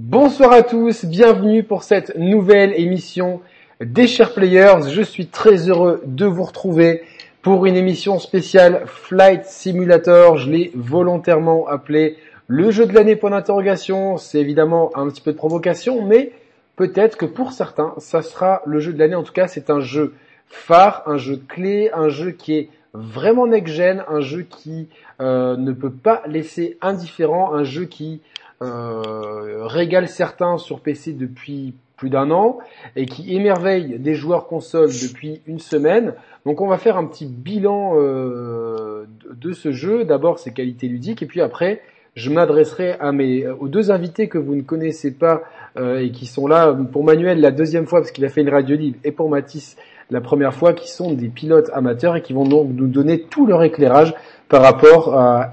Bonsoir à tous, bienvenue pour cette nouvelle émission des Chers Players. Je suis très heureux de vous retrouver pour une émission spéciale Flight Simulator. Je l'ai volontairement appelé le jeu de l'année pour l'interrogation. C'est évidemment un petit peu de provocation, mais peut-être que pour certains, ça sera le jeu de l'année. En tout cas, c'est un jeu phare, un jeu clé, un jeu qui est vraiment next-gen, un jeu qui euh, ne peut pas laisser indifférent, un jeu qui euh, régale certains sur PC depuis plus d'un an et qui émerveille des joueurs consoles depuis une semaine. Donc on va faire un petit bilan euh, de, ce jeu, d'abord ses qualités ludiques et puis après je m'adresserai à mes aux deux invités que vous ne connaissez pas euh, et qui sont là pour Manuel la deuxième fois parce qu'il a fait une radio libre et pour Mathis la première fois qui sont des pilotes amateurs et qui vont donc nous donner tout leur éclairage par rapport à,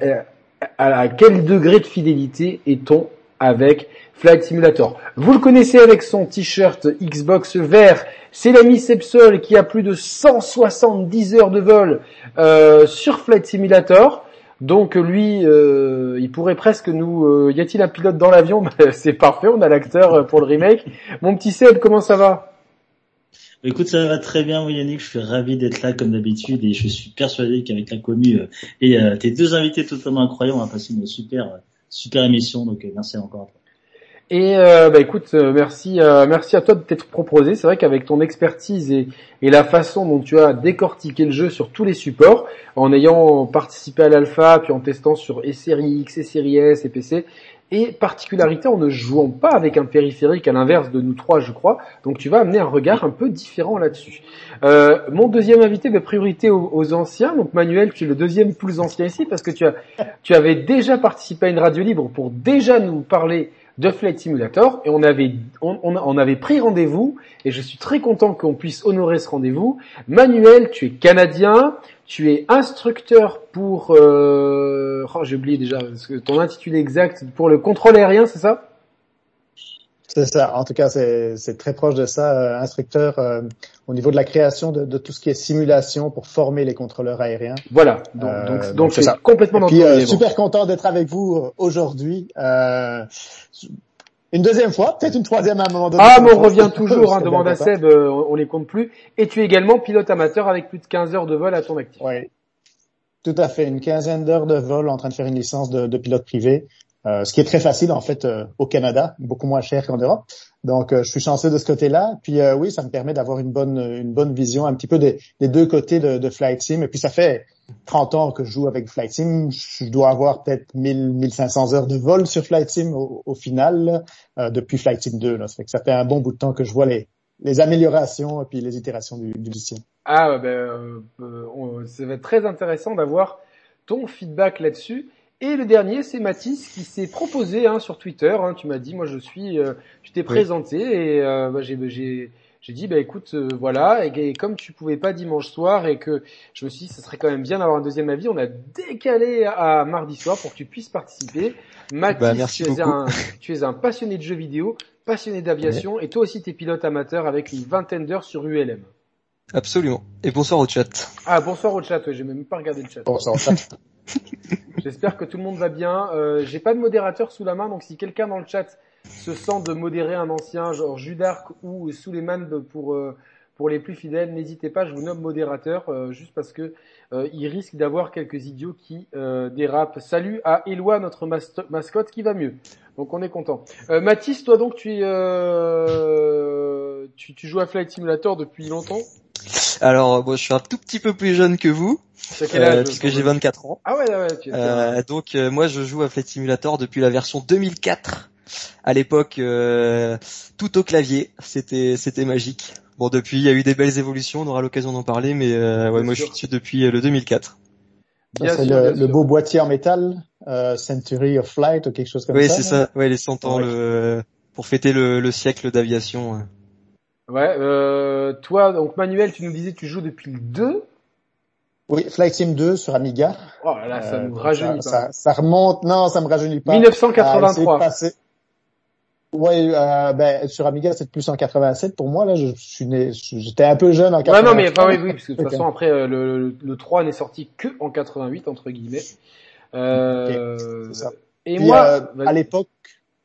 à quel degré de fidélité est-on avec Flight Simulator? Vous le connaissez avec son t-shirt Xbox vert, c'est l'ami Sepsol qui a plus de 170 heures de vol euh, sur Flight Simulator. Donc lui, euh, il pourrait presque nous... Euh, y a-t-il un pilote dans l'avion? C'est parfait, on a l'acteur pour le remake. Mon petit Seb, comment ça va? Écoute, ça va très bien, Yannick. Je suis ravi d'être là comme d'habitude et je suis persuadé qu'avec la commu euh, et euh, tes deux invités totalement incroyables, on va passer une super super émission. Donc euh, merci encore. Et bah écoute, merci, merci à toi de t'être proposé. C'est vrai qu'avec ton expertise et, et, la façon dont tu as décortiqué le jeu sur tous les supports, en ayant participé à l'alpha, puis en testant sur et série X, et série S et PC, et particularité en ne jouant pas avec un périphérique à l'inverse de nous trois, je crois. Donc tu vas amener un regard un peu différent là-dessus. Euh, mon deuxième invité, de priorité aux, anciens. Donc Manuel, tu es le deuxième plus ancien ici parce que tu as, tu avais déjà participé à une radio libre pour déjà nous parler de Flight Simulator et on avait on, on avait pris rendez-vous et je suis très content qu'on puisse honorer ce rendez-vous. Manuel, tu es canadien, tu es instructeur pour euh... oh, j'ai oublié déjà ton intitulé exact pour le contrôle aérien, c'est ça? C'est ça. En tout cas, c'est très proche de ça, euh, instructeur euh, au niveau de la création de, de, tout ce qui est simulation pour former les contrôleurs aériens. Voilà. Donc euh, donc c'est complètement dans puis, super content d'être avec vous aujourd'hui. Une deuxième fois, peut-être une troisième à un moment donné. Ah, mais on revient toujours, hein, demande à Seb, euh, on les compte plus. Et tu es également pilote amateur avec plus de 15 heures de vol à ton actif. Oui, tout à fait. Une quinzaine d'heures de vol en train de faire une licence de, de pilote privé. Euh, ce qui est très facile en fait euh, au Canada, beaucoup moins cher qu'en Europe. Donc je suis chanceux de ce côté-là. Puis oui, ça me permet d'avoir une bonne une bonne vision un petit peu des, deux côtés de, de, Flight Sim. Et puis ça fait 30 ans que je joue avec Flight Sim. Je dois avoir peut-être 1000 1500 heures de vol sur Flight Sim au, final depuis Flight Sim 2. Là. Ça fait un bon bout de temps que je vois les les améliorations et puis les itérations du, du logiciel. Ah ben euh, ça va être très intéressant d'avoir ton feedback là-dessus. Et le dernier, c'est Mathis qui s'est proposé hein, sur Twitter. Hein, tu m'as dit, moi je suis, euh, tu t'es présenté et euh, bah, j'ai, j'ai, j'ai dit, bah écoute, euh, voilà. Et, comme tu pouvais pas dimanche soir et que je me suis dit, ça serait quand même bien d'avoir un deuxième avis, on a décalé à, mardi soir pour que tu puisses participer. Mathis, bah, tu, es un, tu es un passionné de jeux vidéo, passionné d'aviation et toi aussi tu es pilote amateur avec une vingtaine d'heures sur ULM. Absolument. Et bonsoir au chat. Ah bonsoir au chat, j'ai même pas regardé le chat. Bonsoir au chat. J'espère que tout le monde va bien. Euh, J'ai pas de modérateur sous la main, donc si quelqu'un dans le chat se sent de modérer un ancien, genre Judark ou Suleiman pour euh, pour les plus fidèles, n'hésitez pas, je vous nomme modérateur, euh, juste parce que euh, il risque d'avoir quelques idiots qui dérapent. Salut à Eloi, notre mascotte, qui va mieux. Donc on est content. Mathis, toi donc tu, tu, tu joues à Flight Simulator depuis longtemps? Alors, bon, je suis un tout petit peu plus jeune que vous, euh, puisque j'ai 24 ans. Ah ouais, ouais, tu euh, Donc, euh, moi, je joue à Flight Simulator depuis la version 2004. À l'époque, euh, tout au clavier, c'était c'était magique. Bon, depuis, il y a eu des belles évolutions, on aura l'occasion d'en parler, mais ouais, moi, je suis dessus depuis le 2004. C'est le, beau boîtier en métal, Century of Flight ou quelque chose comme ça. Oui, c'est ça. Ouais, les 100 ans le, pour fêter le, le siècle d'aviation. Ouais, euh, toi, donc Manuel, tu nous disais tu joues depuis le 2 Oui, Flight Sim 2 sur Amiga. Oh là, ça euh, me rajeunit pas. Ça, remonte, non, ça me rajeunit pas. 1983. Oui, euh, ben, sur Amiga, c'est plus en 87 pour moi. Là, je, suis né, j'étais un peu jeune en 88. Ouais, non, mais enfin, oui, oui, parce que de toute façon, après, euh, le, le, 3 n'est sorti que en 88 entre guillemets. Euh, ça. Et, moi, euh, à l'époque,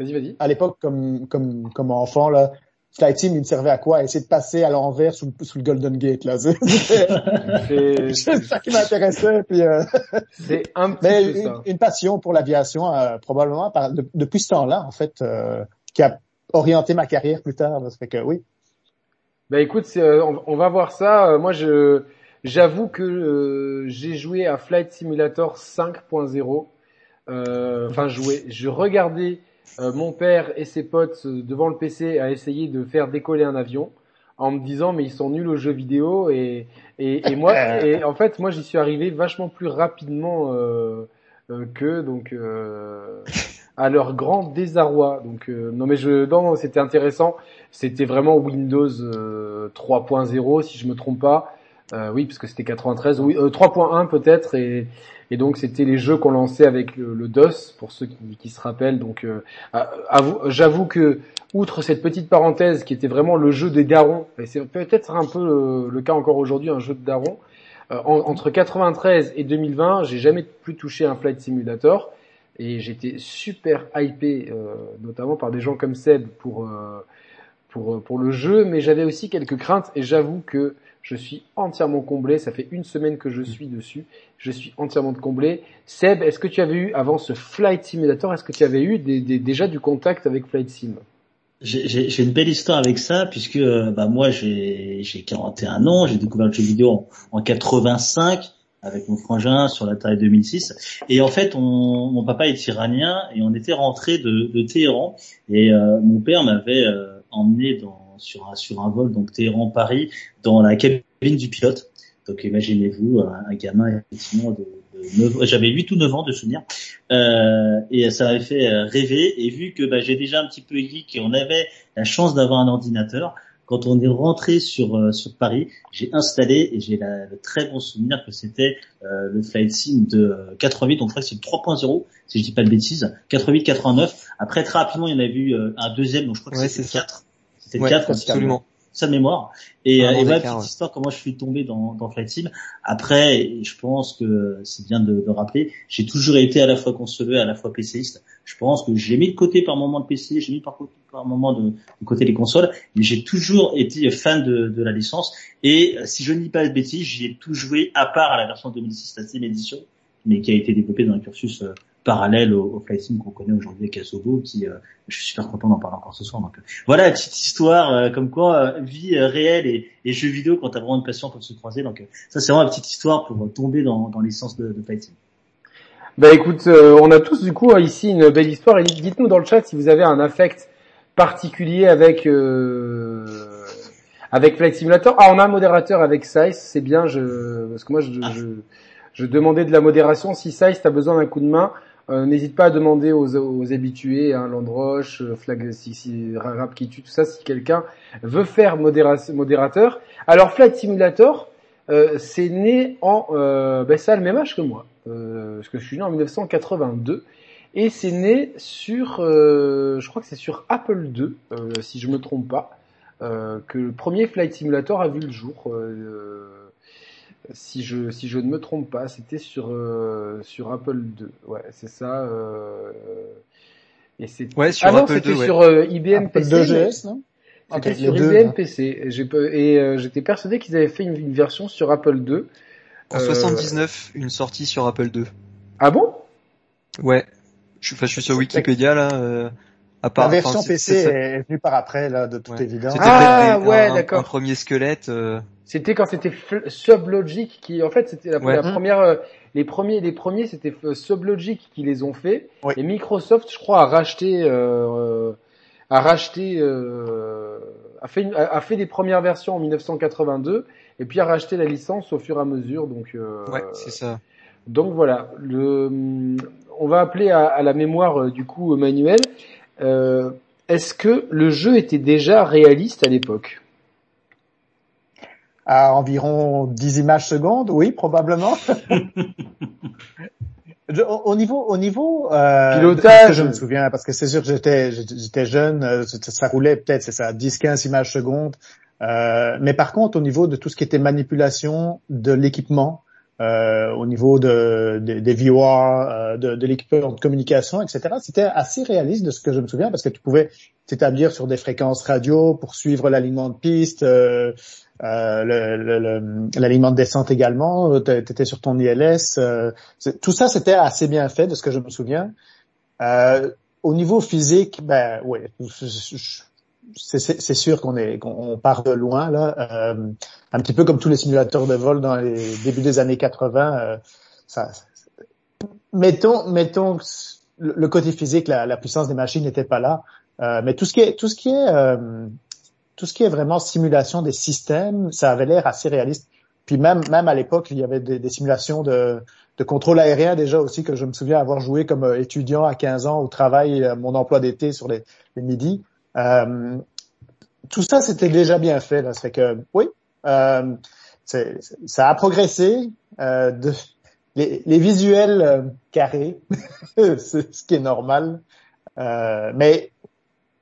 Vas-y, vas-y. À l'époque, comme, comme, comme enfant, là, Flight Sim, il me servait à quoi? Essayer de passer à l'envers sous, sous le Golden Gate, là. C'est ça qui m'intéressait, puis, euh, c'est un petit mais peu une, ça. une passion pour l'aviation, euh, probablement, par, de- depuis ce temps-là, en fait, euh, qui a orienté ma carrière plus tard. là. Ça fait que oui. Bah écoute, on, on va voir ça. Moi, je j'avoue que j'ai joué à Flight Simulator 5.0. Euh, Enfin, joué. Je regardais euh, mon père et ses potes euh, devant le PC à essayer de faire décoller un avion en me disant mais ils sont nuls aux jeux vidéo et et, et moi et en fait moi j'y suis arrivé vachement plus rapidement euh, euh, que donc euh, à leur grand désarroi. Donc euh, non mais je non c'était intéressant. C'était vraiment Windows euh, 3.0 si je me trompe pas euh, oui parce que c'était 93 oui. euh, 3.1 peut-être et et donc c'était les jeux qu'on lançait avec le, le DOS pour ceux qui, qui se rappellent. Donc euh, j'avoue que outre cette petite parenthèse qui était vraiment le jeu des darons, et c'est peut-être un peu le, le cas encore aujourd'hui, un jeu de darons, euh, en- entre 93 et 2020, j'ai jamais plus touché un flight simulator, et j'étais super hypé, euh, notamment par des gens comme Seb pour euh, pour pour le jeu, mais j'avais aussi quelques craintes, et j'avoue que je suis entièrement comblé. Ça fait une semaine que je suis dessus, je suis entièrement comblé. Seb, est-ce que tu avais eu avant ce flight simulator, est-ce que tu avais eu déjà du contact avec flight sim? J'ai- une belle histoire avec ça puisque euh, bah moi j'ai j'ai 41 ans, j'ai découvert le jeu vidéo en, en 85 avec mon frangin sur la taille 2006 et en fait on, mon papa est iranien et on était rentré de, de Téhéran. Et euh, mon père m'avait euh, emmené dans sur un sur un vol donc Téhéran Paris dans la cabine du pilote donc imaginez-vous un, gamin effectivement de, de 9 j'avais 8 ou 9 ans de souvenir euh, et ça m'avait fait euh, rêver. Et vu que bah, j'ai déjà un petit peu geek et on avait la chance d'avoir un ordinateur, quand on est rentré sur euh, sur Paris, j'ai installé et j'ai le très bon souvenir que c'était euh, le flight sim de euh, 88, donc je crois que c'est le 3.0 si je dis pas de bêtises, 88 89. Après très rapidement il y en avait eu euh, un deuxième, donc je crois que Ouais, c'est ça. 4. C'était le Ouais, 4 absolument. sa mémoire. Et, euh, et voilà, petite ouais. histoire, comment je suis tombé dans, dans Flight Sim. Après, je pense que c'est bien de, de rappeler, j'ai toujours été à la fois consoleux, à la fois PCiste. Je pense que j'ai mis de côté par moment le PC, j'ai mis par, par moment de, de côté les consoles, mais j'ai toujours été fan de, de la licence. Et euh, si je ne dis pas de bêtises, j'y ai tout joué à part à la version 2006, la Steam Edition, mais qui a été développée dans un cursus euh, parallèle au, au Flight Sim qu'on connaît aujourd'hui avec Asobo, qui euh, je suis super content d'en parler encore ce soir. Donc, euh, voilà la petite histoire euh, comme quoi euh, vie euh, réelle et, et jeux vidéo quand t'as vraiment une passion peuvent se croiser. Donc euh, ça c'est vraiment une petite histoire pour tomber dans, dans l'essence de, de Flight Sim. Bah écoute, euh, on a tous du coup ici une belle histoire et dites-nous dans le chat si vous avez un affect particulier avec euh, avec Flight Simulator. Ah, on a un modérateur avec Size, c'est bien. Je parce que moi je, Ah. je, je demandais de la modération. Si Size t'as besoin d'un coup de main, euh, n'hésite pas à demander aux, habitués, hein, Landroche, euh, Flag, si, si Rap qui tue, tout ça. Si quelqu'un veut faire modéra- modérateur, alors Flight Simulator, euh, c'est né en, euh, ben ça a le même âge que moi, parce que je suis né en 1982. Et c'est né sur, je crois que c'est sur Apple II, si je me trompe pas, que le premier Flight Simulator a vu le jour. Si je si je ne me trompe pas, c'était sur euh, sur Apple II. Ouais, c'est ça. Euh, et c'est Ouais, sur ah non, Apple c'était II, ouais. sur euh, IBM Apple PC. mais- 2GS, non? C'était sur deux, IBM hein. PC. J'ai et euh, j'étais persuadé qu'ils avaient fait une, une version sur Apple II. En Euh, 79, une sortie sur Apple II. Ah bon? Ouais. Je suis, enfin, je suis sur Wikipédia là. Euh, à part, La version enfin, PC c'est- est venue par après, là, de toute Ouais. évidence. C'était Ah, des- ouais, d'accord. Un premier squelette. C'était quand c'était Sublogic qui, en fait, c'était la, Ouais. la première, euh, les premiers, les premiers, c'était Sublogic qui les ont fait. Oui. Et Microsoft, je crois, a racheté, euh, a racheté, euh, a fait, une- a, a fait des premières versions en 1982 et puis a racheté la licence au fur et à mesure. Donc, euh, Ouais, c'est ça. donc voilà. Le, on va appeler à, à la mémoire du coup Manuel. Euh, Est-ce que le jeu était déjà réaliste à l'époque? À environ 10 images secondes, oui, probablement. Je- au, au niveau, au niveau euh, Pilotage. de ce que je me souviens, parce que c'est sûr que j'étais, j'étais jeune, euh, ça, roulait peut-être, c'est ça, 10-15 images secondes. Euh, mais par contre, au niveau de tout ce qui était manipulation de l'équipement, euh, au niveau de, de des VR, euh, de, de l'équipement de communication, etc. C'était assez réaliste de ce que je me souviens parce que tu pouvais t'établir sur des fréquences radio pour suivre l'alignement de piste, euh, euh, l'alignement de descente également. Tu étais sur ton ILS. Euh, tout ça, c'était assez bien fait de ce que je me souviens. Euh, au niveau physique, ben ouais, c'est sûr qu'on est part de loin là. Euh, un petit peu comme tous les simulateurs de vol dans les débuts des années 80. Euh, ça, mettons mettons le côté physique, la, puissance des machines n'était pas là, euh, mais tout ce qui est tout ce qui est euh, tout ce qui est vraiment simulation des systèmes, ça avait l'air assez réaliste. Puis même même à l'époque, il y avait des, des simulations de de contrôle aérien déjà aussi que je me souviens avoir joué comme euh, étudiant à 15 ans au travail, mon emploi d'été sur les, les midis. Euh, tout ça, c'était déjà bien fait. Là. Fait que, oui, euh, ça a progressé. Euh, de, les, les, visuels euh, carrés, c'est ce qui est normal. Euh, mais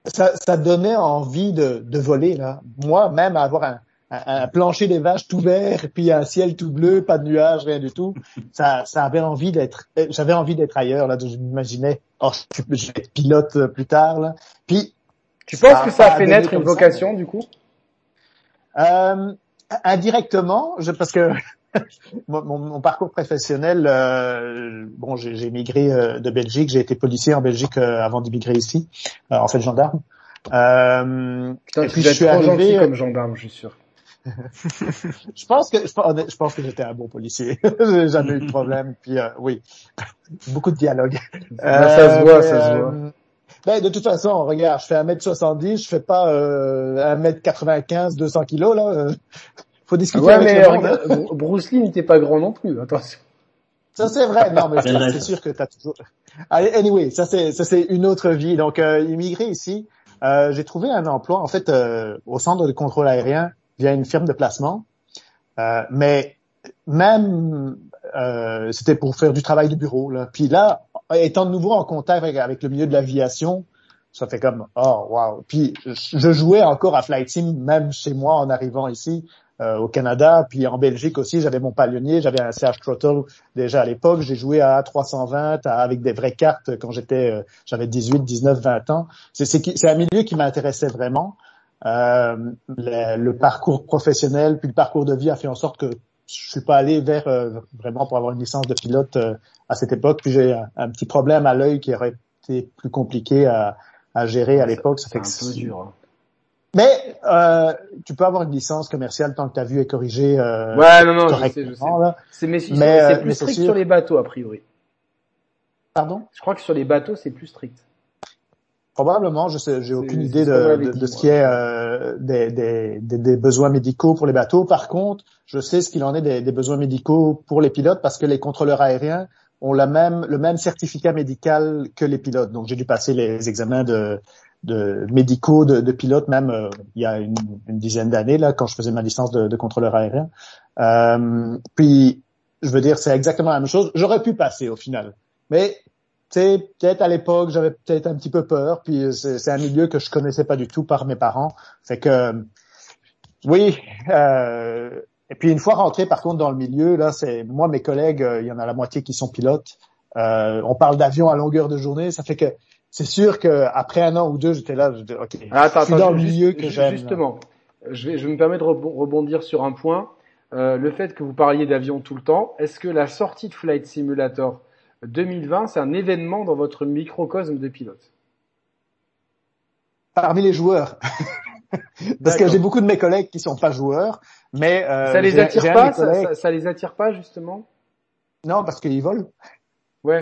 ça, ça, donnait envie de, de, voler. Là. Moi, même avoir un, un, plancher des vaches tout vert, puis un ciel tout bleu, pas de nuages, rien du tout, ça, ça avait envie d'être. J'avais envie d'être ailleurs. Là, je m'imaginais, oh, je vais être pilote plus tard. Là. Puis tu penses que ça a fait naître une vocation du coup? Euh, Indirectement, je, parce que mon, mon, parcours professionnel, euh, bon, j'ai migré euh, de Belgique, j'ai été policier en Belgique euh, avant d'immigrer ici, euh, en fait gendarme. Euh, Putain, et puis je suis arrivé comme gendarme, je suis sûr. je pense que je, pense que j'étais un bon policier. j'ai jamais eu de problème. Puis oui, beaucoup de dialogue. ça se voit, ça se voit. Ben, de toute façon, regarde, je fais 1m70, je fais pas euh, 1m95, 200 kilos, là. Faut discuter ouais, avec mais hein. Bruce Lee n'était pas grand non plus, attention. Ça c'est vrai, non mais c'est sûr que t'as toujours. Allez, anyway, ça c'est ça c'est une autre vie. Donc euh, immigré ici, euh, j'ai trouvé un emploi en fait euh, au centre de contrôle aérien via une firme de placement. Euh, mais même euh, c'était pour faire du travail de bureau. Là. Puis là, étant de nouveau en contact avec, le milieu de l'aviation, ça fait comme oh wow. Puis je jouais encore à Flight Sim même chez moi en arrivant ici euh, au Canada, puis en Belgique aussi, j'avais mon palionnier, j'avais un CH Throttle déjà à l'époque, j'ai joué à 320 avec des vraies cartes quand j'étais euh, j'avais 18, 19, 20 ans. C'est un milieu qui m'intéressait vraiment. Euh, le, le, parcours professionnel puis le parcours de vie a fait en sorte que je suis pas allé vers euh, vraiment pour avoir une licence de pilote euh, à cette époque. Puis j'ai un, petit problème à l'œil qui aurait été plus compliqué à, à gérer à l'époque. Ça fait que un dur. Hein. Mais euh, tu peux avoir une licence commerciale tant que ta vue est corrigée euh, ouais, non, non, je sais, je sais. C'est mais, c'est plus strict sur les bateaux a priori. Pardon? Je crois que sur les bateaux c'est plus strict. Probablement, je sais, j'ai aucune idée de, de, de, ce qui est euh, des, des, des, besoins médicaux pour les bateaux. Par contre, je sais ce qu'il en est des, des, besoins médicaux pour les pilotes parce que les contrôleurs aériens ont la même, le même certificat médical que les pilotes. Donc, j'ai dû passer les examens de, de médicaux de, pilotes même euh, il y a une, dizaine d'années là quand je faisais ma licence de, contrôleur aérien. Euh, puis, je veux dire, c'est exactement la même chose. J'aurais pu passer au final, mais sais, peut-être à l'époque, j'avais peut-être un petit peu peur, puis c'est un milieu que je connaissais pas du tout par mes parents. Fait que, oui. Euh, et puis une fois rentré, par contre, dans le milieu, là, c'est moi, mes collègues, euh, il y en a la moitié qui sont pilotes. Euh, on parle d'avion à longueur de journée, ça fait que c'est sûr que après un an ou deux, j'étais là, je dis, ok, ah, attends, je dans le milieu que j'aime. Justement, je vais, je me permets de rebondir sur un point. Euh, le fait que vous parliez d'avion tout le temps, est-ce que la sortie de Flight Simulator 2020, c'est un événement dans votre microcosme de pilote? Parmi les joueurs. Parce que j'ai beaucoup de mes collègues qui sont pas joueurs, mais euh, ça les attire pas, ça, les attire pas justement? Non, parce qu'ils volent. Ouais.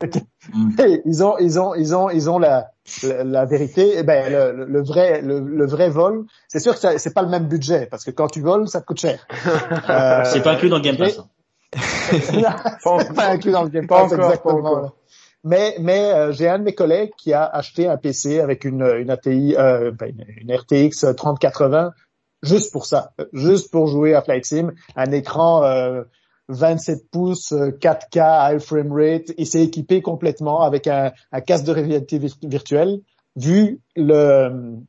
ils ont, ils ont, ils ont, ils ont la, la, vérité. Eh ben, le, le, vrai, le, vrai vol, c'est sûr que c'est pas le même budget parce que quand tu voles, ça te coûte cher. euh, c'est pas inclus dans le Game Pass. Hein c'est pas inclus dans le Game Pass, exactement. Mais, mais euh, j'ai un de mes collègues qui a acheté un PC avec une, une ATI, euh, ben, une RTX 3080, juste pour ça, juste pour jouer à Flight Sim, un écran 27 euh, pouces, 4K, high frame rate. Il s'est équipé complètement avec un, un casque de réalité virtuelle. Vu le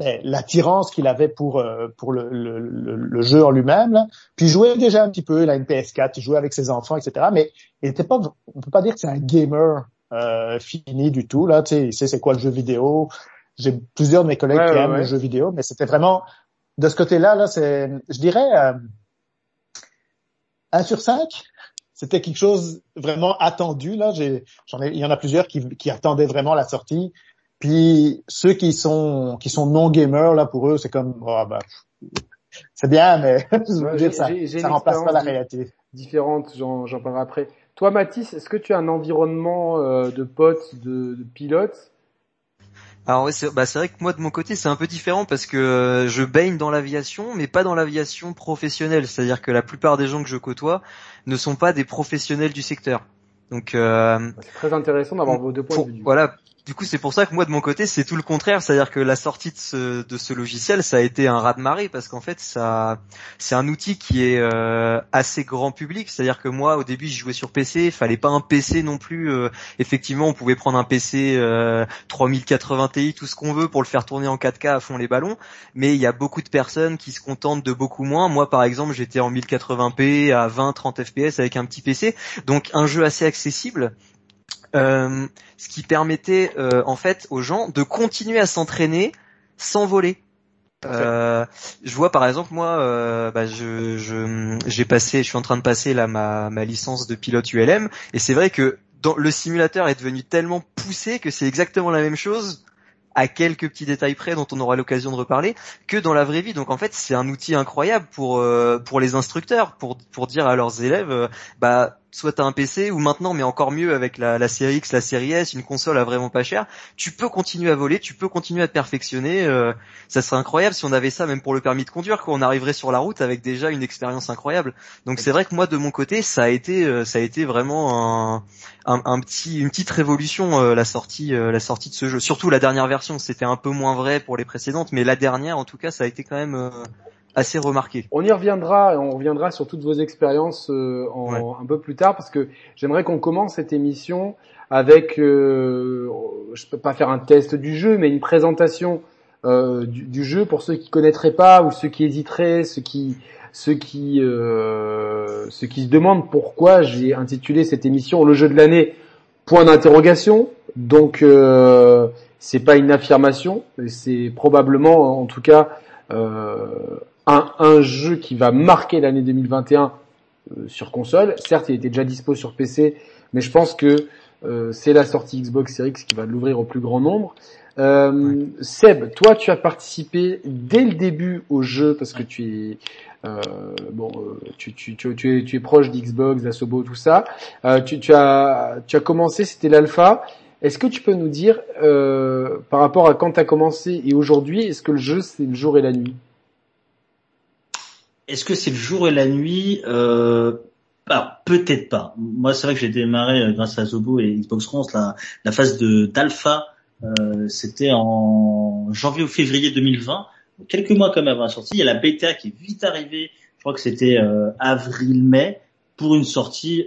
ben, l'attirance qu'il avait pour euh, pour le, le, le, jeu en lui-même. Puis il jouait déjà un petit peu, il a une PS4, il jouait avec ses enfants, etc. Mais il était pas, on peut pas dire que c'est un gamer euh, fini du tout. Là, tu sais, il sait c'est quoi le jeu vidéo. J'ai plusieurs de mes collègues qui aiment le jeu vidéo, mais c'était vraiment de ce côté-là. Là, c'est, je dirais, euh, 1 sur 5 c'était quelque chose vraiment attendu là. J'ai, j'en ai, il y en a plusieurs qui, qui attendaient vraiment la sortie. Puis ceux qui sont qui sont non gamers là pour eux c'est comme oh, ben, c'est bien mais dire, ça, ça remplace pas la réalité. Différente, j'en, j'en parlerai après. Toi Mathis, est-ce que tu as un environnement euh, de potes, de, de pilotes? Alors ouais, c'est bah, vrai que moi de mon côté c'est un peu différent parce que euh, je baigne dans l'aviation mais pas dans l'aviation professionnelle, c'est-à-dire que la plupart des gens que je côtoie ne sont pas des professionnels du secteur. Donc euh, c'est très intéressant d'avoir vos deux points de vue. Voilà, du coup, c'est pour ça que moi, de mon côté, c'est tout le contraire. C'est-à-dire que la sortie de ce, de ce logiciel, ça a été un raz-de-marée parce qu'en fait, ça, c'est un outil qui est euh, assez grand public. C'est-à-dire que moi, au début, je jouais sur PC. Il fallait pas un PC non plus. Euh, effectivement, on pouvait prendre un PC euh, 3080 Ti, tout ce qu'on veut, pour le faire tourner en 4K à fond les ballons. Mais il y a beaucoup de personnes qui se contentent de beaucoup moins. Moi, par exemple, j'étais en 1080p à 20-30 FPS avec un petit PC. Donc, un jeu assez accessible euh, ce qui permettait euh, en fait aux gens de continuer à s'entraîner sans voler. Euh, je vois par exemple moi, euh, bah, je, je, j'ai passé, je suis en train de passer là ma, ma licence de pilote ULM et c'est vrai que dans, le simulateur est devenu tellement poussé que c'est exactement la même chose à quelques petits détails près dont on aura l'occasion de reparler que dans la vraie vie. Donc en fait, c'est un outil incroyable pour euh, pour les instructeurs pour pour dire à leurs élèves euh, bah soit t'as un PC ou maintenant, mais encore mieux avec la, série X, la série S, une console à vraiment pas cher, tu peux continuer à voler, tu peux continuer à te perfectionner. Euh, ça serait incroyable si on avait ça même pour le permis de conduire, qu'on arriverait sur la route avec déjà une expérience incroyable. Donc c'est vrai que moi de mon côté, ça a été, euh, ça a été vraiment un, petit, une petite révolution euh, la sortie, la sortie de ce jeu. Surtout la dernière version, c'était un peu moins vrai pour les précédentes, mais la dernière, en tout cas, ça a été quand même assez remarqué. On y reviendra, on reviendra sur toutes vos expériences euh, en, un peu plus tard parce que j'aimerais qu'on commence cette émission avec, euh, je peux pas faire un test du jeu, mais une présentation euh, du, du, jeu pour ceux qui connaîtraient pas ou ceux qui hésiteraient, ceux qui ceux qui euh, ceux qui se demandent pourquoi j'ai intitulé cette émission le jeu de l'année point d'interrogation. Donc euh, c'est pas une affirmation, c'est probablement en tout cas euh, un, jeu qui va marquer l'année 2021 euh, sur console. Certes, il était déjà dispo sur PC, mais je pense que euh, c'est la sortie Xbox Series X qui va l'ouvrir au plus grand nombre. Euh, Seb, toi, tu as participé dès le début au jeu parce que tu es euh, bon, tu, tu, tu, tu, es, tu es proche d'Xbox, d'Asobo, tout ça. tu, tu, as, tu as commencé, c'était l'alpha. Est-ce que tu peux nous dire, par rapport à quand tu as commencé et aujourd'hui, est-ce que le jeu c'est le jour et la nuit? Est-ce que c'est le jour et la nuit euh, peut-être pas. Moi, c'est vrai que j'ai démarré euh, grâce à Zobo et Xbox One la, phase de d'alpha. Euh, c'était en janvier ou février 2020, quelques mois comme avant la sortie. Il y a la bêta qui est vite arrivée. Je crois que c'était euh, avril-mai pour une sortie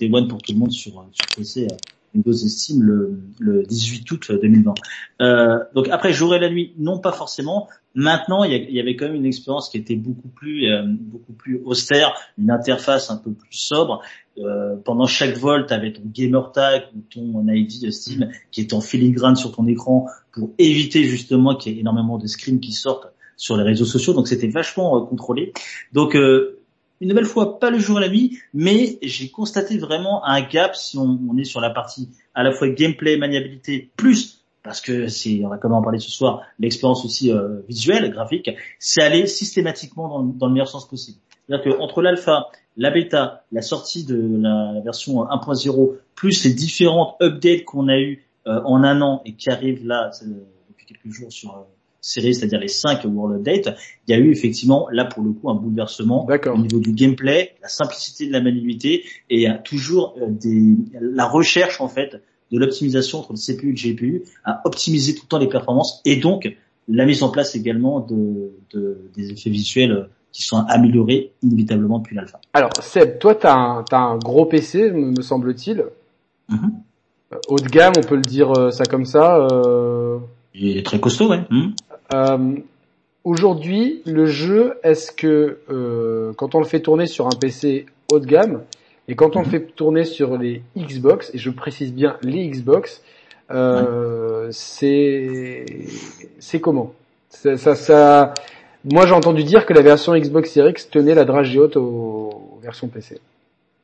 des One pour tout le monde sur PC. Windows Steam le, le 18 août 2020. Euh, donc après jour et la nuit, non pas forcément. Maintenant, il y, avait quand même une expérience qui était beaucoup plus euh, beaucoup plus austère, une interface un peu plus sobre. Euh, pendant chaque vol, tu avais ton gamer tag ou ton ID Steam qui est en filigrane sur ton écran pour éviter justement qu'il y ait énormément de screens qui sortent sur les réseaux sociaux. Donc c'était vachement euh, contrôlé. Donc une nouvelle fois, pas le jour et la nuit, mais j'ai constaté vraiment un gap si on, est sur la partie à la fois gameplay, maniabilité, plus parce que c'est, on va quand même en parler ce soir, l'expérience aussi euh, visuelle, graphique, c'est aller systématiquement dans, le meilleur sens possible. C'est-à-dire qu'entre l'alpha, la bêta, la sortie de la, version 1.0, plus les différentes updates qu'on a eues euh, en un an et qui arrivent là depuis quelques jours sur euh, c'est-à-dire les 5 World Updates, il y a eu effectivement là pour le coup un bouleversement au niveau du gameplay, la simplicité de la maniabilité et toujours des, la recherche en fait de l'optimisation entre le CPU et le GPU, à optimiser tout le temps les performances et donc la mise en place également de, de des effets visuels qui sont améliorés inévitablement depuis l'alpha. Alors Seb, toi tu as, un gros PC me, semble-t-il. Mm-hmm. Euh, haut de gamme, on peut le dire euh, ça comme ça. Euh... Il est très costaud, ouais. Mm-hmm. Euh, Aujourd'hui, le jeu, est-ce que euh, quand on le fait tourner sur un PC haut de gamme et quand on le fait tourner sur les Xbox, et je précise bien les Xbox, euh, c'est c'est comment? Ça, ça, ça- Moi, j'ai entendu dire que la version Xbox Series X tenait la dragée haute aux, aux versions PC.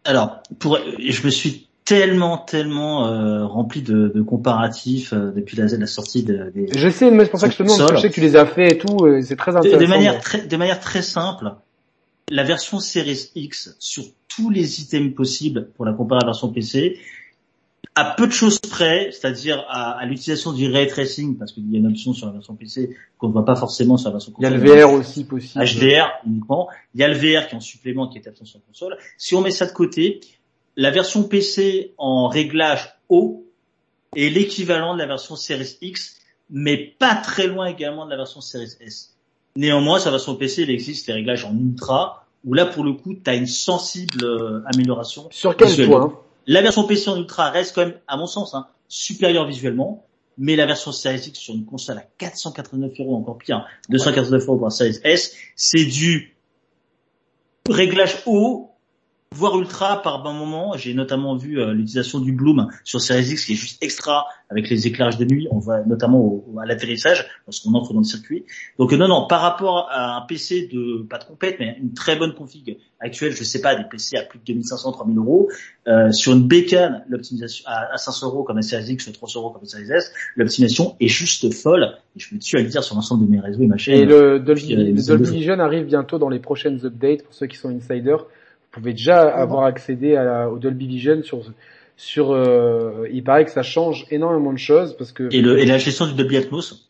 Alors, pour, je me suis tellement, tellement euh, rempli de, de comparatifs euh, depuis la, la sortie de, des, Je sais, mais c'est pour ça que je te demande, je sais que tu les as fait et tout, et c'est très intéressant. de manière très, de manière très simple. La version Series X sur tous les items possibles pour la comparer à la version PC, à peu de choses près, c'est-à-dire à, à l'utilisation du ray tracing, parce qu'il y a une option sur la version PC qu'on ne voit pas forcément sur la version Il y a le console. VR aussi possible. HDR uniquement. Il y a le VR qui est en supplément qui est absent sur la console. Si on met ça de côté, la version PC en réglage haut est l'équivalent de la version Series X, mais pas très loin également de la version Series S. Néanmoins, sur la version PC, il existe les réglages en ultra, où là, pour le coup, tu as une sensible euh, amélioration. Sur quel visuelle. point La version PC en ultra reste quand même, à mon sens, hein, supérieure visuellement, mais la version Series X sur une console à 489 euros, encore pire, 289 euros pour la Series S, c'est du réglage haut, voire ultra par un moment. J'ai notamment vu euh, l'utilisation du Bloom sur Series X qui est juste extra avec les éclairages de nuit. On voit notamment au- au- à l'atterrissage lorsqu'on entre dans le circuit. Donc euh, non, non, par rapport à un PC de pas de compète, mais une très bonne config actuelle, je sais pas, des PC à plus de 2500, 3000 euros, euh, sur une bécane, l'optimisation à, à 500 euros comme la Series X, 300 euros comme la Series S, l'optimisation est juste folle. Et je me tue à le dire sur l'ensemble de mes réseaux et ma chaîne. Et le Dolby. Vision arrive bientôt dans les prochaines updates. Pour ceux qui sont insiders, pouvez déjà avoir accédé à la- au Dolby Vision sur sur. euh, il paraît que ça change énormément de choses parce que et, le, et la gestion du Dolby Atmos,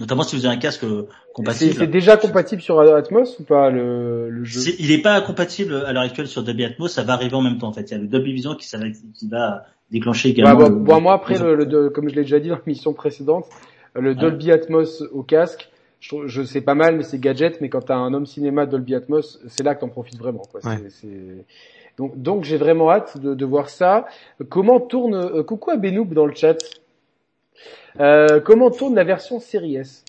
notamment si vous avez un casque euh, compatible. c'est déjà compatible sur Atmos ou pas le, le jeu? Il n'est pas compatible à l'heure actuelle sur Dolby Atmos, ça va arriver en même temps en fait. Il y a le Dolby Vision qui, ça qui va déclencher Bah, également. bah, le- bah, moi après le- comme je l'ai déjà dit dans l'émission précédente, le Dolby Atmos au casque, je, trouve- je sais pas mal mais c'est gadget mais quand t'as un home cinéma Dolby Atmos, c'est là que t'en profites vraiment quoi. C'est- Ouais. c'est- Donc donc j'ai vraiment hâte de, de voir ça. Comment tourne euh, coucou à Benoub dans le chat. Euh, comment tourne la version série S?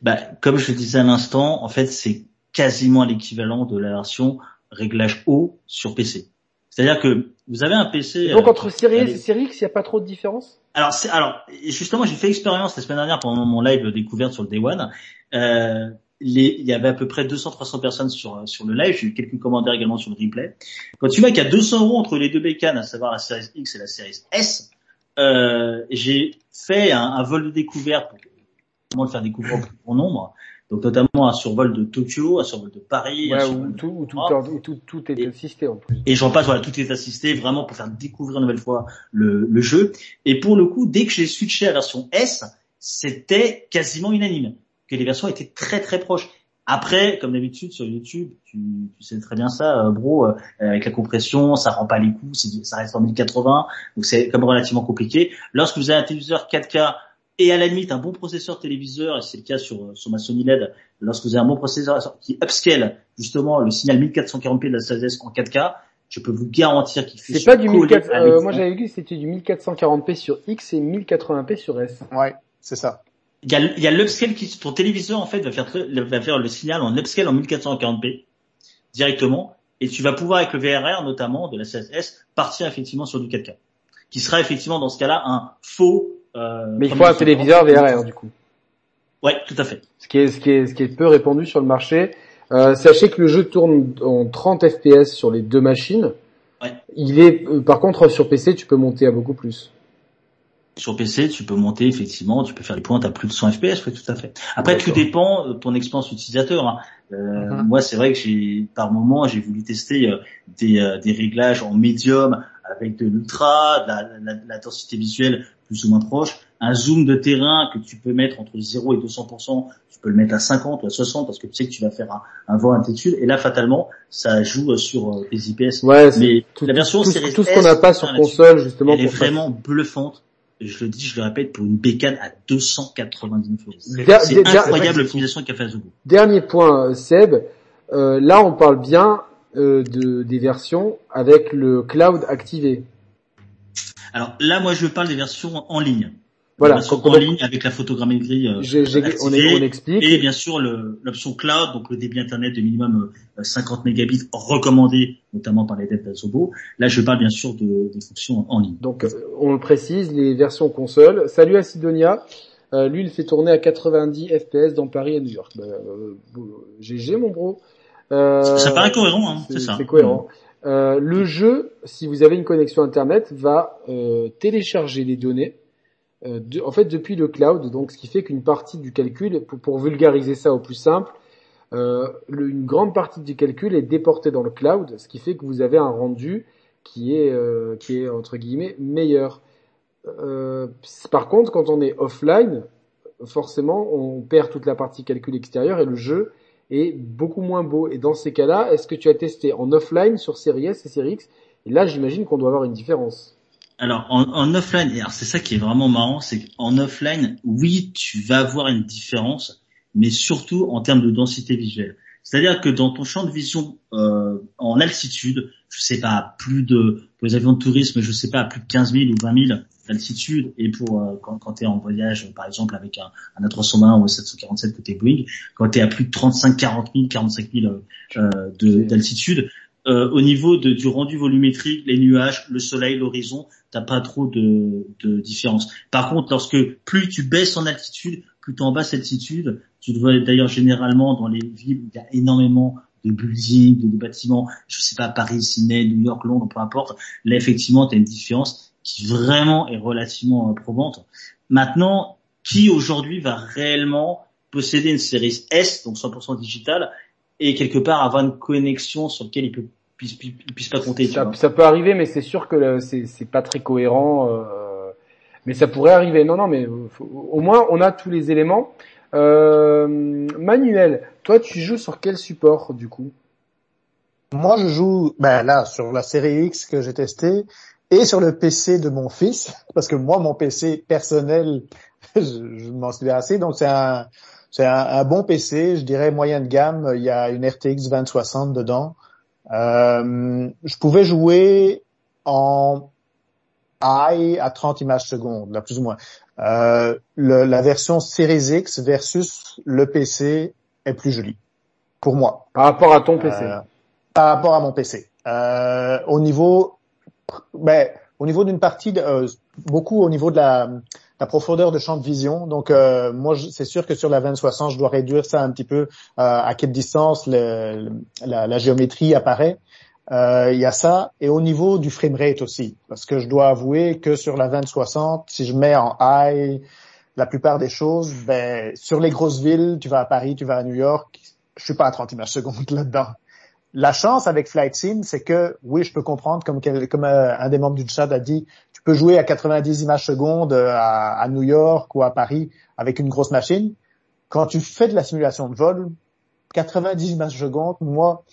Bah, comme je le disais à l'instant, en fait, c'est quasiment l'équivalent de la version réglage haut sur PC. C'est-à-dire que vous avez un PC. Donc euh, entre série S et série X, il y a pas trop de différence Alors, c'est, alors, justement, j'ai fait l'expérience la semaine dernière pendant mon live découverte sur le Day One. Euh, les- il y avait à peu près 200-300 personnes sur, sur le live. J'ai eu quelques commentaires également sur le replay. Quand tu vois qu'il y a 200 euros entre les deux bécanes, à savoir la série X et la série S, euh, j'ai fait un, un vol de découverte pour comment le faire découvrir au plus grand nombre. Donc notamment un survol de Tokyo, un survol de Paris, un survol où de- tout, où tout, où tout, tout est Et- assisté en plus. et j'en passe, voilà, tout est assisté vraiment pour faire découvrir une nouvelle fois le, le jeu. Et pour le coup, dès que j'ai switché à la version S, c'était quasiment unanime, que les versions étaient très très proches. Après, comme d'habitude sur YouTube, tu, tu sais très bien ça, euh, bro, euh, avec la compression, ça rend pas les coups, ça reste en 1080, donc c'est comme relativement compliqué. Lorsque vous avez un téléviseur 4K et à la limite un bon processeur téléviseur, et c'est le cas sur, sur ma Sony LED, lorsque vous avez un bon processeur qui upscale justement le signal 1440p de la 16S en 4K, je peux vous garantir qu'il fait C'est pas du coller 1400, à euh, moi j'avais vu que c'était du 1440p sur X et 1080p sur S. Ouais, c'est ça. Il y a, il y a l'upscale qui, ton téléviseur en fait va faire, va faire le signal en upscale en 1440p directement, et tu vas pouvoir avec le VRR notamment de la 16S partir effectivement sur du 4K, qui sera effectivement dans ce cas-là un faux. Euh, Mais il faut un téléviseur VRR du coup. Ouais, tout à fait. Ce qui est, ce qui est, ce qui est peu répandu sur le marché. Euh, sachez que le jeu tourne en 30 FPS sur les deux machines. Ouais. Il est, euh, par contre, sur PC, tu peux monter à beaucoup plus. Sur PC, tu peux monter effectivement, tu peux faire des pointes à plus de 100 FPS, oui, tout à fait. Après, tout dépend de ton expérience utilisateur. hein. Euh, Mhm. Moi, c'est vrai que j'ai, par moment, j'ai voulu tester euh, des, euh, des réglages en médium avec de l'ultra, de la, la- la densité visuelle plus ou moins proche, un zoom de terrain que tu peux mettre entre 0 et 200%, tu peux le mettre à 50 ou à 60 parce que tu sais que tu vas faire un, un vol intégral et là, fatalement, ça joue euh, sur euh, les IPS. Ouais, c'est Mais tout, la version tout, Series tout ce qu'on n'a pas sur hein, console, justement. elle est vraiment bluffante. Je le dis, je le répète, pour une bécane à 299 euros. C'est incroyable l'optimisation qu'a fait Azubu. Dernier point, euh, Seb. Euh, là, on parle bien euh, de, des versions avec le cloud activé. Alors là, moi, je parle des versions en ligne. Voilà, en ligne avec la photogrammétrie euh, on, activée. est- on explique. Et bien sûr l'option cloud, donc le débit internet de minimum euh, 50 mégabits recommandé notamment par les devs d'Asobo. Là je parle bien sûr de, des fonctions en ligne. Donc, euh, on le précise, les versions console. Salut à Sidonia. Euh, lui, il fait tourner à 90 FPS dans Paris et New York. Bah, euh, GG, mon bro. Euh, Ça paraît cohérent, hein, c'est ça. C'est cohérent. Euh, le jeu, si vous avez une connexion Internet, va euh, télécharger les données. euh, en fait, depuis le cloud, donc ce qui fait qu'une partie du calcul, pour, vulgariser ça au plus simple, le- une grande partie du calcul est déportée dans le cloud, ce qui fait que vous avez un rendu qui est qui est entre guillemets meilleur. Par contre, quand on est offline, forcément, on perd toute la partie calcul extérieur et le jeu est beaucoup moins beau. Et dans ces cas-là, est-ce que tu as testé en offline sur Series et Series Et là, j'imagine qu'on doit avoir une différence. Alors en, offline, alors c'est ça qui est vraiment marrant, c'est qu'en offline, oui, tu vas avoir une différence, mais surtout en termes de densité visuelle. C'est-à-dire que dans ton champ de vision euh, en altitude, je sais pas, plus de pour les avions de tourisme, je sais pas, plus de 15 000 ou 20 000 d'altitude, et pour euh, quand, quand tu es en voyage, par exemple avec un, un A320 ou un 747 côté Boeing, quand tu es à plus de 35, 40 000, 45 000 euh, de- d'altitude, euh, au niveau de, du rendu volumétrique, les nuages, le soleil, l'horizon, t'as pas trop de, de différence. Par contre, lorsque plus tu baisses en altitude, plus tu en basse altitude, tu le vois d'ailleurs généralement dans les villes où il y a énormément de buildings, de, de bâtiments, je sais pas, Paris, Sydney, New York, Londres, peu importe, là effectivement tu as une différence qui vraiment est relativement euh, probante. Maintenant, qui aujourd'hui va réellement posséder une série S, donc 100% digitale, et quelque part avoir une connexion sur laquelle il peut puisse, puisse, puisse pas compter. Ça, ça peut arriver, mais c'est sûr que c'est c'est pas très cohérent. euh, mais ça pourrait arriver. Non, non, mais faut- au moins on a tous les éléments. Euh, Manuel, toi, tu joues sur quel support du coup? Moi, je joue ben là sur la série X que j'ai testé et sur le PC de mon fils parce que moi, mon PC personnel, je, je m'en suis assez. Donc c'est un c'est un, un bon PC, je dirais moyen de gamme. Il y a une RTX 2060 dedans. Euh, je pouvais jouer en high à 30 images secondes, là plus ou moins. Euh, le- la version Series X versus le PC est plus jolie pour moi par rapport à ton PC euh, par rapport à mon PC. Au niveau, ben, au niveau d'une partie, de, euh, beaucoup au niveau de la, profondeur de champ de vision. Donc, euh, moi, c'est sûr que sur la 2060, je dois réduire ça un petit peu. euh, à quelle distance la, géométrie apparaît. Euh, Il y a ça. Et au niveau du framerate aussi, parce que je dois avouer que sur la 2060, si je mets en high la plupart des choses, ben, sur les grosses villes, tu vas à Paris, tu vas à New York, je suis pas à 30 images secondes là-dedans. La chance avec Flight Sim, c'est que oui, je peux comprendre, comme, euh, un des membres du chat a dit, tu peux jouer à 90 images secondes euh, à, à New York ou à Paris avec une grosse machine. Quand tu fais de la simulation de vol, 90 images secondes, moi,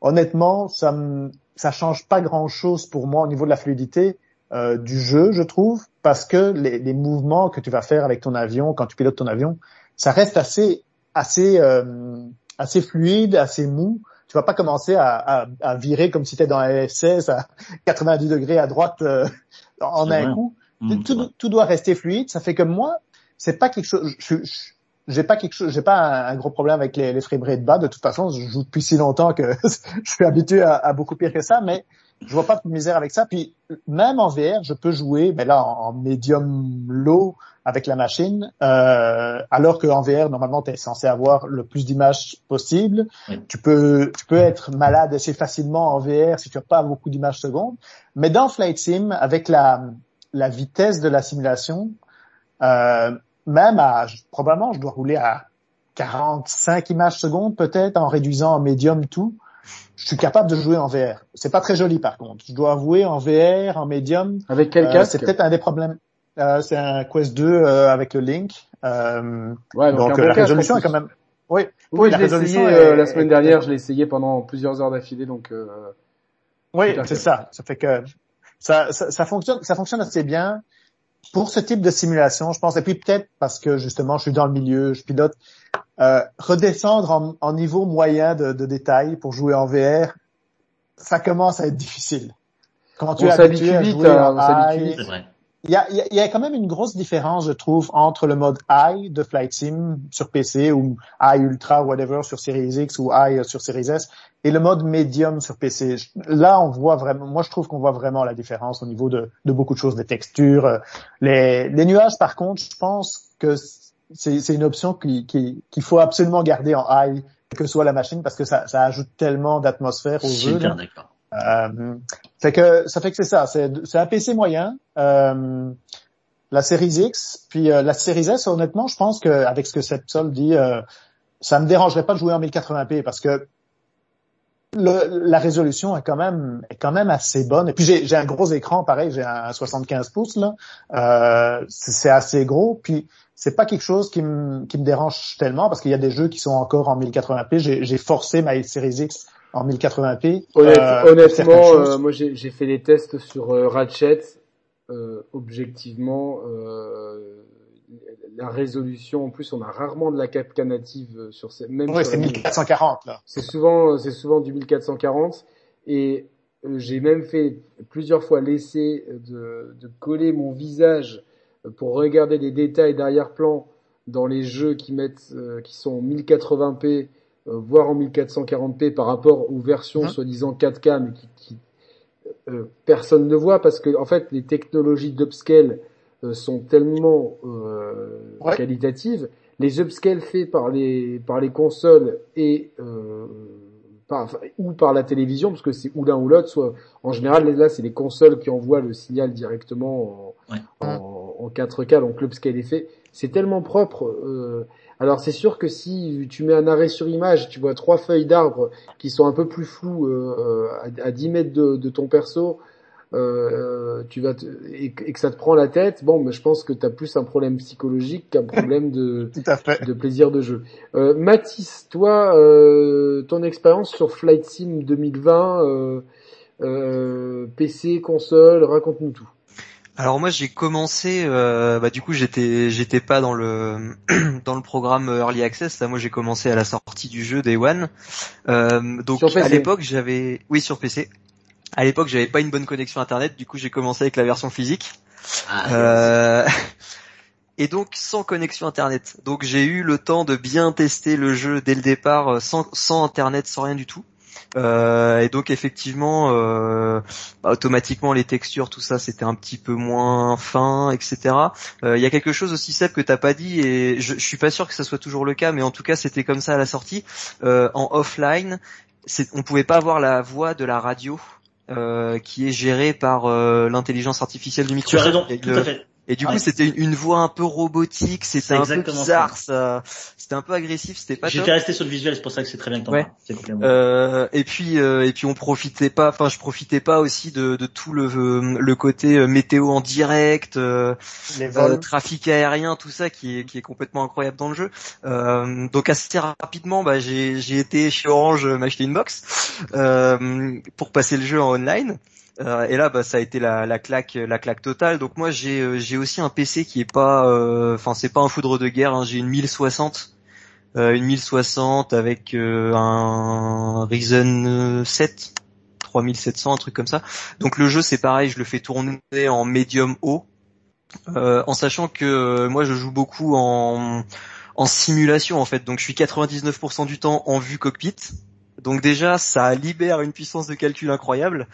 honnêtement, ça me, ça change pas grand-chose pour moi au niveau de la fluidité euh, du jeu, je trouve, parce que les, les mouvements que tu vas faire avec ton avion quand tu pilotes ton avion, ça reste assez, assez, euh, assez fluide, assez mou tu vas pas commencer à, à, à virer comme si tu étais dans un F-16 à 90 degrés à droite euh, en un vrai. coup. Mmh, tout, tout doit rester fluide. Ça fait que moi, c'est pas quelque chose. J'ai pas quelque chose. J'ai pas un, un gros problème avec les, les framerate bas. De toute façon, je joue depuis si longtemps que je suis habitué à, à beaucoup pire que ça. Mais je vois pas de misère avec ça. Puis même en VR, je peux jouer, mais là en, en medium low avec la machine, euh, alors qu'en VR normalement tu es censé avoir le plus d'images possible. Oui. Tu peux tu peux être malade assez facilement en VR si tu as pas beaucoup d'images secondes. Mais dans Flight Sim, avec la la vitesse de la simulation, euh, même à probablement je dois rouler à 45 images secondes peut-être en réduisant en medium tout je suis capable de jouer en VR. C'est pas très joli par contre. Je dois avouer en VR, en médium, Avec quel euh, casque? c'est peut-être un des problèmes. Euh, c'est un Quest 2 euh, avec le Link. Euh, Ouais, donc euh, bon la résolution est quand même. Oui. Oui, la je l'ai essayé résolution euh, est- la semaine dernière, je l'ai essayé pendant plusieurs heures d'affilée, donc euh, Oui, à c'est ça. Ça fait que ça, ça, ça fonctionne, ça fonctionne assez bien pour ce type de simulation, je pense. Et puis peut-être parce que justement, je suis dans le milieu, je pilote. Euh, redescendre en, en niveau moyen de, de détail pour jouer en VR, ça commence à être difficile. Quand tu On s'habitue à vite, jouer hein, on s'habitue vite. Il y a, y a, quand même une grosse différence, je trouve, entre le mode high de Flight Sim sur PC ou high ultra whatever sur Series X ou high sur Series S et le mode medium sur PC. Là, on voit vraiment, moi je trouve qu'on voit vraiment la différence au niveau de, de beaucoup de choses, des textures, euh, les, les nuages. Par contre, je pense que c'est une option qu'il qui, faut absolument garder en high, que soit la machine, parce que ça, ça ajoute tellement d'atmosphère au jeu. Super d'accord. Euh, fait que ça fait que c'est ça, c'est un PC moyen. Euh, la série X, puis euh, la série S, honnêtement, je pense qu'avec ce que cette sol dit, euh, ça me dérangerait pas de jouer en 1080p parce que la résolution est quand même est quand même assez bonne. Et puis j'ai un gros écran, pareil, j'ai un 75 pouces là, euh, c'est assez gros. Puis c'est pas quelque chose qui me qui me dérange tellement parce qu'il y a des jeux qui sont encore en 1080p. J'ai forcé ma série X en 1080p. Euh, honnêtement, euh, moi j'ai fait des tests sur euh, Ratchet. objectivement, la résolution, en plus, on a rarement de la 4K native sur ces, même. Ouais, c'est 1440 là. C'est souvent, c'est souvent du 1440 et j'ai même fait plusieurs fois l'essai de, de, coller mon visage pour regarder des détails d'arrière-plan dans les jeux qui mettent, qui sont 1080p euh, voire en 1440p par rapport aux versions hein soi-disant 4K, mais qui, qui euh, personne ne voit parce que en fait les technologies d'upscale euh, sont tellement qualitatives. Les upscales faits par les par les consoles et par, ou par la télévision, parce que c'est ou l'un ou l'autre, soit en général là c'est les consoles qui envoient le signal directement en, en, en 4K, donc l'upscale est fait. C'est tellement propre. Euh, alors c'est sûr que si tu mets un arrêt sur image, tu vois trois feuilles d'arbres qui sont un peu plus floues euh, à, 10 mètres de, ton perso, euh, tu vas et, que ça te prend la tête, bon, mais je pense que tu as plus un problème psychologique qu'un problème de, de plaisir de jeu. Euh, Mathis, toi, euh, ton expérience sur Flight Sim 2020, PC, console, raconte-nous tout. Alors moi j'ai commencé, euh, bah du coup j'étais j'étais pas dans le dans le programme Early Access. Là moi j'ai commencé à la sortie du jeu Day One. Euh, donc à l'époque j'avais, oui sur PC. À l'époque j'avais pas une bonne connexion internet. Du coup j'ai commencé avec la version physique. Ah, euh, et donc sans connexion internet. Donc j'ai eu le temps de bien tester le jeu dès le départ euh, sans sans internet, sans rien du tout. Euh, et donc effectivement, euh, bah, automatiquement les textures, tout ça, c'était un petit peu moins fin, etc. Euh, il y a quelque chose aussi Seb que t'as pas dit et je, je suis pas sûr que ça soit toujours le cas, mais en tout cas c'était comme ça à la sortie. en offline, on pouvait pas avoir la voix de la radio qui est gérée par l'intelligence artificielle du micro. Tu as raison, tout à fait. Et du coup, c'était une voix un peu robotique, c'était un peu bizarre, ça. c'était un peu agressif, c'était pas. J'étais resté sur le visuel, c'est pour ça que c'est très bien que ouais. euh, Et puis, euh, et puis on profitait pas, enfin, je profitais pas aussi de, de tout le le côté euh, météo en direct, euh, euh, trafic aérien, tout ça qui est qui est complètement incroyable dans le jeu. donc assez rapidement, bah, j'ai j'ai été chez Orange m'acheter une box pour passer le jeu en online. Euh, et là, bah, ça a été la, la, claque, la claque totale. Donc moi, j'ai, euh, aussi un PC qui est pas, euh, enfin, c'est pas un foudre de guerre. Hein. J'ai une 1060, une 1060 avec un Ryzen 7, 3700, un truc comme ça. Donc le jeu, c'est pareil, je le fais tourner en médium haut, en sachant que moi, je joue beaucoup en en simulation en fait. Donc je suis 99% du temps en vue cockpit. Donc déjà, ça libère une puissance de calcul incroyable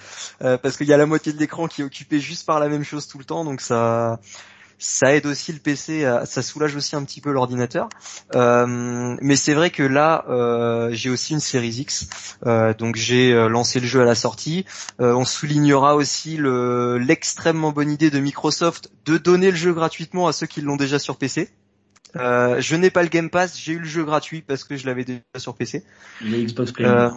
euh, parce qu'il y a la moitié de l'écran qui est occupé juste par la même chose tout le temps. Donc ça, ça aide aussi le PC, ça soulage aussi un petit peu l'ordinateur. Euh, mais c'est vrai que là, euh, j'ai aussi une série X, donc j'ai lancé le jeu à la sortie. on soulignera aussi l'extrêmement bonne idée de Microsoft de donner le jeu gratuitement à ceux qui l'ont déjà sur PC. Euh, je n'ai pas le Game Pass, j'ai eu le jeu gratuit parce que je l'avais déjà sur PC. Xbox euh,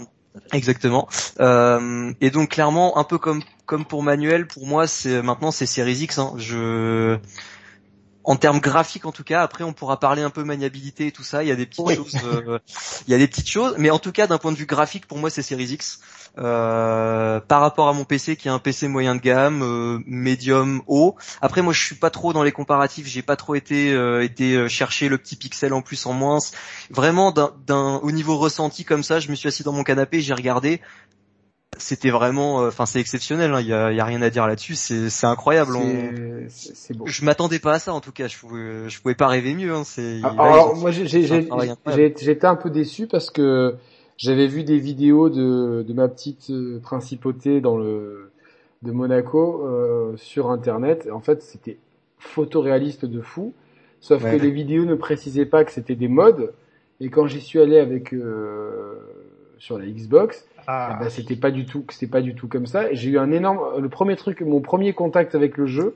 exactement. Euh, et donc clairement, un peu comme comme pour Manuel, pour moi, c'est maintenant c'est Series X. Hein. Je en termes graphiques en tout cas. Après, on pourra parler un peu maniabilité et tout ça. Il y a des petites choses. Euh, il y a des petites choses, mais en tout cas, d'un point de vue graphique, pour moi, c'est Series X. Euh, par rapport à mon PC qui est un PC moyen de gamme, euh, médium haut. Après, moi, je suis pas trop dans les comparatifs. J'ai pas trop été été chercher le petit pixel en plus en moins. Vraiment, d'un au niveau ressenti comme ça, je me suis assis dans mon canapé, j'ai regardé c'était vraiment, euh, enfin c'est exceptionnel. Il hein, y, a, y, a, rien à dire là-dessus. C'est, c'est incroyable. C'est beau. Je m'attendais pas à ça en tout cas. Je pouvais, je pouvais pas rêver mieux. Hein. C'est. Ah, alors, moi j'étais un peu déçu parce que j'avais vu des vidéos de, de ma petite euh, principauté dans le de Monaco euh, sur internet. En fait, c'était photoréaliste de fou. Sauf que les vidéos ne précisaient pas que c'était des modes. Et quand j'y suis allé avec euh, sur la Xbox, ah. eh ben, c'était pas du tout, c'était pas du tout comme ça. J'ai eu un énorme, le premier truc, mon premier contact avec le jeu,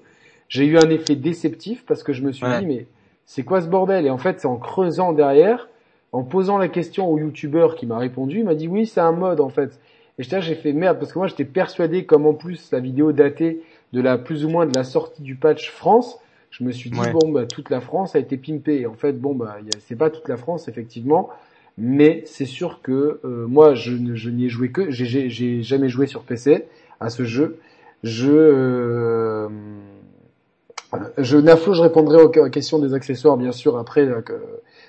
j'ai eu un effet déceptif parce que je me suis dit mais c'est quoi ce bordel? Et en fait, c'est en creusant derrière, en posant la question au youtubeur qui m'a répondu, il m'a dit oui, c'est un mode en fait. Et j'ai fait merde parce que moi j'étais persuadé comme en plus la vidéo datée de la plus ou moins de la sortie du patch France, je me suis dit bon bah toute la France a été pimpée. Et en fait bon bah c'est pas toute la France effectivement, mais c'est sûr que euh, moi je, n'y ai joué que j'ai jamais joué sur PC à ce jeu. Je euh, je Naflo, je répondrai aux questions des accessoires bien sûr après que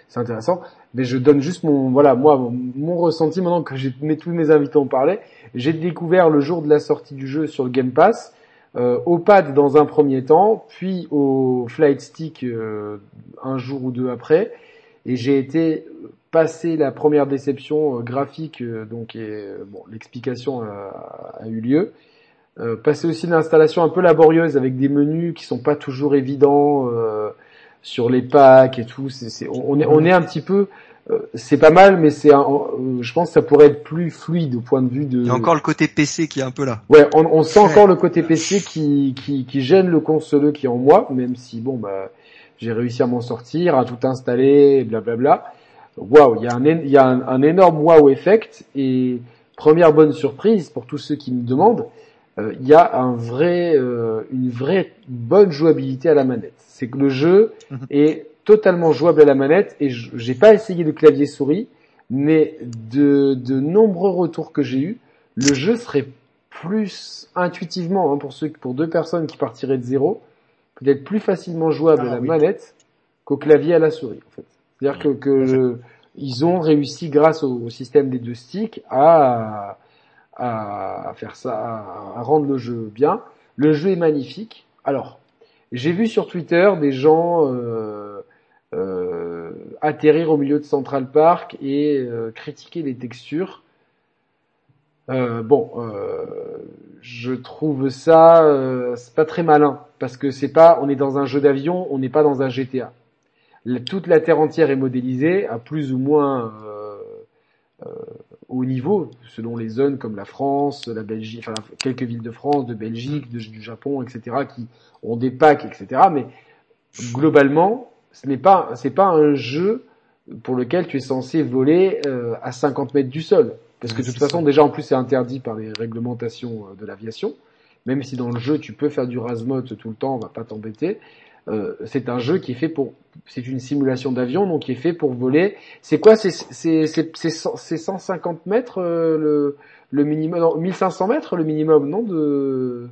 c'est intéressant, mais je donne juste mon voilà moi mon, ressenti maintenant que j'ai tous mes invités en parlaient. J'ai découvert le jour de la sortie du jeu sur le Game Pass euh, au pad dans un premier temps, puis au flight stick euh, un jour ou deux après, et j'ai été passé la première déception euh, graphique, donc bon, l'explication a, a, eu lieu. passer aussi l'installation un peu laborieuse avec des menus qui sont pas toujours évidents sur les packs et tout. c'est on, est, on est un petit peu euh, c'est pas mal, mais c'est, euh, je pense que ça pourrait être plus fluide au point de vue de. Il y a encore le côté PC qui est un peu là. Ouais, on, on sent encore le côté PC qui, qui, qui gêne le consoleux qui est en moi, même si bon bah j'ai réussi à m'en sortir, à tout installer, blablabla. Waouh, il y a un, il y a un, énorme wow effect et première bonne surprise pour tous ceux qui me demandent, euh, il y a un vrai, une vraie bonne jouabilité à la manette. C'est que le jeu mhm. est totalement jouable à la manette et j'ai pas essayé de clavier souris, mais de, de nombreux retours que j'ai eu, le jeu serait plus intuitivement hein, pour ceux pour deux personnes qui partiraient de zéro, peut-être plus facilement jouable ah à la manette qu'au clavier à la souris. En fait, c'est-à-dire que, que ils ont réussi grâce au, système des deux sticks à à faire ça, à rendre le jeu bien. Le jeu est magnifique. Alors, j'ai vu sur Twitter des gens euh, euh, atterrir au milieu de Central Park et euh, critiquer les textures. Euh, bon, euh, je trouve ça c'est pas très malin parce que c'est pas, on est dans un jeu d'avion, on n'est pas dans un GTA. Toute la terre entière est modélisée à plus ou moins haut niveau, selon les zones comme la France, la Belgique, enfin quelques villes de France, de Belgique, du Japon, etc., qui ont des packs, etc. Mais globalement, ce n'est pas c'est pas un jeu pour lequel tu es censé voler euh, à 50 mètres du sol parce que de toute façon déjà en plus c'est interdit par les réglementations euh, de l'aviation même si dans le jeu tu peux faire du rasmot tout le temps on va pas t'embêter euh, c'est un jeu qui est fait pour c'est une simulation d'avion donc qui est fait pour voler c'est quoi c'est c'est c'est 150 mètres le le minimum non, 1500 mètres le minimum non de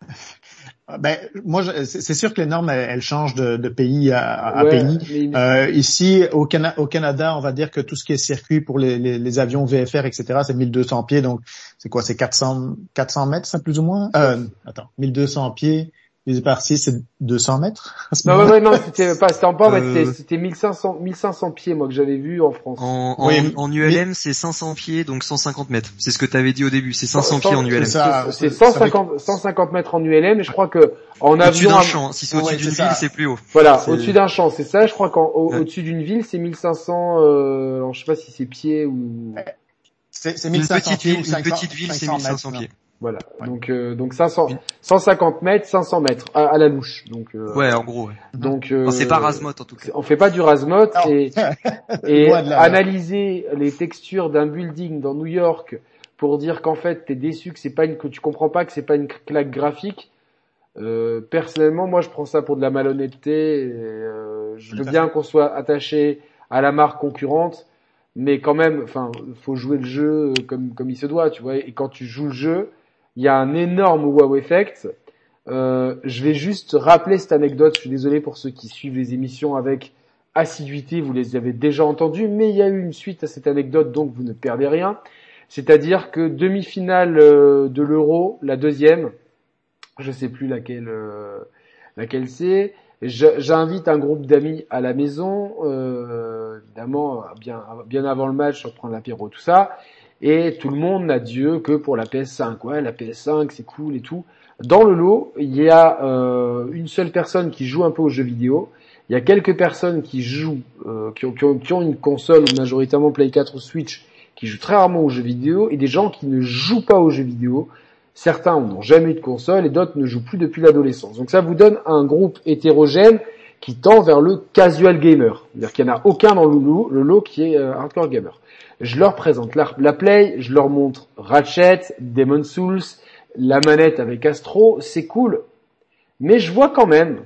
ah, ben, moi, c'est sûr que les normes, elles, changent de, de pays à, pays. Euh, ici, au, au, Canada, on va dire que tout ce qui est circuit pour les, les, les avions VFR, etc., c'est 1200 pieds. Donc, c'est quoi C'est 400, 400 mètres, ça, plus ou moins? Euh, Attends, 1200 pieds les par c'est 200 mètres? Non, ouais, ouais, non, c'était pas, c'était en bas, euh... c'était 1500, 1500 pieds, moi, que j'avais vu en France. En, en, en ULM, c'est 500 pieds, donc 150 mètres. C'est ce que tu avais dit au début, c'est 500 pieds en ULM. C'est 150, 150 mètres en ULM, et je crois que en avion... Au-dessus d'un champ, si c'est au-dessus d'une ville, c'est plus haut. Voilà, au-dessus d'un champ, c'est ça, je crois qu'au-dessus d'une ville, c'est 1500, euh, alors je sais pas si c'est pieds ou... C'est 1500 pieds. Une petite ville, c'est 1500 pieds. Voilà. Donc euh, donc 500, 150 mètres, 500 mètres à, la louche. Donc euh, ouais, en gros. Ouais. Donc euh, c'est pas Rasmot en tout cas. On fait pas du Rasmot et, et analyser les textures d'un building dans New York pour dire qu'en fait t'es déçu que c'est pas une que tu comprends pas que c'est pas une claque graphique. Euh, personnellement, moi je prends ça pour de la malhonnêteté. Et, euh, je veux bien qu'on soit attaché à la marque concurrente, mais quand même, enfin, faut jouer le jeu comme comme il se doit, tu vois. Et quand tu joues le jeu, il y a un énorme wow effect. Euh, je vais juste rappeler cette anecdote. Je suis désolé pour ceux qui suivent les émissions avec assiduité, vous les avez déjà entendues, mais il y a eu une suite à cette anecdote, donc vous ne perdez rien. C'est-à-dire que demi-finale euh, de l'Euro, la deuxième, je sais plus laquelle, euh, laquelle c'est. J'invite un groupe d'amis à la maison, euh, évidemment bien, bien avant le match, sur prendre l'apéro, tout ça. Et tout le monde n'a Dieu que pour la PS5. Ouais, la PS5, c'est cool et tout. Dans le lot, il y a euh, une seule personne qui joue un peu aux jeux vidéo. Il y a quelques personnes qui jouent, euh, qui, ont, une console, majoritairement Play 4 ou Switch, qui jouent très rarement aux jeux vidéo, et des gens qui ne jouent pas aux jeux vidéo. Certains n'ont jamais eu de console et d'autres ne jouent plus depuis l'adolescence. Donc ça vous donne un groupe hétérogène qui tend vers le casual gamer. C'est-à-dire qu'il n'y en a aucun dans le lot, le lot qui est euh, hardcore gamer. Je leur présente la, la, play, je leur montre Ratchet, Demon Souls, la manette avec Astro, c'est cool. Mais je vois quand même,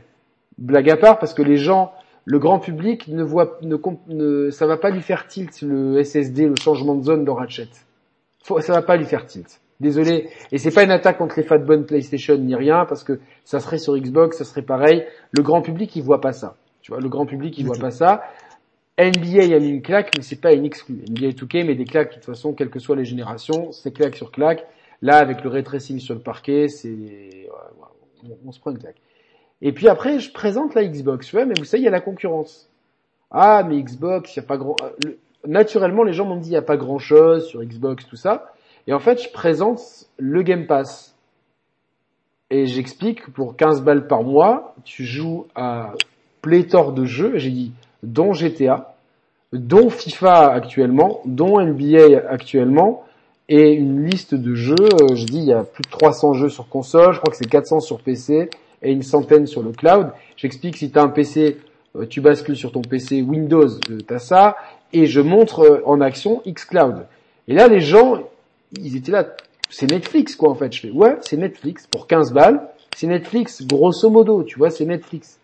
blague à part, parce que les gens, le grand public ne voit, ne, ne ça va pas lui faire tilt le SSD, le changement de zone dans Ratchet. Faut, ça va pas lui faire tilt. Désolé. Et c'est pas une attaque contre les fat bonnes PlayStation ni rien, parce que ça serait sur Xbox, ça serait pareil. Le grand public, il voit pas ça. Tu vois, le grand public, il voit pas ça. NBA a mis une claque, mais c'est pas une exclue. NBA 2K met des claques, de toute façon, quelles que soient les générations, c'est claque sur claque. Là, avec le ray tracing sur le parquet, c'est, on, se prend une claque. Et puis après, je présente la Xbox. Ouais, mais vous savez, il y a la concurrence. Ah, mais Xbox, il y a pas grand, le... naturellement, les gens m'ont dit, il y a pas grand chose sur Xbox, tout ça. Et en fait, je présente le Game Pass. Et j'explique que pour 15 balles par mois, tu joues à pléthore de jeux, j'ai dit, dont GTA, dont FIFA actuellement, dont NBA actuellement, et une liste de jeux, je dis, il y a plus de 300 jeux sur console, je crois que c'est 400 sur PC, et une centaine sur le cloud. J'explique si tu as un PC, tu bascules sur ton PC Windows, tu as ça, et je montre en action xCloud. Et là, les gens, ils étaient là, c'est Netflix quoi en fait. Je fais ouais, c'est Netflix pour 15 balles. C'est Netflix grosso modo, tu vois, c'est Netflix.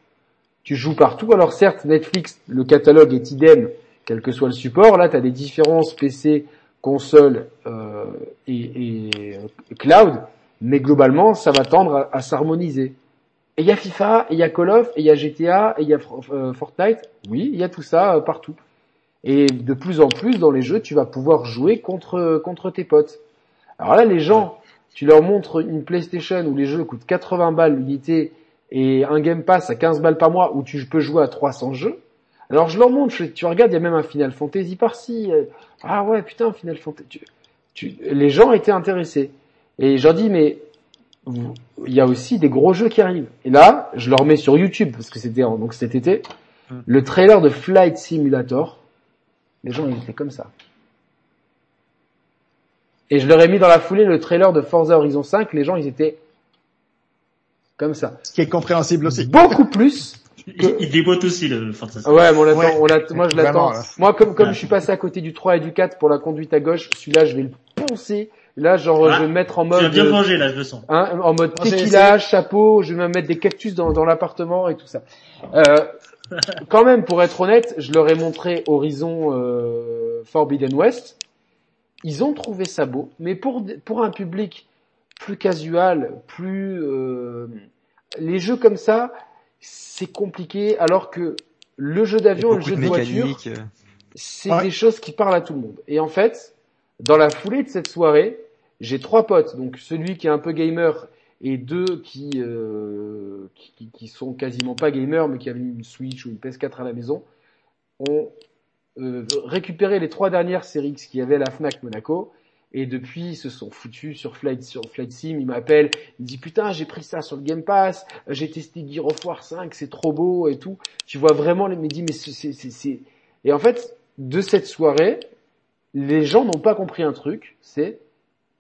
Tu joues partout. Alors certes, Netflix, le catalogue est idem, quel que soit le support. Là, tu as des différences PC, console euh, et, et, cloud, mais globalement, ça va tendre à, s'harmoniser. Et il y a FIFA, et il y a Call of, et il y a GTA, et il y a euh, Fortnite. Oui, il y a tout ça euh, partout. Et de plus en plus dans les jeux, tu vas pouvoir jouer contre contre tes potes. Alors là, les gens, tu leur montres une PlayStation où les jeux coûtent 80 balles l'unité et un Game Pass à 15 balles par mois où tu peux jouer à 300 jeux. Alors je leur montre, je, tu regardes, il y a même un Final Fantasy par-ci. Ah ouais, putain, Final Fantasy. Tu, tu, les gens étaient intéressés. Et je leur dis, mais il y a aussi des gros jeux qui arrivent. Et là, je leur mets sur YouTube, parce que c'était donc cet été, mm. le trailer de Flight Simulator. Les gens, ils étaient comme ça. Et je leur ai mis dans la foulée le trailer de Forza Horizon 5. Les gens, ils étaient comme ça. Ce qui est compréhensible aussi. Beaucoup plus. Que... Il déboîte aussi le Forza. Ouais, mais on l'attend. Ouais, on l'attend. Moi, je l'attends. Moi, comme comme ouais. je suis passé à côté du 3 et du 4 pour la conduite à gauche, celui-là, je vais le poncer. Là, genre, ah, je vais me mettre en mode. Tu bien manger là, je le sens. Hein, en mode tequila, chapeau. Je vais même mettre des cactus dans, dans l'appartement et tout ça. Euh, quand même, pour être honnête, je leur ai montré Horizon euh, Forbidden West. Ils ont trouvé ça beau, mais pour pour un public plus casual, plus euh, les jeux comme ça, c'est compliqué, alors que le jeu d'avion, le jeu de, de voiture, c'est ouais. des choses qui parlent à tout le monde. Et en fait, dans la foulée de cette soirée, j'ai trois potes, donc celui qui est un peu gamer et deux qui, euh, qui, qui sont quasiment pas gamers mais qui avaient une Switch ou une PS4 à la maison, ont euh, récupéré les trois dernières séries X qu'il y avait à la Fnac Monaco et depuis ils se sont foutus sur Flight sur Flight Sim, il m'appelle, il me dit putain j'ai pris ça sur le Game Pass, j'ai testé Gear of War 5, c'est trop beau et tout. Tu vois vraiment les dit mais c'est c'est et en fait de cette soirée, les gens n'ont pas compris un truc, c'est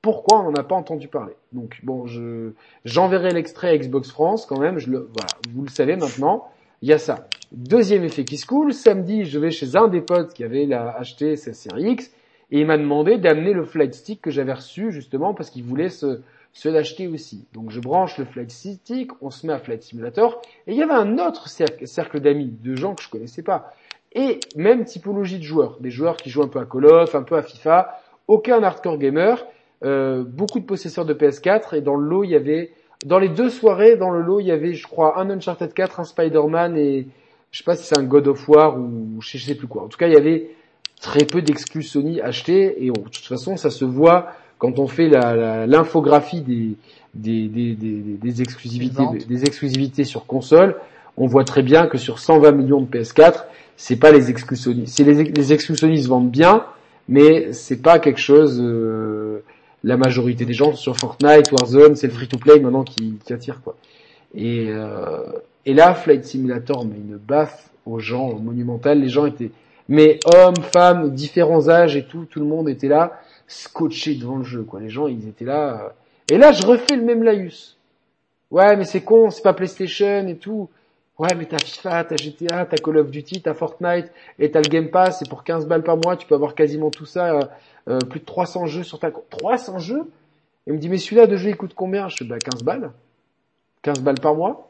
pourquoi on n'en a pas entendu parler. Donc bon, je j'enverrai l'extrait à Xbox France quand même. Je le voilà, vous le savez maintenant. Il y a ça. Deuxième effet qui se coule. Samedi, je vais chez un des potes qui avait la, acheté sa série X et il m'a demandé d'amener le flight stick que j'avais reçu justement parce qu'il voulait se se l'acheter aussi. Donc je branche le flight stick, on se met à Flight Simulator et il y avait un autre cercle, cercle d'amis, de gens que je connaissais pas et même typologie de joueurs, des joueurs qui jouent un peu à Call of, un peu à FIFA, aucun hardcore gamer euh, beaucoup de possesseurs de PS4 et dans le lot il y avait dans les deux soirées dans le lot il y avait je crois un Uncharted 4, un Spider-Man et je sais pas si c'est un God of War ou je sais plus quoi. En tout cas il y avait très peu d'exclus Sony achetés et de toute façon ça se voit quand on fait l'infographie des, des, des, des, des exclusivités, des exclusivités sur console, on voit très bien que sur 120 millions de PS4, c'est pas les exclus Sony. C'est les, les exclus Sony se vendent bien, mais c'est pas quelque chose. Euh, la majorité des gens sur Fortnite, Warzone, c'est le free-to-play maintenant qui, qui, attire quoi. Et, euh, et là, Flight Simulator met une baffe aux gens monumentale. Les gens étaient, mais hommes, femmes, différents âges et tout, tout le monde était là, scotché devant le jeu quoi. Les gens, ils étaient là. Euh, et là, je refais le même laïus. Ouais, mais c'est con, c'est pas PlayStation et tout. Ouais, mais t'as FIFA, t'as GTA, t'as Call of Duty, t'as Fortnite, et t'as le Game Pass, et pour 15 balles par mois, tu peux avoir quasiment tout ça, euh, euh plus de 300 jeux sur ta... 300 jeux? Il me dit, mais celui-là de jeu, il coûte combien? Je fais, bah 15 balles. 15 balles par mois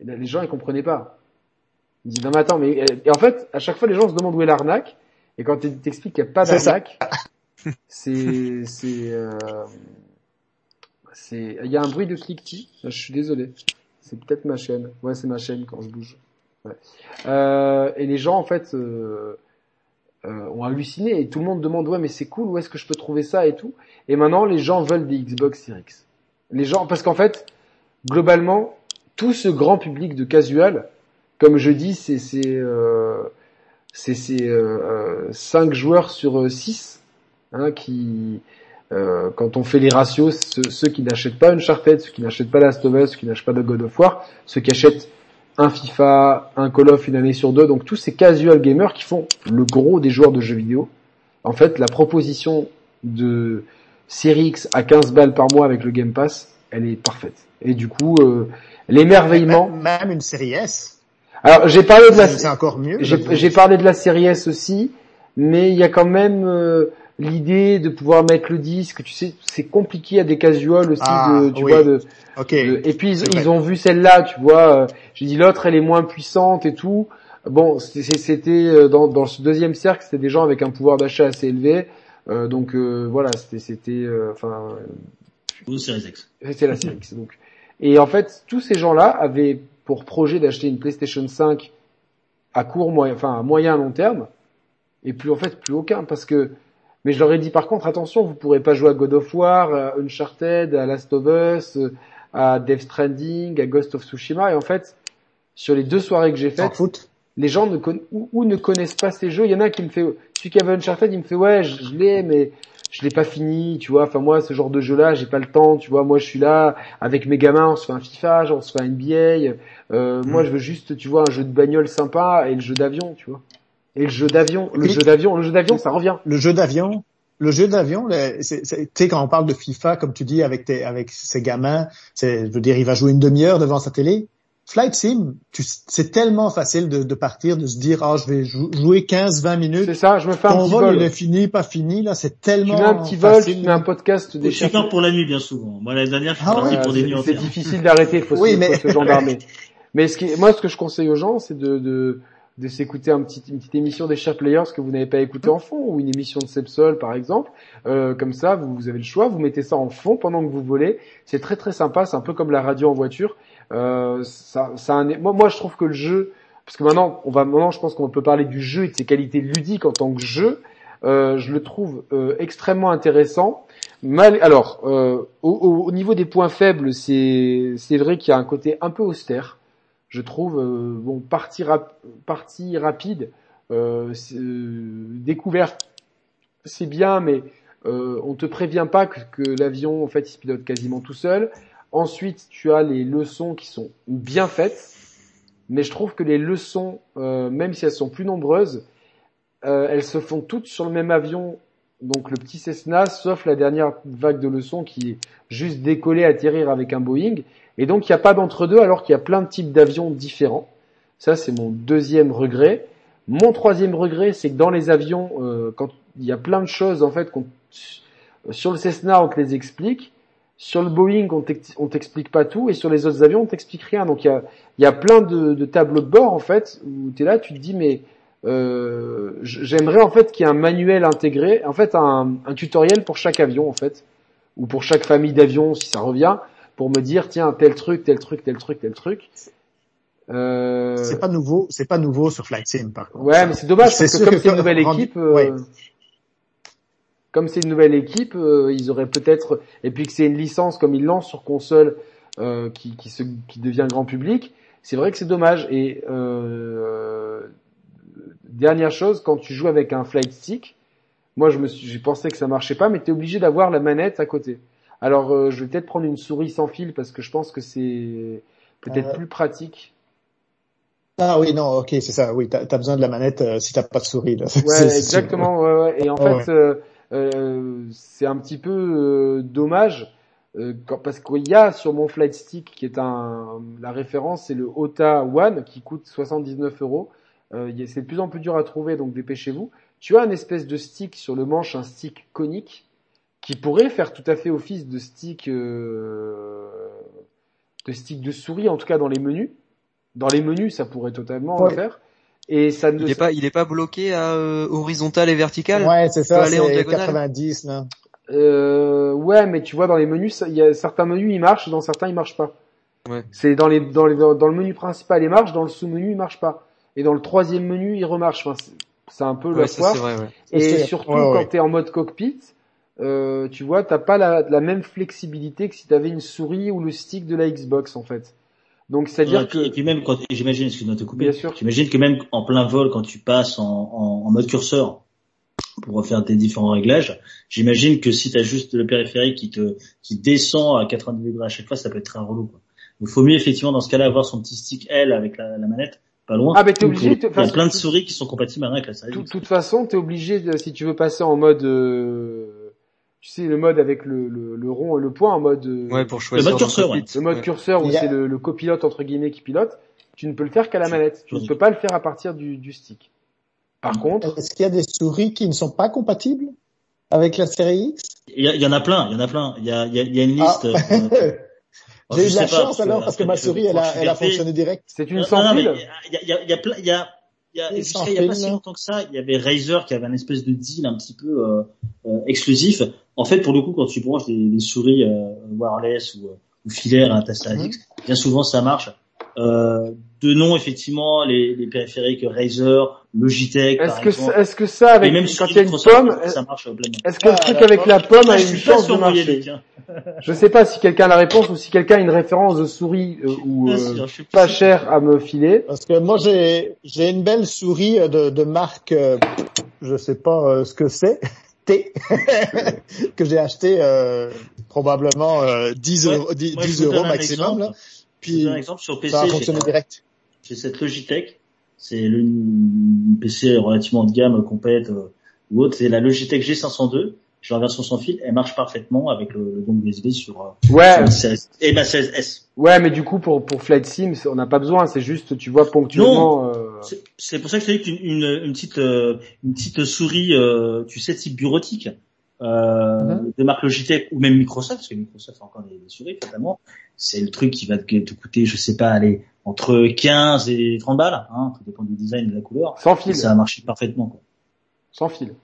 Et les gens, ils comprenaient pas. Ils disent, non mais attends, mais... Euh, et en fait, à chaque fois, les gens se demandent où est l'arnaque, et quand tu t'expliques qu'il n'y a pas d'arnaque, c'est... c'est euh c'est, il y a un bruit de cliquetis. Je suis désolé. C'est peut-être ma chaîne. Ouais, c'est ma chaîne quand je bouge. Ouais. Euh, et les gens, en fait, euh, euh, ont halluciné et tout le monde demande ouais, mais c'est cool. Où est-ce que je peux trouver ça et tout. Et maintenant, les gens veulent des Xbox Series X. Les gens, parce qu'en fait, globalement, tout ce grand public de casual, comme je dis, c'est c'est euh, c'est euh, 5 joueurs sur 6 hein, qui euh, quand on fait les ratios, ceux, qui n'achètent pas Uncharted, ceux qui n'achètent pas Last of Us, ceux qui n'achètent pas de God of War, ceux qui achètent un FIFA, un Call of une année sur deux, donc tous ces casual gamers qui font le gros des joueurs de jeux vidéo. En fait, la proposition de Series X à 15 balles par mois avec le Game Pass, elle est parfaite. Et du coup, euh, l'émerveillement. Même, une série S. Alors j'ai parlé de la. C'est encore mieux. J'ai parlé de la série S aussi, mais il y a quand même. Euh, l'idée de pouvoir mettre le disque, tu sais, c'est compliqué à des casuals aussi, ah, de, tu vois, de, et puis ils, ont vu celle-là, tu vois. Euh, j'ai dit l'autre, elle est moins puissante et tout. Bon, c'était euh, dans, dans ce deuxième cercle, c'était des gens avec un pouvoir d'achat assez élevé, euh, donc euh, voilà, c'était, c'était, enfin, c'était la série X. Donc, et en fait, tous ces gens-là avaient pour projet d'acheter une PlayStation 5 à court moyen, enfin à moyen long terme, et plus en fait plus aucun, parce que mais je leur ai dit par contre, attention, vous pourrez pas jouer à God of War, à Uncharted, à Last of Us, à Death Stranding, à Ghost of Tsushima. Et en fait, sur les deux soirées que j'ai faites, les gens ne ou, ne connaissent pas ces jeux. Il y en a qui me fait, celui qui avait Uncharted, il me fait ouais, je, l'ai, mais je l'ai pas fini, tu vois. Enfin moi, ce genre de jeu-là, j'ai pas le temps, tu vois. Moi, je suis là avec mes gamins, on se fait un FIFA, on se fait un NBA. Euh, Moi, mm. je veux juste, tu vois, un jeu de bagnole sympa et le jeu d'avion, tu vois. Et le jeu d'avion, le jeu d'avion, le jeu d'avion, ça revient. Le jeu d'avion, le jeu d'avion, tu sais quand on parle de FIFA, comme tu dis avec tes, avec ses gamins, je veux dire, il va jouer une demi-heure devant sa télé. Flight Sim, c'est tellement facile de, de, partir, de se dire, ah, je vais jouer 15-20 minutes. C'est ça, je me fais un petit vol. vol. il est fini, pas fini, là, c'est tellement Tu mets un petit vol, tu mets un podcast des Je pars pour la nuit, bien souvent. Moi, l'année dernière, je suis ah parti pour des nuits C'est difficile d'arrêter, il faut, oui, se, mais... faut se gendarmer. mais ce qui, moi, ce que je conseille aux gens, c'est de, de de s'écouter un petit, une petite émission des Share Players que vous n'avez pas écouté en fond, ou une émission de Sepsol par exemple. Euh, comme ça, vous, avez le choix, vous mettez ça en fond pendant que vous volez. C'est très très sympa, c'est un peu comme la radio en voiture. Euh, ça, ça moi, je trouve que le jeu, parce que maintenant, on va, maintenant, je pense qu'on peut parler du jeu et de ses qualités ludiques en tant que jeu. Euh, je le trouve euh, extrêmement intéressant. Mal, alors, euh, au, au, niveau des points faibles, c'est vrai qu'il y a un côté un peu austère je trouve, euh, bon, partie, rapide, euh, euh, découverte, c'est bien, mais euh, on te prévient pas que, l'avion, en fait, il se pilote quasiment tout seul. Ensuite, tu as les leçons qui sont bien faites, mais je trouve que les leçons, même si elles sont plus nombreuses, elles se font toutes sur le même avion, donc le petit Cessna, sauf la dernière vague de leçons qui est juste décoller, atterrir avec un Boeing. Et donc il n'y a pas d'entre-deux alors qu'il y a plein de types d'avions différents. Ça c'est mon deuxième regret. Mon troisième regret, c'est que dans les avions, euh, quand il y a plein de choses en fait, sur le Cessna on te les explique, sur le Boeing on t'explique pas tout, et sur les autres avions on t'explique rien. Donc il y a, plein de, de, tableaux de bord en fait où tu es là, tu te dis mais euh, j'aimerais en fait qu'il y ait un manuel intégré, en fait un, un tutoriel pour chaque avion en fait, ou pour chaque famille d'avions si ça revient pour me dire tiens tel truc, tel truc, tel truc, tel truc. Euh... C'est pas nouveau, c'est pas nouveau sur Flight Sim par contre. Ouais, mais c'est dommage parce que comme c'est une nouvelle rendu... équipe, euh, comme c'est une nouvelle équipe, euh, ils auraient peut-être et puis que c'est une licence comme ils lancent sur console euh, qui qui, se, qui devient grand public. C'est vrai que c'est dommage. Et euh, dernière chose, quand tu joues avec un flight stick, moi je me suis, j'ai pensé que ça marchait pas, mais tu es obligé d'avoir la manette à côté. Alors euh, je vais peut-être prendre une souris sans fil parce que je pense que c'est peut-être Euh, plus pratique. Ah oui, non, ok, c'est ça. Oui, t'as as besoin de la manette euh, si t'as pas de souris. Là. Ouais, exactement. Ouais, ouais. Et en Ouais, fait, euh, euh, c'est un petit peu dommage quand- parce qu'il y a sur mon flight stick qui est un la référence, c'est le OTA One qui coûte 79 euros. C'est de plus en plus dur à trouver, donc dépêchez-vous. Tu as un espèce de stick sur le manche, un stick conique qui pourrait faire tout à fait office de stick euh, de stick de souris, en tout cas dans les menus. Dans les menus, ça pourrait totalement Ouais. le faire. Et ça ne Il est pas, il est pas bloqué à euh, horizontal et vertical. Ouais, c'est ça, peut aller en c'est diagonale. 90 là. Euh, ouais, mais tu vois dans les menus, il y a certains menus ils marchent, dans certains ils marchent pas. Ouais. C'est dans les dans les dans, le menu principal il marche, dans le sous-menu il marche pas, et dans le troisième menu il remarche. Enfin, c'est- un peu la Ouais, ça vrai. Ouais. Et C'est- surtout ouais, ouais. quand t'es en mode cockpit, euh, tu vois, t'as pas la, la même flexibilité que si t'avais une souris ou le stick de la Xbox en fait. Donc c'est à dire Ouais, que Et puis même quand, j'imagine, excuse-moi de te couper, Bien sûr. j'imagine que même en plein vol, quand tu passes en, en, en mode curseur pour faire tes différents réglages, j'imagine que si tu as juste le périphérique qui te qui descend à 90 degrés à chaque fois, ça peut être très relou. Quoi. Il faut mieux effectivement dans ce cas-là avoir son petit stick L avec la, la manette, pas loin. Ah, mais t'es obligé Il y a plein de souris qui sont compatibles avec la série de toute façon, t'es obligé, si tu veux passer en mode, euh, tu sais, le mode avec le, le, le rond et le point, en mode, euh, Ouais, pour choisir. mode le curseur, cockpit. le mode Ouais. curseur où a- c'est le, le copilote entre guillemets qui pilote, tu ne peux le faire qu'à la manette. Tu ne peux pas le faire à partir du, du stick. Par contre, Est-ce qu'il y a des souris qui ne sont pas compatibles avec la série X? Il y, en a plein, il y en a plein. Il y a, il y a, il y a une Ah. liste. euh, oh, J'ai eu de la pas, chance alors parce que ma souris elle a, elle a fonctionné direct. c'est une sans non, mais fil. Il y a, il y a, il y a y a, il y a, jusqu'à il pas si longtemps que ça, il y avait Razer qui avait un espèce de deal un petit peu euh, euh, exclusif. En fait, pour le coup, quand tu branches des, des souris euh, wireless ou, euh, ou filaires à ta Series Mhm. X, bien souvent ça marche. Euh, de nom, effectivement, les, les périphériques Razer, Logitech, par Est-ce que, exemple. ça- est-ce que ça, Et avec, même quand il y a une pomme, ça marche pleinement. est-ce que le Ah, truc avec la pomme Ah, a je une chance de marcher. Je sais pas si quelqu'un a la réponse ou si quelqu'un a une référence de souris euh, ou euh, pas sûr. cher à me filer. Parce que moi j'ai j'ai une belle souris euh, de, de marque, euh, je sais pas euh, ce que c'est, T, que j'ai acheté euh, probablement euh, 10 Ouais, euros, 10, Moi, je 10 vous donne euros un maximum. Là. Puis un exemple sur PC. ça a fonctionné direct. j'ai cette Logitech, c'est le une PC relativement de gamme complète euh, ou autre, c'est la Logitech G502. J'ai la version sans fil, elle marche parfaitement avec le, le dongle USB sur, euh, Ouais, sur ma 16 et ma 16S. ouais, mais du coup pour pour Flight Sim, on n'a pas besoin. C'est juste, tu vois, ponctuellement. euh, C'est- C'est pour ça que je te dis qu'une une, une petite euh, une petite souris, euh, tu sais, type bureautique, euh, Mhm. de marque Logitech ou même Microsoft, parce que Microsoft a encore des, des souris, fatalement. C'est le truc qui va te, te coûter, je sais pas, aller entre 15 et 30 balles, hein, tout dépend du design et de la couleur. sans Et fil, ça a marché parfaitement. Quoi. sans fil.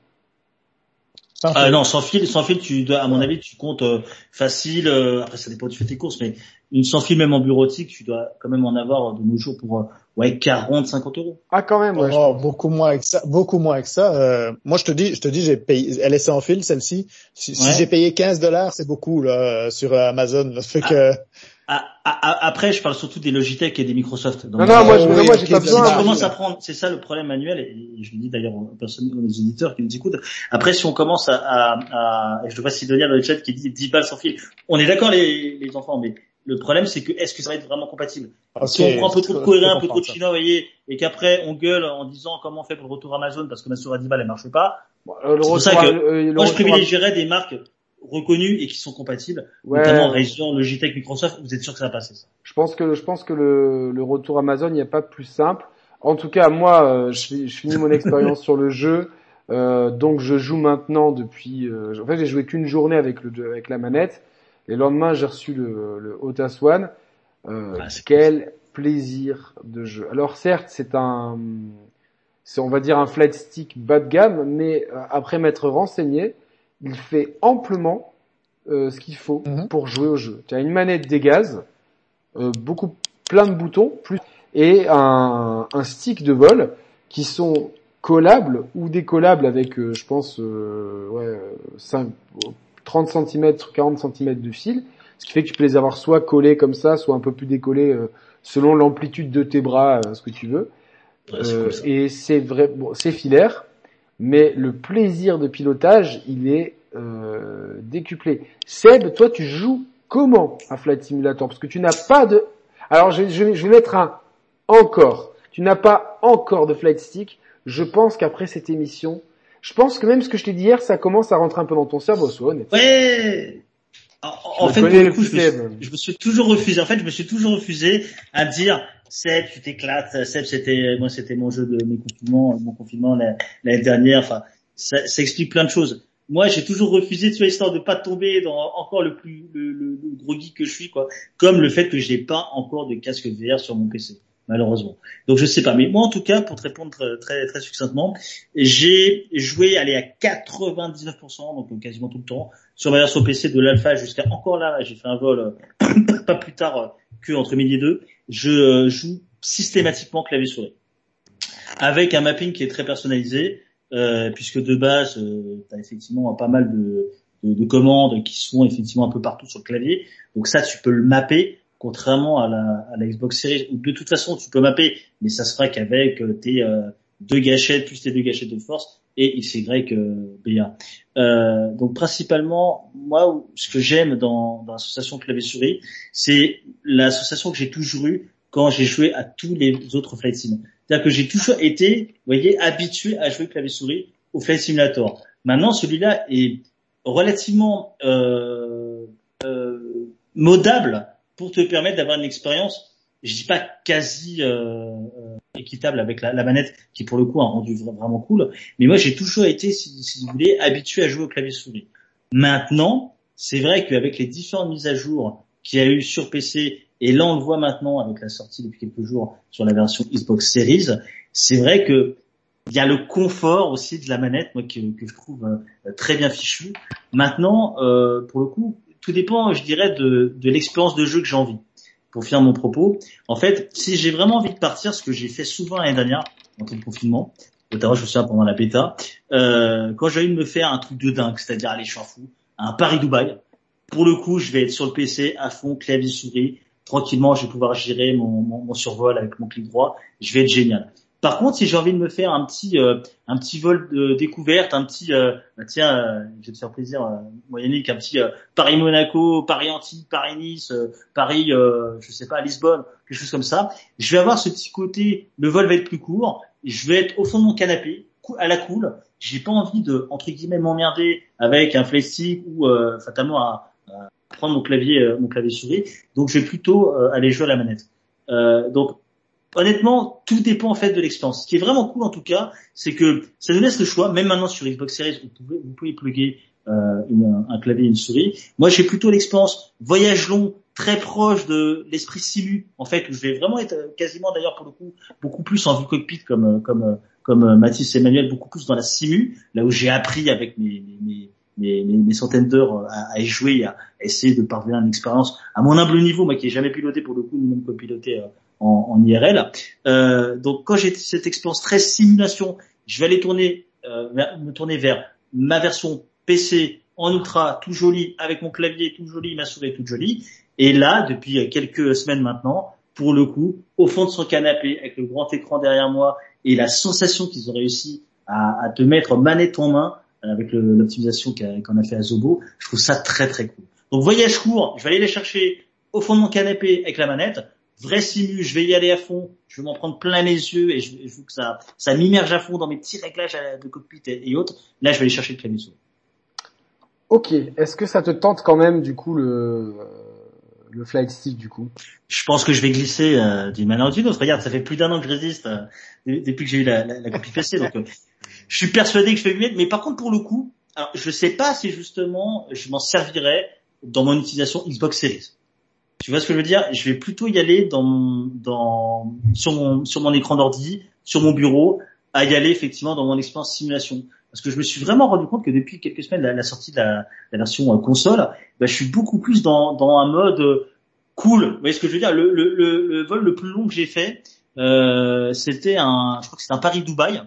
Sans Ah fil. non, sans fil, sans fil, tu dois, à mon avis, tu comptes euh, facile. euh, après, ça dépend où tu fais tes courses, mais une sans fil même en bureautique, tu dois quand même en avoir de nos jours pour euh, ouais 40, 50 euros. Ah quand même, ouais. Oh, beaucoup moins avec ça, beaucoup moins avec ça. Euh, moi, je te dis, je te dis, j'ai payé, elle est sans fil, celle-ci. Si, j'ai payé 15 dollars, c'est beaucoup là sur Amazon. Là. Ça fait que Ah, ah, ah, après, je parle surtout des Logitech et des Microsoft. Donc, Non, non, moi, Euh, je, oui, moi, j'ai pas ça si besoin. tu commences à prendre, c'est ça le problème manuel, et je le dis d'ailleurs aux personnes, aux auditeurs qui nous écoutent. Après, si on commence à, à, à et je vois Sidonia dans le chat qui dit 10 balles sans fil. On est d'accord les, les enfants, mais le problème c'est que est-ce que ça va être vraiment compatible? Si on prend un peu trop de coréen, un peu trop de chinois, vous voyez, et qu'après on gueule en disant comment on fait pour le retour Amazon parce que ma souris à 10 balles elle marche pas. Bon, euh, C'est pour ça que euh, le Moi, je à- privilégierais des marques reconnues et qui sont compatibles, Ouais. notamment Razer, Logitech, Microsoft. Vous êtes sûr que ça va passer ça? Je pense que je pense que le, le retour Amazon, il n'y a pas plus simple. En tout cas, moi, euh, je, je finis mon expérience sur le jeu, euh, donc je joue maintenant depuis. euh, en fait, j'ai joué qu'une journée avec le avec la manette. Et le lendemain, j'ai reçu le, le Otas One. Euh, Ah, quel plaisir de jeu. Alors certes, c'est un, c'est on va dire un flat stick bas de gamme, mais euh, après m'être renseigné, il fait amplement euh, ce qu'il faut Mhm. pour jouer au jeu. Tu as une manette des gaz, euh, beaucoup plein de boutons, plus et un, un stick de vol qui sont collables ou décollables avec, euh, je pense, euh, ouais, 5, 30 cm, 40 cm de fil, ce qui fait que tu peux les avoir soit collés comme ça, soit un peu plus décollés euh, selon l'amplitude de tes bras, ce que tu veux. et c'est vrai, bon, c'est filaire, mais le plaisir de pilotage, il est décuplé. Seb, toi, tu joues comment à Flight Simulator? Parce que tu n'as pas de... Alors, je, je vais mettre un encore. Tu n'as pas encore de flight stick. Je pense qu'après cette émission, je pense que même ce que je t'ai dit hier, ça commence à rentrer un peu dans ton cerveau, Swan. Ouais. En, fait, je, me suis, toujours refusé. En fait, je me suis toujours refusé à dire Seb, tu t'éclates. Seb, c'était moi, c'était mon jeu de mes confinements, mon confinement l'année dernière. Enfin, ça, explique plein de choses. Moi, j'ai toujours refusé, tu vois, histoire de pas tomber dans encore le plus le, gros geek que je suis, quoi. Comme le fait que je n'ai pas encore de casque VR sur mon PC malheureusement. Donc je sais pas, mais moi en tout cas, pour te répondre très très, succinctement, j'ai joué aller à 99%, donc quasiment tout le temps, sur ma version PC de l'alpha jusqu'à encore là, j'ai fait un vol euh, pas plus tard euh, que entre midi et deux. Je euh, joue systématiquement clavier souris. Avec un mapping qui est très personnalisé, puisque de base, tu as effectivement pas mal de, de, de commandes qui sont effectivement un peu partout sur le clavier. Donc ça, tu peux le mapper contrairement à la, à la Xbox Series, de toute façon tu peux mapper, mais ça se fera qu'avec euh, tes euh, deux gâchettes plus tes deux gâchettes de force et XY euh, BA. Euh, donc principalement, moi, ce que j'aime dans, l'association clavier-souris, c'est l'association que j'ai toujours eue quand j'ai joué à tous les autres Flight Sim. C'est-à-dire que j'ai toujours été, vous voyez, habitué à jouer clavier-souris au Flight Simulator. Maintenant, celui-là est relativement euh, euh, modable pour te permettre d'avoir une expérience, je dis pas quasi euh, euh, équitable avec la, manette, qui pour le coup a rendu vraiment cool. Mais moi, j'ai toujours été, si, vous voulez, habitué à jouer au clavier souris. Maintenant, c'est vrai qu'avec les différentes mises à jour qu'il y a eu sur PC, et là on le voit maintenant avec la sortie depuis quelques jours sur la version Xbox Series, c'est vrai que il y a le confort aussi de la manette, moi que, que je trouve euh, très bien fichu. Maintenant, euh, pour le coup, tout dépend, je dirais, de, de l'expérience de jeu que j'ai envie. Pour finir mon propos, en fait, si j'ai vraiment envie de partir, ce que j'ai fait souvent l'année dernière, en temps de confinement, notamment je me souviens pendant la bêta, euh, quand j'ai envie de me faire un truc de dingue, c'est-à-dire aller, je fou, un Paris-Dubaï, pour le coup, je vais être sur le PC à fond, clavier souris, tranquillement, je vais pouvoir gérer mon, mon survol avec mon clic droit, je vais être génial. Par contre, si j'ai envie de me faire un petit euh, un petit vol de découverte, un petit euh, bah tiens, euh, je vais te faire plaisir, euh, Moyennique, un petit Paris Monaco, Paris Antibes, Paris Nice, Paris, je sais pas, Lisbonne, quelque chose comme ça. Je vais avoir ce petit côté, le vol va être plus court, je vais être au fond de mon canapé, à la cool. J'ai pas envie de entre guillemets m'emmerder avec un flashy ou fatalement à, prendre mon clavier mon clavier souris. Donc je vais plutôt aller jouer à la manette. donc honnêtement, tout dépend en fait de l'expérience. Ce qui est vraiment cool en tout cas, c'est que ça nous laisse le choix. Même maintenant sur Xbox Series, vous pouvez, vous pouvez plugger euh, un clavier et une souris. Moi, j'ai plutôt l'expérience voyage long, très proche de l'esprit simu, en fait, où je vais vraiment être euh, quasiment d'ailleurs pour le coup beaucoup plus en vue cockpit comme euh, comme euh, comme Mathis et Emmanuel, beaucoup plus dans la simu, là où j'ai appris avec mes, mes, centaines d'heures à, à, y jouer, à, essayer de parvenir à une expérience à mon humble niveau, moi qui ai jamais piloté pour le coup, ni même copiloté en, en IRL. Euh, donc quand j'ai cette expérience très simulation, je vais aller tourner, euh, me tourner vers ma version PC en ultra, tout joli, avec mon clavier tout joli, ma souris toute jolie. Et là, depuis quelques semaines maintenant, pour le coup, au fond de son canapé, avec le grand écran derrière moi et la sensation qu'ils ont réussi à, te mettre manette en main avec l'optimisation qu'on a, fait à Zobo, je trouve ça très très cool. Donc voyage court, je vais aller les chercher au fond de mon canapé avec la manette vrai simu, je vais y aller à fond, je vais m'en prendre plein les yeux et je, veux que ça, ça m'immerge à fond dans mes petits réglages de cockpit et, autres. Là, je vais aller chercher le clavier Ok. Est-ce que ça te tente quand même du coup le le flight stick du coup? Je pense que je vais glisser euh, d'une manière ou d'une autre. Regarde, ça fait plus d'un an que je résiste euh, depuis que j'ai eu la, la, la copie PC, donc euh, je suis persuadé que je vais mieux. Mais par contre, pour le coup, alors je sais pas si justement je m'en servirais dans mon utilisation Xbox Series. Tu vois ce que je veux dire? Je vais plutôt y aller dans, dans sur mon sur mon écran d'ordi, sur mon bureau, à y aller effectivement dans mon expérience simulation. Parce que je me suis vraiment rendu compte que depuis quelques semaines, la, sortie de la, version euh, console, bah, je suis beaucoup plus dans, dans un mode euh, cool. Vous voyez ce que je veux dire? Le, le, le, vol le plus long que j'ai fait, Euh, c'était un, je crois que c'était un Paris Dubaï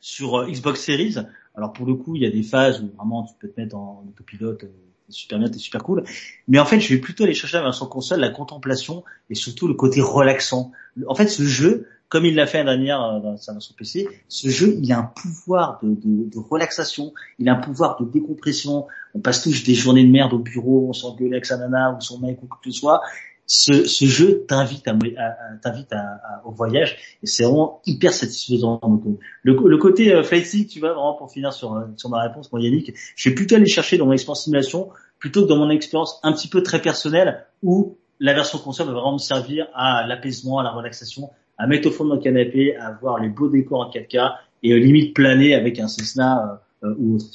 sur euh, Xbox Series. Alors pour le coup, il y a des phases où vraiment tu peux te mettre en autopilote, super bien, c'est super cool. Mais en fait, je vais plutôt aller chercher la version console la contemplation et surtout le côté relaxant. En fait, ce jeu, comme il l'a fait la dernière euh, dans version PC, ce jeu, il a un pouvoir de, de, de, relaxation, il a un pouvoir de décompression. On passe tous des journées de merde au bureau, on s'engueule avec sa nana ou son mec ou quoi que ce soit. Ce, jeu t'invite à, à, à, au voyage et c'est vraiment hyper satisfaisant. Donc, le, le côté euh, flight tu vois, vraiment pour finir sur, euh, sur ma réponse, moi Yannick, je vais plutôt aller chercher dans mon expérience simulation plutôt que dans mon expérience un petit peu très personnelle où la version console va vraiment me servir à l'apaisement, à la relaxation, à mettre au fond de mon canapé, à voir les beaux décors en 4K et euh, limite planer avec un Cessna euh, euh, ou autre.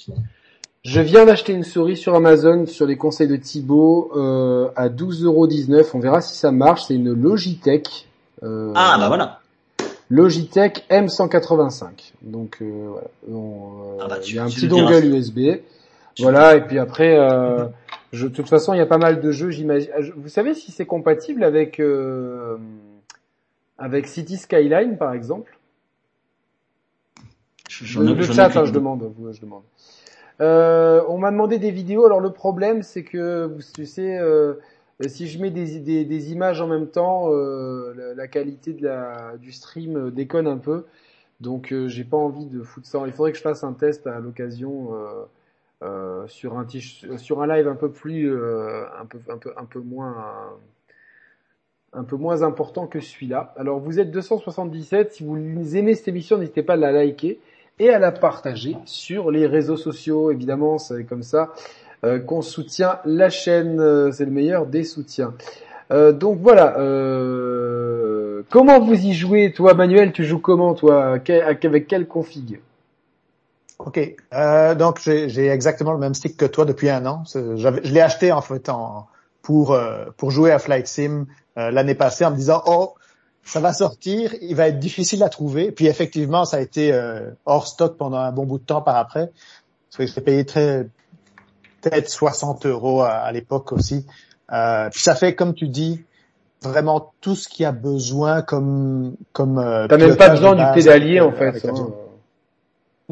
Je viens d'acheter une souris sur Amazon sur les conseils de Thibaut euh, à 12,19€. On verra si ça marche. C'est une Logitech. Euh, ah bah voilà. Logitech M185. Donc euh, voilà. On, ah bah, il y a un petit dongle USB. voilà. Et puis après, je, de toute façon, il y a pas mal de jeux. J'imagine. Vous savez si c'est compatible avec avec City Skyline, par exemple? Le chat, hein, je demande. Je demande. Euh, on m'a demandé des vidéos. Alors le problème, c'est que euh, si je mets des, images en même temps, euh, la, qualité du stream déconne un peu. Donc j'ai pas envie de foutre ça. Il faudrait que je fasse un test à l'occasion sur un live un peu plus, un peu moins important que celui-là. Alors vous êtes 277, si vous aimez cette émission, n'hésitez pas à la liker et à la partager sur les réseaux sociaux. Évidemment, c'est comme ça euh, qu'on soutient la chaîne, euh, c'est le meilleur des soutiens. Euh, donc voilà, euh, comment vous y jouez Toi Manuel, tu joues comment toi? Avec quelle config? Ok, donc j'ai exactement le même stick que toi depuis un an. Je l'ai acheté en fait pour pour jouer à Flight Sim euh, l'année passée en me disant oh ça va sortir, il va être difficile à trouver. Puis effectivement, ça a été euh, hors stock pendant un bon bout de temps par après. Parce que j'ai payé très peut-être 60 euros à, l'époque aussi. Euh, puis ça fait, comme tu dis, vraiment tout ce qu'il y a besoin comme comme. Euh, T'as même pas besoin du pédalier en fait. Hein.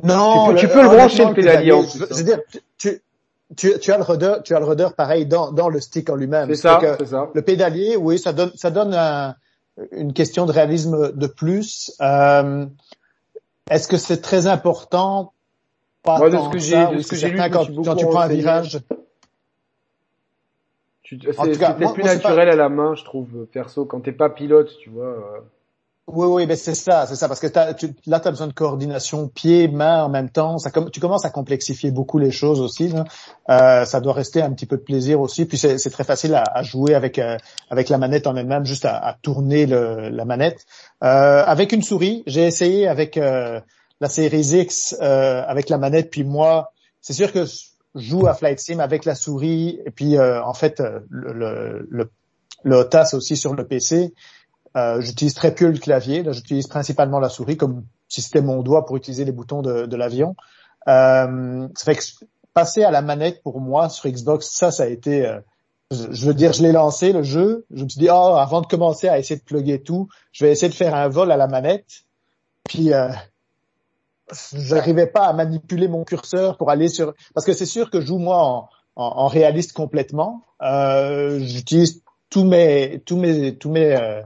Non, tu peux, le, brancher le pédalier. En plus, hein. dire, tu, tu, tu, as le rudder, tu as le rudder pareil dans, dans le stick en lui-même. C'est ça, c'est ça. Le pédalier, oui, ça donne, ça donne un, une question de réalisme de plus. Euh, Est-ce que c'est très important? Pas Moi, de ce que j'ai, lu, quand, quand tu prends un virage? C'est plus naturel à la main, je trouve, perso, quand t'es pas pilote, tu vois. Oui, oui, mais c'est ça, c'est ça, parce que tu, là, tu as besoin de coordination pied-main en même temps. Ça, tu commences à complexifier beaucoup les choses aussi. Euh, ça doit rester un petit peu de plaisir aussi. Puis c'est très facile à, jouer avec euh, avec la manette en elle-même, juste à, tourner la manette. Euh, avec une souris, j'ai essayé avec la série X avec la manette. Puis moi, c'est sûr que je joue à Flight Sim avec la souris. Et puis en fait, le, le, le, le aussi sur le PC. Euh, j'utilise très peu le clavier. Là, j'utilise principalement la souris comme si c'était mon doigt pour utiliser les boutons de, l'avion. Euh, ça fait que passer à la manette pour moi sur Xbox, ça, ça a été. Euh, je, veux dire, je l'ai lancé le jeu. Je me suis dit, oh, avant de commencer à essayer de plugger tout, je vais essayer de faire un vol à la manette. Puis euh, j'arrivais pas à manipuler mon curseur pour aller sur parce que c'est sûr que je joue moi en, en, réaliste complètement. Euh, J'utilise tous mes tous mes tous mes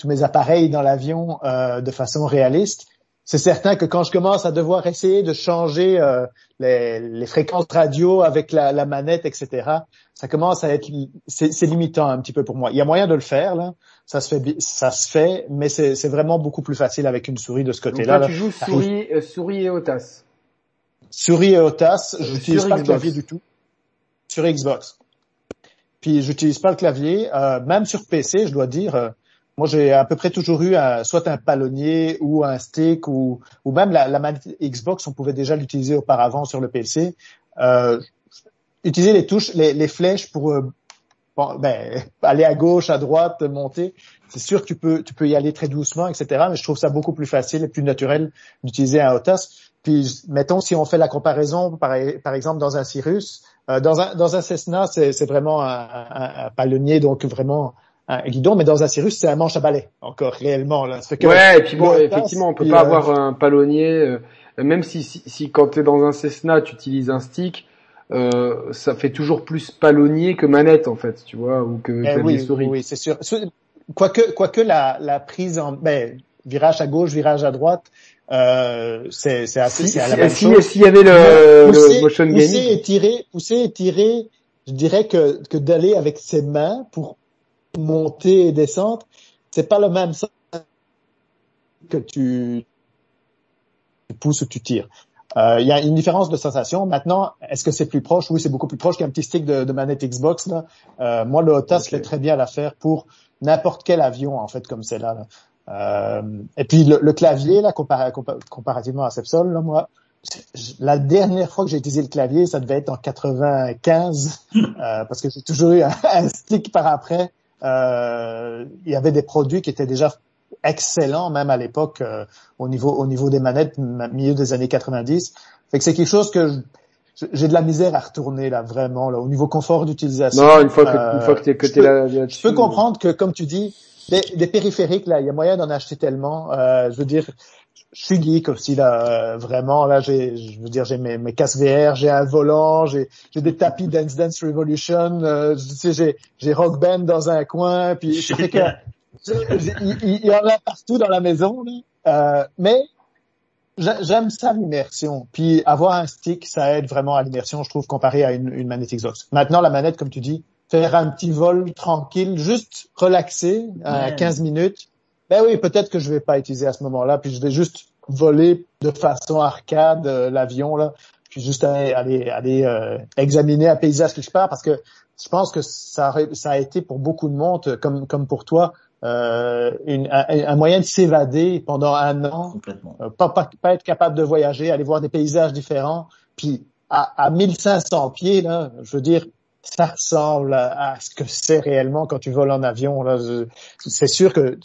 tous mes appareils dans l'avion euh, de façon réaliste, c'est certain que quand je commence à devoir essayer de changer euh, les, les, fréquences radio avec la, la, manette, etc., ça commence à être c'est limitant un petit peu pour moi. Il y a moyen de le faire là, ça se fait ça se fait, mais c'est vraiment beaucoup plus facile avec une souris de ce côté-là. Tu joues souris euh, souris et OTAS. Souris et OTAS, je n'utilise pas le clavier du tout sur Xbox. Puis j'utilise pas le clavier, euh, même sur PC, je dois dire moi, j'ai à peu près toujours eu soit un palonnier ou un stick ou, même la, manette Xbox, on pouvait déjà l'utiliser auparavant sur le PC. Euh, utiliser les touches, les, flèches pour euh, ben, aller à gauche, à droite, monter. C'est sûr que tu peux, tu peux y aller très doucement, etc. Mais je trouve ça beaucoup plus facile et plus naturel d'utiliser un OTAS. Puis, mettons, si on fait la comparaison, par, exemple, dans un Cirrus, euh, dans, un, Cessna, c'est vraiment un, un palonnier, donc vraiment un guidon, mais dans un Cirrus, c'est un manche à balai, encore réellement. Là. Que ouais, et puis bon, effectivement, on peut pas avoir un palonnier, euh, même si, si, si quand tu es dans un Cessna, tu utilises un stick, euh, ça fait toujours plus palonnier que manette en fait, tu vois, ou que, eh oui, souris. Oui, c'est sûr. Quoique, quoique la, la prise en, ben, virage à gauche, virage à droite, euh, c'est assez, si, à la même si, S'il y avait le, le motion gaming. Pousser et tirer, pousser et tirer, je dirais que, que d'aller avec ses mains pour monter et descendre, c'est pas le même sens que tu, tu pousses ou tu tires. Euh, il y a une différence de sensation. Maintenant, est-ce que c'est plus proche? Oui, c'est beaucoup plus proche qu'un petit stick de, de manette Xbox. Là. Euh, moi, le Hotas okay. fait très bien l'affaire pour n'importe quel avion, en fait, comme c'est là. Euh, et puis le, le clavier, là, compar comparativement à Sepsol, là, moi, la dernière fois que j'ai utilisé le clavier, ça devait être en 95, euh, parce que j'ai toujours eu un, un, stick par après. Euh, il y avait des produits qui étaient déjà excellents, même à l'époque, euh, au niveau au niveau des manettes, milieu des années 90. Fait que c'est quelque chose que j'ai de la misère à retourner là, vraiment, là, au niveau confort d'utilisation. Non, une fois que une fois que t'es que t'es là, là je peux comprendre que, comme tu dis, des, des périphériques là, il y a moyen d'en acheter tellement. Euh, je veux dire, je suis geek aussi là, euh, vraiment là. J'ai, je veux dire, j'ai mes, mes casques VR, j'ai un volant, j'ai, j'ai des tapis Dance Dance Revolution. Euh, tu sais, j'ai, j'ai Rock Band dans un coin, puis je sais que il, y en a partout dans la maison. Là. Euh, mais j'aime ça l'immersion. Puis avoir un stick, ça aide vraiment à l'immersion, je trouve, comparé à une, une manette Xbox. Maintenant, la manette, comme tu dis, faire un petit vol tranquille, juste relaxer à ouais. 15 minutes. Ben oui, peut-être que je vais pas utiliser à ce moment-là, puis je vais juste voler de façon arcade euh, l'avion là, puis juste aller aller, aller euh, examiner un paysage quelque part parce que je pense que ça a, ça a été pour beaucoup de monde comme comme pour toi euh, une, un, un, moyen de s'évader pendant un an, euh, pas, pas, pas être capable de voyager, aller voir des paysages différents, puis à, à 1500 pieds là, je veux dire ça ressemble à, à ce que c'est réellement quand tu voles en avion. Là, c'est sûr que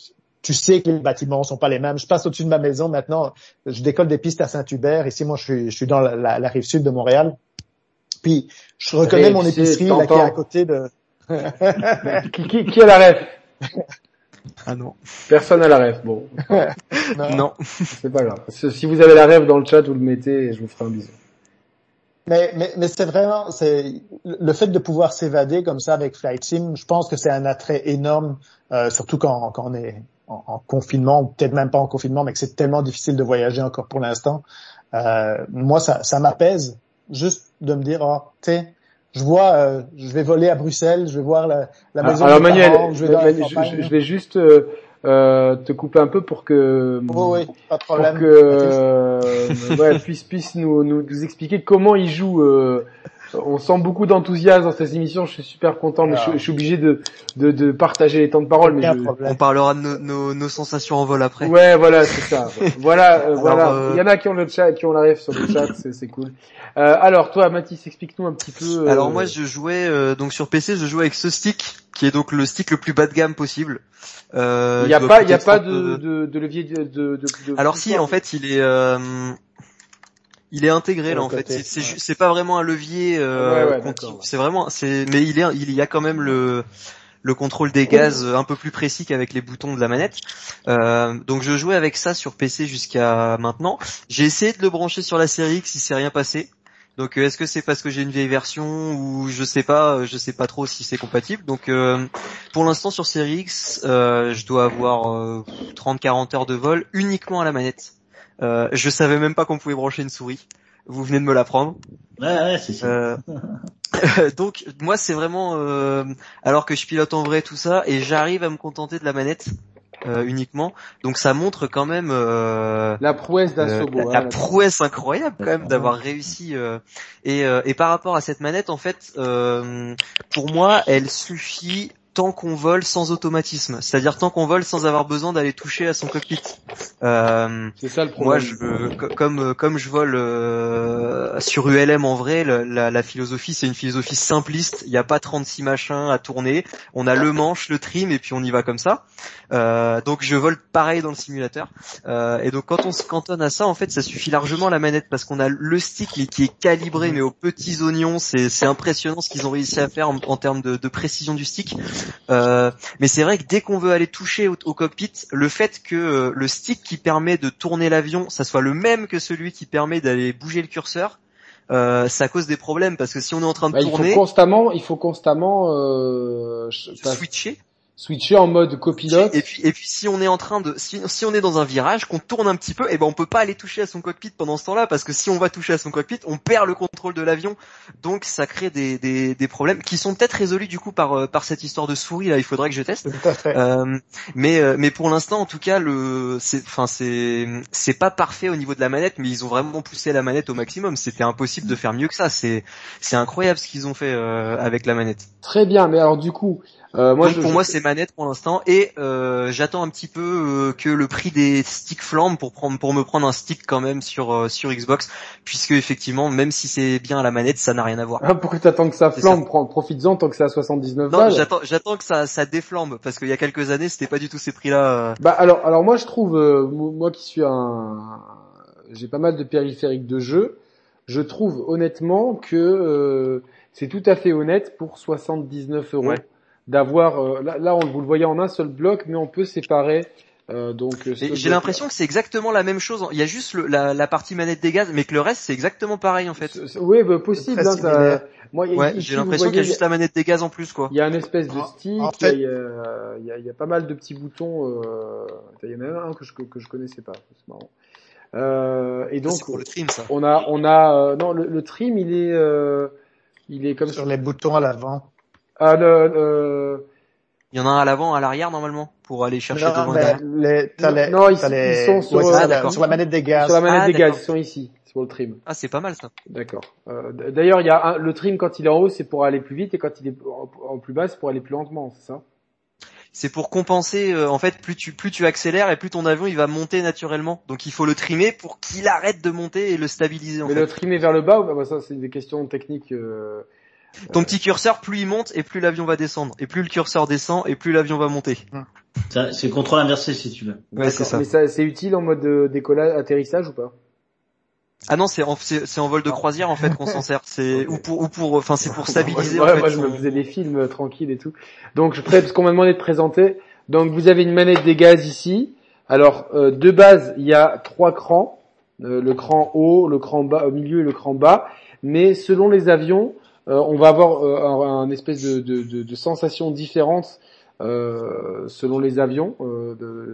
tu sais que les bâtiments sont pas les mêmes. Je passe au-dessus de ma maison maintenant. Je décolle des pistes à Saint-Hubert. Ici, moi, je suis, je suis dans la, la, la, rive sud de Montréal. Puis, je reconnais mon épicerie là, qui est à côté de. qui, qui, qui a la rêve Ah non. Personne n'a la rêve. Bon. non. non. C'est pas grave. Si vous avez la rêve dans le chat, vous le mettez et je vous ferai un bisou. Mais, mais, mais c'est vraiment, c'est le fait de pouvoir s'évader comme ça avec Flight Sim. Je pense que c'est un attrait énorme, euh, surtout quand, quand on est en, en confinement, ou peut-être même pas en confinement, mais que c'est tellement difficile de voyager encore pour l'instant. Euh, moi, ça, ça m'apaise juste de me dire, oh, tu sais, je vois, euh, je vais voler à Bruxelles, je vais voir la, la maison. Alors Manuel, parents, je, vais je, je, vais juste euh, euh, te couper un peu pour que oh, oui, pas de problème. pour que euh, ouais, puisse puisse nous, nous, nous expliquer comment il joue euh, on sent beaucoup d'enthousiasme dans ces émissions. Je suis super content, mais je, je, suis obligé de, de, de, partager les temps de parole. Mais je... On parlera de nos, nos, nos, sensations en vol après. Ouais, voilà, c'est ça. voilà, euh, alors, voilà. Euh... Il y en a qui ont le chat, qui ont la rêve sur le chat, c'est cool. Euh, alors, toi, Mathis, explique-nous un petit peu. Euh, alors moi, je jouais euh, donc sur PC, je jouais avec ce stick, qui est donc le stick le plus bas de gamme possible. il n'y a pas, il y a pas de, de, de, levier de. de, de alors si, en fait, il est il est intégré là en fait. C'est ouais. c'est pas vraiment un levier. Euh, ouais, ouais, c'est vraiment c'est mais il est il y a quand même le le contrôle des gaz un peu plus précis qu'avec les boutons de la manette. Euh, donc je jouais avec ça sur PC jusqu'à maintenant. J'ai essayé de le brancher sur la série X, il s'est rien passé. Donc est-ce que c'est parce que j'ai une vieille version ou je sais pas, je sais pas trop si c'est compatible. Donc euh, pour l'instant sur série X, euh, je dois avoir 30-40 heures de vol uniquement à la manette. Euh, je savais même pas qu'on pouvait brancher une souris. Vous venez de me l'apprendre. Ouais, ouais, c'est ça. Euh, donc moi c'est vraiment euh, alors que je pilote en vrai tout ça et j'arrive à me contenter de la manette euh, uniquement. Donc ça montre quand même euh, la prouesse d'un la, hein, la, prouesse incroyable quand même d'avoir réussi. et, et par rapport à cette manette en fait, pour moi elle suffit tant qu'on vole sans automatisme, c'est-à-dire tant qu'on vole sans avoir besoin d'aller toucher à son cockpit. Euh, c'est ça le problème. Moi, je, comme comme je vole euh, sur ULM en vrai, la, la, philosophie c'est une philosophie simpliste. Il n'y a pas 36 machins à tourner. On a le manche, le trim et puis on y va comme ça. Euh, donc je vole pareil dans le simulateur. Euh, et donc quand on se cantonne à ça, en fait, ça suffit largement la manette parce qu'on a le stick mais qui est calibré mais aux petits oignons. C'est impressionnant ce qu'ils ont réussi à faire en, termes de, de, précision du stick. Euh, mais c'est vrai que dès qu'on veut aller toucher au, au cockpit, le fait que euh, le stick qui permet de tourner l'avion, ça soit le même que celui qui permet d'aller bouger le curseur, euh, ça cause des problèmes parce que si on est en train de tourner, il faut constamment, il faut constamment euh, switcher switcher en mode copilote. Et puis, et puis si on est en train de, si, si on est dans un virage, qu'on tourne un petit peu, et eh ben on peut pas aller toucher à son cockpit pendant ce temps-là, parce que si on va toucher à son cockpit, on perd le contrôle de l'avion, donc ça crée des, des, des problèmes qui sont peut-être résolus du coup par euh, par cette histoire de souris là. Il faudrait que je teste. Euh, mais euh, mais pour l'instant, en tout cas, le, c'est, enfin c'est c'est pas parfait au niveau de la manette, mais ils ont vraiment poussé la manette au maximum. C'était impossible de faire mieux que ça. C'est c'est incroyable ce qu'ils ont fait euh, avec la manette. Très bien, mais alors du coup, euh, moi, pour moi, c'est manette pour l'instant, et euh, j'attends un petit peu euh, que le prix des sticks flambe pour prendre, pour me prendre un stick quand même sur sur Xbox, puisque effectivement, même si c'est bien à la manette, ça n'a rien à voir. Ah, pourquoi t'attends que ça flambe Profites-en tant que c'est à 79 non, j'attends, j'attends que ça ça déflambe, parce qu'il y a quelques années, c'était pas du tout ces prix-là. Bah alors, alors moi je trouve, moi qui suis un, j'ai pas mal de périphériques de jeu, je trouve honnêtement que c'est tout à fait honnête pour 79 euros d'avoir euh, là, là, on vous le voyez en un seul bloc, mais on peut séparer. Euh, donc euh, j'ai l'impression que c'est exactement la même chose. Il y a juste le, la, la, partie manette des gaz, mais que le reste c'est exactement pareil en fait. Oui, bah, possible. Hein. Moi, ouais, j'ai l'impression qu'il y a juste la manette des gaz en plus quoi. Il y a un espèce de stick, il, y a, il, y a, il, y a, pas mal de petits boutons. Euh... Il y en a un que je que je connaissais pas. C'est marrant. Euh, et donc pour le trim, ça. on a on a non le, le trim il est il est comme sur les boutons à l'avant. Ah, le, euh... Il y en a un à l'avant, à l'arrière normalement, pour aller chercher non, devant. Les, les, non, ils, ils, sont sur, ah, sur, la manette des gaz. Sur la manette ah, des gaz, ils sont ici, sur le trim. Ah, c'est pas mal ça. D'accord. Euh, D'ailleurs, il y a un, le trim quand il est en haut, c'est pour aller plus vite, et quand il est en, plus bas, c'est pour aller plus lentement, c'est ça? C'est pour compenser euh, en fait plus tu plus tu accélères et plus ton avion il va monter naturellement donc il faut le trimer pour qu'il arrête de monter et le stabiliser en Mais fait. le trimer vers le bas bah, ça c'est des questions techniques euh, ton petit curseur, plus il monte et plus l'avion va descendre. Et plus le curseur descend et plus l'avion va monter. C'est contrôle inversé si tu veux. Ouais, c'est ça. Mais ça, c'est utile en mode euh, décollage, atterrissage ou pas? Ah non, c'est en, c'est, en vol de croisière en fait qu'on s'en sert. C'est ou pour ou pour, enfin c'est pour stabiliser. Ouais, moi je me faisais des films euh, tranquilles et tout. Donc je ferai parce qu'on m'a demandé de présenter. Donc vous avez une manette des gaz ici. Alors euh, de base il y a trois crans, le cran haut, le cran bas au milieu et le cran bas. Mais selon les avions, euh, on va avoir euh, un, espèce de, sensation différente euh, selon les avions,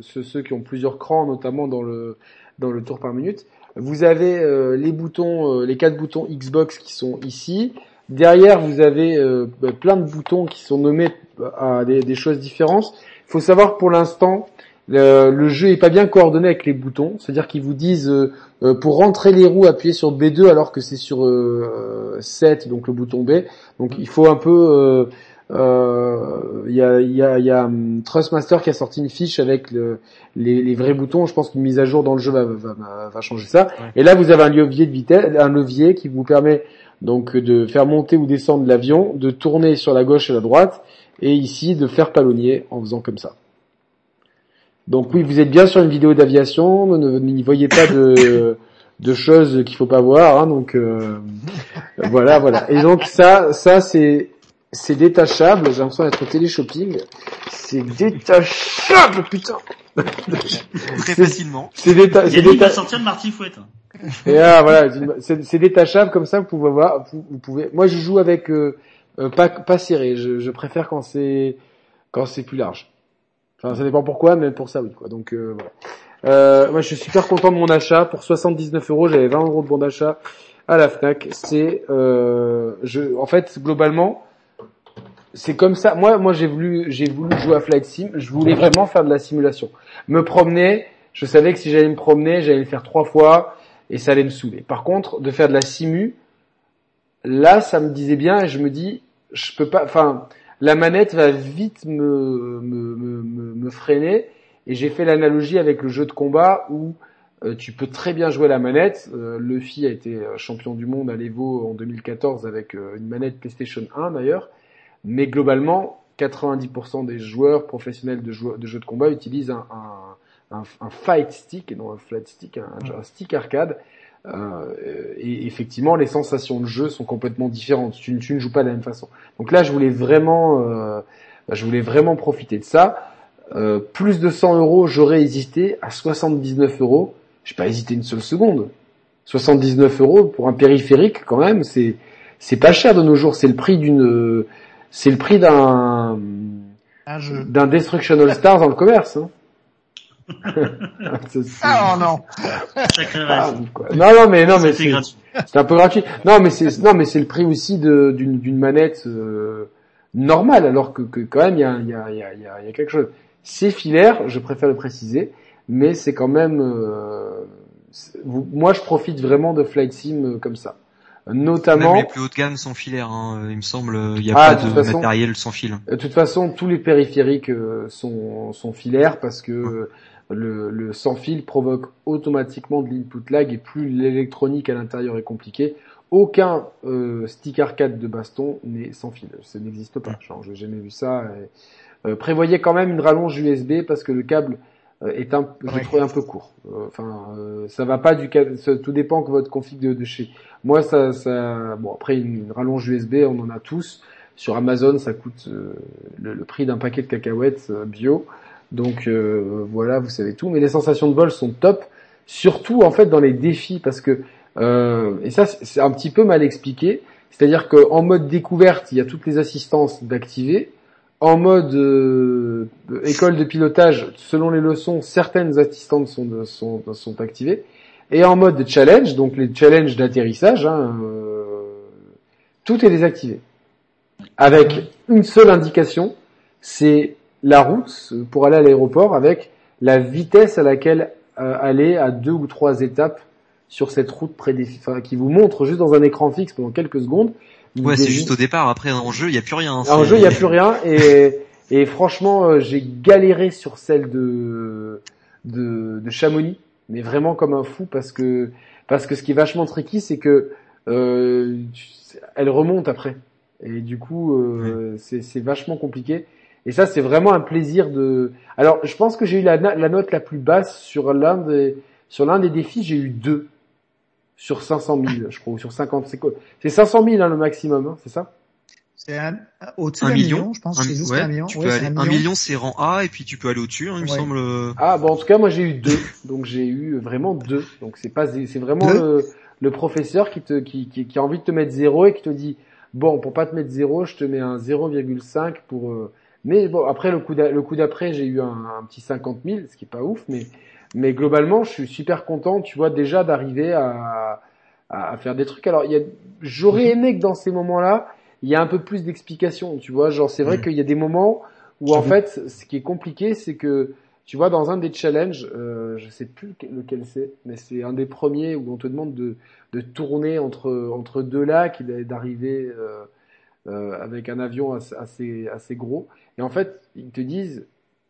ceux, qui ont plusieurs crans, notamment dans le dans le tour par minute. Vous avez les boutons, les quatre boutons Xbox qui sont ici. Derrière, vous avez bah, plein de boutons qui sont nommés à des, des choses différentes. Il faut savoir pour l'instant, le, jeu est pas bien coordonné avec les boutons, c'est-à-dire qu'ils vous disent euh, euh, pour rentrer les roues appuyez sur B2 alors que c'est sur euh, 7 donc le bouton B. Donc il faut un peu il y a, y a, y a um, Trustmaster qui a sorti une fiche avec le, les, les, vrais boutons. Je pense qu'une mise à jour dans le jeu va, va, va changer ça. Et là, vous avez un levier de vitesse, un levier qui vous permet donc de faire monter ou descendre l'avion, de tourner sur la gauche et la droite, et ici de faire palonnier en faisant comme ça. Donc oui, vous êtes bien sur une vidéo d'aviation, ne n'y voyez pas de, de choses qu'il faut pas voir, hein, donc euh, voilà, voilà. Et donc ça, ça c'est c'est détachable. J'ai l'impression d'être au télé-shopping. C'est détachable, putain. Très facilement. C'est détachable. Il va sortir de Marty Fouette. Et ah, voilà, c'est détachable comme ça. Vous pouvez voir. Vous, pouvez. Moi, je joue avec euh, euh, pas pas serré. Je, je préfère quand c'est quand c'est plus large. Enfin, ça dépend pourquoi, mais pour ça, oui. Quoi. Donc euh, voilà. Euh, moi, je suis super content de mon achat. Pour 79 euros, j'avais 20 euros de bon d'achat à la Fnac. C'est, euh, je, en fait, globalement, c'est comme ça. Moi, moi, j'ai voulu, j'ai voulu jouer à Flight Sim. Je voulais vraiment faire de la simulation. Me promener. Je savais que si j'allais me promener, j'allais le faire trois fois et ça allait me saouler. Par contre, de faire de la simu, là, ça me disait bien et je me dis, je peux pas. Enfin, la manette va vite me, me, me, me freiner. Et j'ai fait l'analogie avec le jeu de combat où euh, tu peux très bien jouer la manette. Euh, Luffy a été euh, champion du monde à l'Evo en 2014 avec une manette PlayStation 1 d'ailleurs. Mais globalement, 90% des joueurs professionnels de, de, jeux de combat utilisent un, un, un, fight stick et non un flat stick, un, stick arcade. Euh, et effectivement, les sensations de jeu sont complètement différentes. Tu, tu, ne joues pas de la même façon. Donc là, je voulais vraiment, euh, je voulais vraiment profiter de ça. Euh, plus de 100 euros, j'aurais hésité. À 79 euros, j'ai pas hésité une seule seconde. 79 euros pour un périphérique, quand même, c'est c'est pas cher de nos jours. C'est le prix d'une, c'est le prix d'un d'un Destruction All Stars dans le commerce. Hein. Ah non. Ah, non non mais non mais c'est c'est un peu gratuit. Non mais c'est non mais c'est le prix aussi de d'une d'une manette euh, normale alors que, que quand même il y a il y a il y a il y a quelque chose. C'est filaire, je préfère le préciser mais c'est quand même. Euh, moi, je profite vraiment de Flight Sim euh, comme ça. Notamment. Même les plus haut de gamme sont filaires, hein, il me semble. Il n'y a ah, pas de, matériel sans fil. De toute façon, tous les périphériques euh, sont, sont filaires parce que le, le sans fil provoque automatiquement de l'input lag et plus l'électronique à l'intérieur est compliquée. Aucun euh, stick arcade de baston n'est sans fil. Ça n'existe pas. Genre, j'ai jamais vu ça. prévoyez quand même une rallonge USB parce que le câble euh, est un, je trouve un peu court. Euh, enfin, euh, ça va pas du ça, tout dépend que votre config de, de, chez. Moi, ça, ça, bon après une, rallonge USB, on en a tous. Sur Amazon, ça coûte le, prix d'un paquet de cacahuètes bio. Donc voilà, vous savez tout. Mais les sensations de vol sont top, surtout en fait dans les défis parce que et ça c'est un petit peu mal expliqué. C'est-à-dire qu'en mode découverte, il y a toutes les assistances d'activer en mode euh, école de pilotage, selon les leçons, certaines assistantes sont, sont, sont activées. Et en mode challenge, donc les challenges d'atterrissage, hein, euh, tout est désactivé. Avec une seule indication, c'est la route pour aller à l'aéroport avec la vitesse à laquelle euh, aller à deux ou trois étapes sur cette route prédéfinie, enfin, qui vous montre juste dans un écran fixe pendant quelques secondes Ouais, c'est juste au départ. Après, en jeu, il y a plus rien. En jeu, il y a plus rien. Et, et franchement, euh, j'ai galéré sur celle de, de, de Chamonix, mais vraiment comme un fou parce que parce que ce qui est vachement tricky, c'est que euh, elle remonte après. Et du coup, euh, c'est vachement compliqué. Et ça, c'est vraiment un plaisir de. Alors, je pense que j'ai eu la, la, note la plus basse sur l'un des sur l'un des défis. J'ai eu deux sur 500 000, je crois, ou sur 50. C'est quoi? C'est 500 000 hein, le maximum, hein, c'est ça? C'est au-dessus d'un million, je pense. Un, juste un million. Tu peux aller, un, million, c'est rang A, et puis tu peux aller au-dessus, hein, il me semble. Ah bon, en tout cas, moi j'ai eu deux, donc j'ai eu vraiment deux. Donc c'est pas, c'est vraiment le, le, professeur qui te, qui, qui, qui, a envie de te mettre zéro et qui te dit, bon, pour pas te mettre zéro, je te mets un 0,5 pour. Euh, mais bon, après le coup d'après, j'ai eu un, un, petit 50 000, ce qui est pas ouf, mais mais globalement, je suis super content, tu vois, déjà d'arriver à, à, faire des trucs. Alors, il y a, j'aurais mhm. aimé que dans ces moments-là, il y a un peu plus d'explications, tu vois. Genre, c'est vrai qu'il y a des moments où, en fait, ce qui est compliqué, c'est que, tu vois, dans un des challenges, euh, je sais plus lequel c'est, mais c'est un des premiers où on te demande de, de tourner entre, entre deux lacs et d'arriver euh, euh, avec un avion assez, assez gros. Et en fait, ils te disent,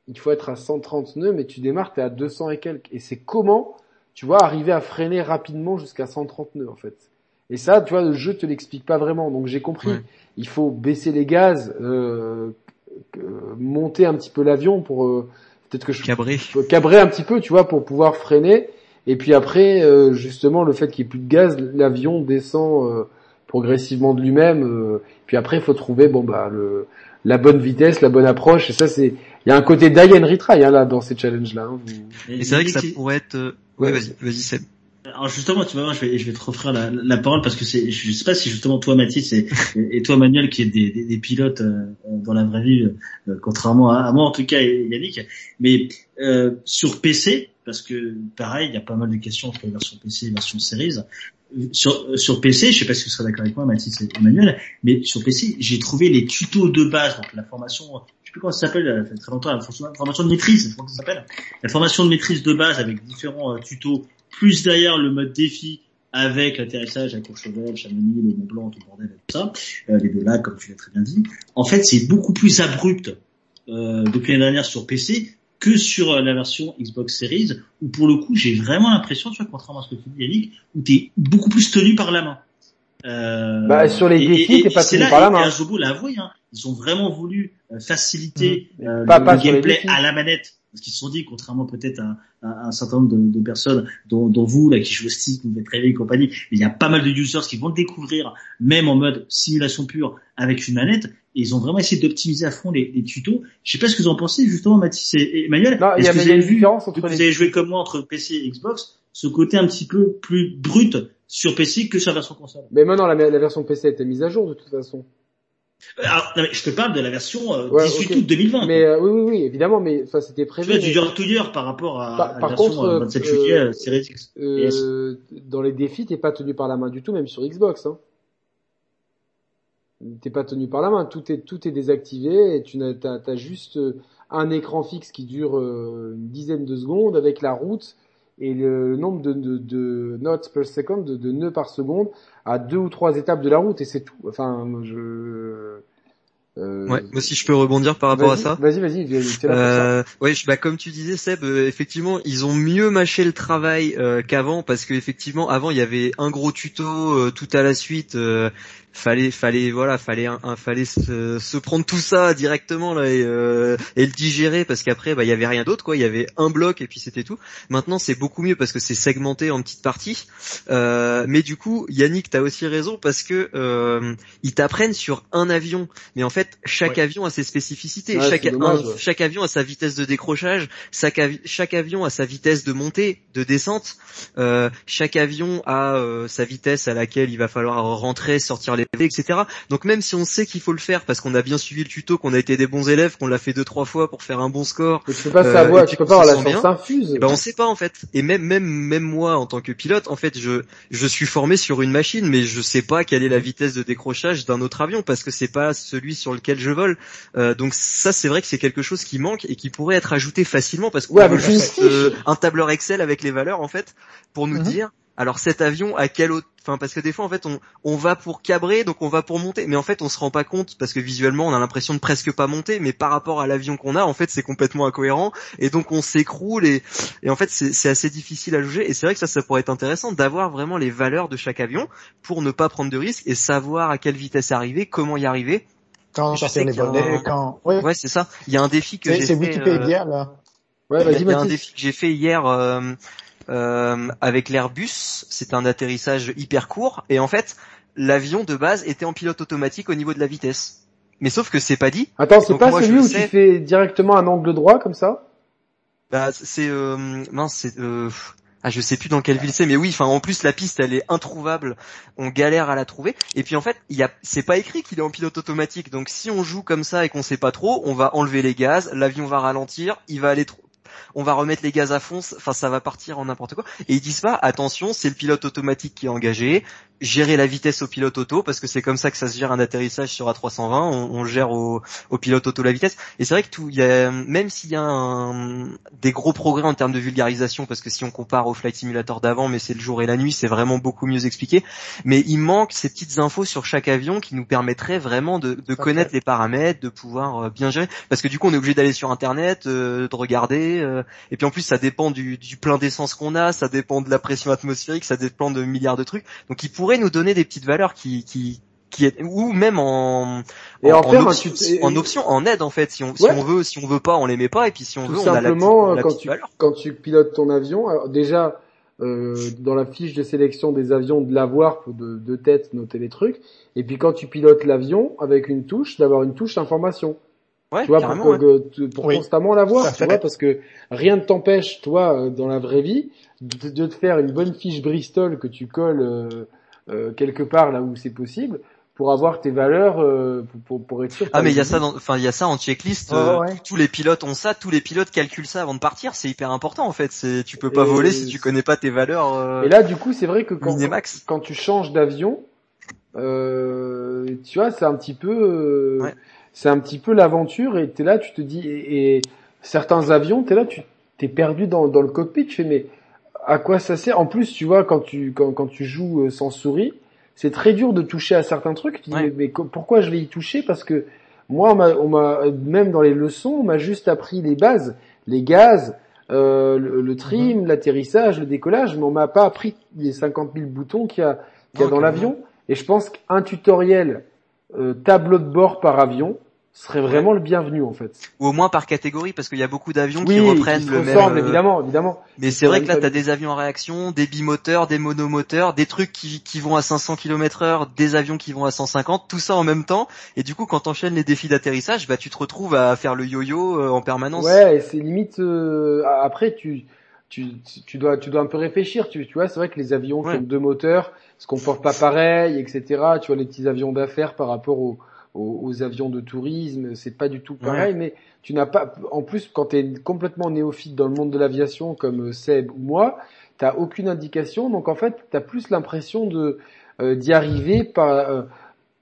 il faut être à 130 nœuds, mais tu démarres, tu es à 200 et quelques. Et c'est comment, tu vois, arriver à freiner rapidement jusqu'à 130 nœuds, en fait. Et ça, tu vois, le jeu te l'explique pas vraiment. Donc j'ai compris, il faut baisser les gaz, euh, monter un petit peu l'avion pour euh, peut-être que je cabrer. cabrer un petit peu, tu vois, pour pouvoir freiner. Et puis après, euh, justement, le fait qu'il n'y ait plus de gaz, l'avion descend euh, progressivement de lui-même. puis après, il faut trouver, bon bah, le, la bonne vitesse, la bonne approche. Et ça, c'est il y a un côté die and retry hein, là dans ces challenges là. Hein. Et c'est vrai que ça pourrait être. Euh, ouais, vas-y, vas-y Seb. Alors justement, tu vas voir, je vais, je vais te refaire la, la parole parce que c'est, je sais pas si justement toi Mathis et, et toi Manuel qui est des, des, des pilotes euh, dans la vraie vie, euh, contrairement à, moi en tout cas et Yannick, mais euh, sur PC, parce que pareil, il y a pas mal de questions entre la version PC et la version Series sur, sur PC, je sais pas si tu seras d'accord avec moi, Mathis et Emmanuel, mais sur PC, j'ai trouvé les tutos de base, donc la formation, je sais plus comment ça s'appelle, ça fait très longtemps, la formation de maîtrise, je crois que ça s'appelle, la formation de maîtrise de base avec différents euh, tutos, plus derrière le mode défi avec l'atterrissage à Courchevel, Chamonix, le Mont Blanc, tout le bordel et tout ça, euh, les deux lacs, comme tu l'as très bien dit. En fait, c'est beaucoup plus abrupt euh, depuis l'année dernière sur PC que sur euh, la version Xbox Series, où pour le coup, j'ai vraiment l'impression, tu vois, contrairement à ce que tu dis, Yannick, où t'es beaucoup plus tenu par la main. Euh, bah, sur les défis, t'es pas tenu par la main. Et l'a avoué, hein, ils ont vraiment voulu euh, faciliter mmh. euh, le, gameplay à la manette parce qu'ils se sont dit, contrairement peut-être à, un certain nombre de, de personnes, dont, dont, vous, là, qui jouez au stick, vous êtes rêvé et compagnie, il y a pas mal de users qui vont le découvrir, même en mode simulation pure, avec une manette, et ils ont vraiment essayé d'optimiser à fond les, les, tutos. Je sais pas ce que vous en pensez, justement, Mathis et Emmanuel. Est-ce que vous avez vu, entre vous avez joué comme moi entre PC et Xbox, ce côté un petit peu plus brut sur PC que sur la version console? Mais maintenant, la, la version PC a été mise à jour, de toute façon. Alors, non, mais je te parle de la version euh, 18 août 2020. Mais euh, oui, oui, oui, évidemment, mais ça c'était prévu. Tu vois, du year to year par rapport à, par, la version contre, 27 euh, juillet euh, Series X. Euh, dans les défis, t'es pas tenu par la main du tout, même sur Xbox. Hein. T'es pas tenu par la main, tout est tout est désactivé et tu n'as as, juste un écran fixe qui dure une dizaine de secondes avec la route et le nombre de, de, de notes per second, de, de, nœuds par seconde, à deux ou trois étapes de la route, et c'est tout. Enfin, je... Euh... Ouais, moi si je peux rebondir par rapport à ça. Vas-y, vas-y. Euh, ouais, bah comme tu disais Seb, euh, effectivement, ils ont mieux mâché le travail euh, qu'avant parce que effectivement, avant il y avait un gros tuto euh, tout à la suite fallait fallait voilà fallait un, fallait se, se, prendre tout ça directement là et, euh, et le digérer parce qu'après bah il y avait rien d'autre quoi. Il y avait un bloc et puis c'était tout. Maintenant c'est beaucoup mieux parce que c'est segmenté en petites parties. Euh, mais du coup Yannick t'as aussi raison parce que euh, ils t'apprennent sur un avion. Mais en fait chaque avion a ses spécificités. Chaque chaque avion a sa vitesse de décrochage. Chaque, chaque avion a sa vitesse de montée de descente. Euh, chaque avion a euh, sa vitesse à laquelle il va falloir rentrer sortir les etc. Donc même si on sait qu'il faut le faire parce qu'on a bien suivi le tuto, qu'on a été des bons élèves, qu'on l'a fait deux trois fois pour faire un bon score. tu peux pas savoir, euh, tu peux pas avoir la infuse. Ben on sait pas en fait. Et même même même moi en tant que pilote, en fait, je je suis formé sur une machine, mais je sais pas quelle est la vitesse de décrochage d'un autre avion parce que c'est pas celui sur lequel je vole. Euh, donc ça c'est vrai que c'est quelque chose qui manque et qui pourrait être ajouté facilement parce qu'on ouais, juste euh, un tableur Excel avec les valeurs en fait pour nous mhm. dire alors cet avion à quelle autre enfin parce que des fois en fait on, on va pour cabrer donc on va pour monter. Mais en fait on se rend pas compte parce que visuellement on a l'impression de presque pas monter mais par rapport à l'avion qu'on a en fait c'est complètement incohérent. Et donc on s'écroule et, et en fait c'est assez difficile à juger et c'est vrai que ça ça pourrait être intéressant d'avoir vraiment les valeurs de chaque avion pour ne pas prendre de risques et savoir à quelle vitesse arriver comment y arriver. Quand sortir les volets, quand ouais, c'est ça. Il y a un défi que j'ai fait c'est Wikipédia euh... là. Ouais vas-y il y a un défi que j'ai fait hier euh, avec l'Airbus, c'est un atterrissage hyper court et en fait l'avion de base était en pilote automatique au niveau de la vitesse. Mais sauf que c'est pas dit. Attends, c'est pas celui où tu fais directement un angle droit comme ça? Bah c'est euh, mince, c'est euh, ah je sais plus dans quelle ville c'est, mais oui, enfin en plus la piste elle est introuvable, on galère à la trouver. Et puis en fait il y a, c'est pas écrit qu'il est en pilote automatique, donc si on joue comme ça et qu'on sait pas trop, on va enlever les gaz, l'avion va ralentir, il va aller trop on va remettre les gaz à fond, enfin ça va partir en n'importe quoi. Et ils disent pas, attention, c'est le pilote automatique qui est engagé, gérer la vitesse au pilote auto parce que c'est comme ça que ça se gère un atterrissage sur A320 on, on gère au, au, pilote auto la vitesse. Et c'est vrai que tout y a, même s'il y a un, des gros progrès en termes de vulgarisation parce que si on compare au flight simulator d'avant mais c'est le jour et la nuit c'est vraiment beaucoup mieux expliqué. Mais il manque ces petites infos sur chaque avion qui nous permettraient vraiment de, de connaître les paramètres de pouvoir euh, bien gérer. Parce que du coup on est obligé d'aller sur internet euh, de regarder euh, et puis en plus ça dépend du, du plein d'essence qu'on a ça dépend de la pression atmosphérique ça dépend de milliards de trucs. Donc il pourrait nous donner des petites valeurs qui, qui, qui est, ou même en, et en, en, option, en, option, en aide en fait. Si on, si on veut, si on veut pas, on les met pas. Et puis si on Tout veut, on a la, la quand tu, quand tu pilotes ton avion, alors déjà euh, dans la fiche de sélection des avions de l'avoir pour de, de tête noter les trucs. Et puis quand tu pilotes l'avion avec une touche, d'avoir une touche information. Ouais, tu vois, pour, pour constamment l'avoir, tu vois, parce que rien ne t'empêche, toi, euh, dans la vraie vie, de, de, te faire une bonne fiche Bristol que tu colles euh, euh, quelque part là où c'est possible pour avoir tes valeurs euh, pour, pour, être sûr. Ah mais il y a ça enfin il y a ça en checklist. Euh, tous les pilotes ont ça, tous les pilotes calculent ça avant de partir. C'est hyper important en fait. C'est tu peux pas voler si tu connais pas tes valeurs. et là du coup c'est vrai que quand, quand tu changes d'avion, tu vois c'est un petit peu c'est un petit peu l'aventure et t'es là tu te dis et, certains avions t'es là tu t'es perdu dans, dans le cockpit. Tu fais mais à quoi ça sert En plus, tu vois, quand tu quand, quand tu joues euh, sans souris, c'est très dur de toucher à certains trucs. Tu dis, mais, pourquoi je vais y toucher? Parce que moi, on m'a même dans les leçons, on m'a juste appris les bases. les gaz, euh, le, le trim, l'atterrissage, le décollage, mais on m'a pas appris les 50 000 boutons qu'il y a, qu'il y a dans l'avion. Et je pense qu'un tutoriel euh, tableau de bord par avion serait vraiment le bienvenu en fait. Ou au moins par catégorie, parce qu'il y a beaucoup d'avions Oui, qui reprennent le même. euh, évidemment, évidemment. Mais c'est vrai que là, t'as des avions en réaction, des bimoteurs, des monomoteurs, des trucs qui, qui vont à 500 km heure, des avions qui vont à 150, tout ça en même temps. Et du coup, quand t'enchaînes les défis d'atterrissage, bah tu te retrouves à faire le yo-yo euh, en permanence. Ouais, et c'est limite. euh, après, tu, tu, tu dois, tu dois un peu réfléchir. Tu, tu vois, c'est vrai que les avions Ouais. qui ont deux moteurs se comportent pas pareil, etc. Tu vois, les petits avions d'affaires par rapport aux, aux, aux avions de tourisme, c'est pas du tout pareil. Mais tu n'as pas. En plus, quand tu es complètement néophyte dans le monde de l'aviation, comme euh, Seb ou moi, t'as aucune indication. Donc en fait, t'as plus l'impression de euh, d'y arriver par euh,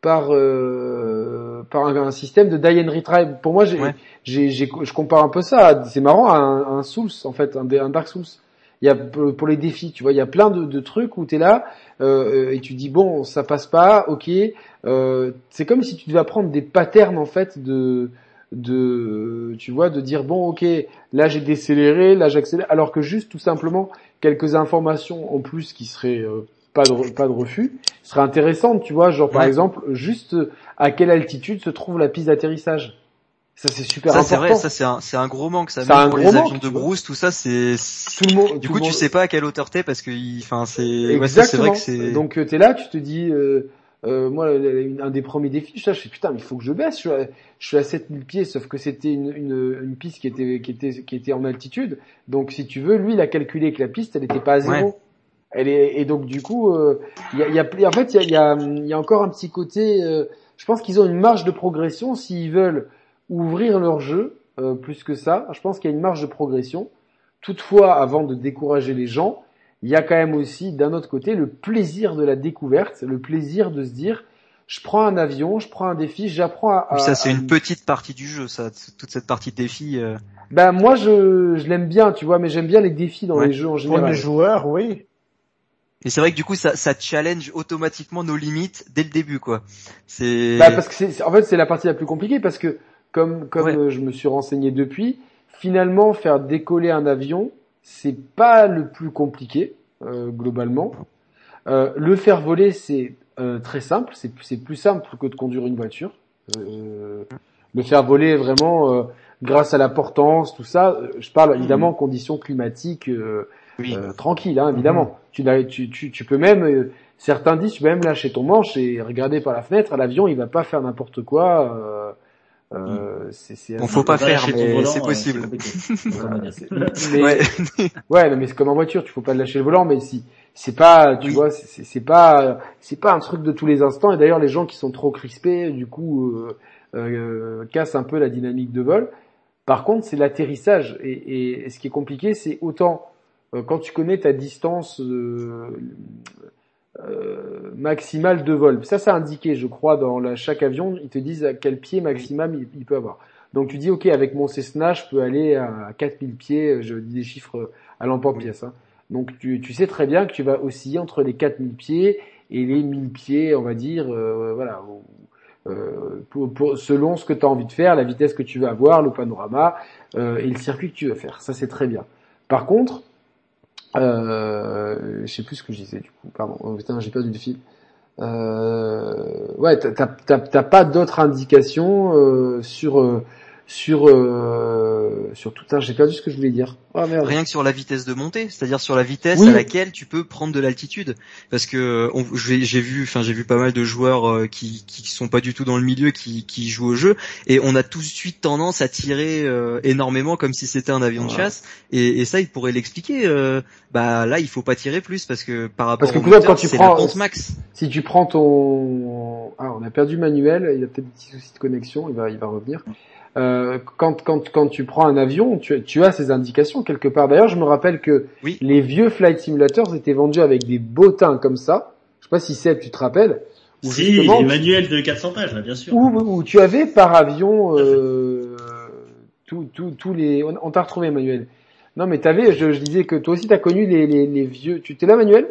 par euh, par un, un système de die and. Pour moi, j'ai Ouais. j'ai, j'ai- je compare un peu ça. C'est marrant à un, un Souls en fait, un, un Dark Souls. Il y a pour les défis, tu vois, il y a plein de, de trucs où t'es là euh, et tu dis bon, ça passe pas, ok. Euh, c'est comme si tu devais apprendre des patterns en fait de de tu vois de dire bon ok là j'ai décéléré là j'accélère alors que juste tout simplement quelques informations en plus qui seraient euh, pas de pas de refus seraient intéressantes tu vois genre par Ouais. exemple juste à quelle altitude se trouve la piste d'atterrissage ça c'est super Ça c'est important vrai, ça c'est un, c'est un gros manque. Ça, même un pour gros les avions manque, de brousse, tout ça, c'est. tout le monde Du coup, tu sais pas à quelle hauteur t'es parce que, enfin, c'est. Ouais, Exactement. vrai que c'est. Donc euh, t'es là, tu te dis, euh, euh, moi, un des premiers défis, je fais putain, mais il faut que je baisse. Je suis à, je suis à 7000 pieds, sauf que c'était une, une, une piste qui était, qui était, qui était en altitude. Donc si tu veux, lui, il a calculé que la piste, elle était pas à zéro. Ouais. Elle est, et donc du coup, euh, il y, a, il y a- en fait, il y a, y a encore un petit côté. euh, je pense qu'ils ont une marge de progression s'ils veulent ouvrir leur jeu euh, plus que ça. Je pense qu'il y a une marge de progression. Toutefois, avant de décourager les gens, il y a quand même aussi d'un autre côté le plaisir de la découverte, le plaisir de se dire je prends un avion, je prends un défi, j'apprends à, ça c'est à- une petite partie du jeu, ça, toute cette partie de défi. euh. Ben moi je, je l'aime bien, tu vois, mais j'aime bien les défis dans Ouais. les jeux en Pour général. les joueurs, oui. Et c'est vrai que du coup, ça, ça challenge automatiquement nos limites dès le début, quoi. C'est. Bah, parce que c'est, c'est- en fait c'est la partie la plus compliquée parce que comme comme Ouais. je me suis renseigné depuis, finalement faire décoller un avion c'est pas le plus compliqué euh, globalement. Euh, le faire voler c'est euh, très simple, c'est c'est plus simple que de conduire une voiture. Euh, le faire voler vraiment euh, grâce à la portance, tout ça. euh, Je parle évidemment en conditions climatiques. euh, Oui. euh, tranquille, hein, évidemment. Tu, l'as- tu, tu, tu peux même, euh, certains disent, tu peux même lâcher ton manche et regarder par la fenêtre. L'avion, il va pas faire n'importe quoi. Euh, euh, c'est, c'est Bon, faut pas faire, mais c'est euh, possible. Voilà, mais, Ouais. ouais, non, mais c'est comme en voiture, tu faut pas lâcher le volant, mais si c'est pas, tu Oui. vois, c'est- c'est c'est pas, c'est pas un truc de tous les instants. Et d'ailleurs, les gens qui sont trop crispés, du coup, euh, euh, cassent un peu la dynamique de vol. Par contre, c'est l'atterrissage. Et, et- et ce qui est compliqué, c'est autant euh, quand tu connais ta distance euh, maximale de vol. Ça, c'est indiqué, je crois, dans la, chaque avion. Ils te disent à quel pied maximum il, il peut avoir. Donc tu dis, ok, avec mon Cessna, je peux aller à 4000 pieds. Je dis des chiffres à l'emporte-pièce. Hein. Donc tu, tu sais très bien que tu vas osciller entre les 4000 pieds et les 1000 pieds, on va dire, euh, voilà, euh, pour, pour- selon ce que tu as envie de faire, la vitesse que tu veux avoir, le panorama euh, et le circuit que tu veux faire. Ça c'est très bien. Par contre, euh, je sais plus ce que je disais du coup. Pardon, oh, putain, j'ai perdu le fil. Euh, ouais, t'as- pas d'autres indications euh, sur euh, sur euh, sur tout ça. J'ai perdu ce que je voulais dire. Oh merde. Rien que sur la vitesse de montée, c'est-à-dire sur la vitesse Oui. à laquelle tu peux prendre de l'altitude, parce que on- j'ai j'ai vu, enfin j'ai vu pas mal de joueurs euh, qui qui sont pas du tout dans le milieu, qui qui jouent au jeu, et on a tout de suite tendance à tirer euh, énormément comme si c'était un avion de chasse, et, et ça il pourrait l'expliquer. euh, bah là il faut pas tirer plus parce que par rapport Parce que au moteur, quand tu c'est prends- la pente max. Si tu prends ton, ah, on a perdu Manuel, il a peut-être des petits soucis de connexion, il va, il va revenir. Euh, quand, quand, quand tu prends un avion, tu, tu as ces indications quelque part. D'ailleurs, je me rappelle que Oui. les vieux flight simulators étaient vendus avec des bottins comme ça. Je sais pas si Seb, tu te rappelles. Où Si, les manuels de 400 pages, là, bien sûr. où, où tu avais par avion euh, tous les. On, on t'a retrouvé, Manuel. Non, mais t'avais. Je, je disais que toi aussi, t'as connu les, les, les vieux. Tu t'es là, Manuel?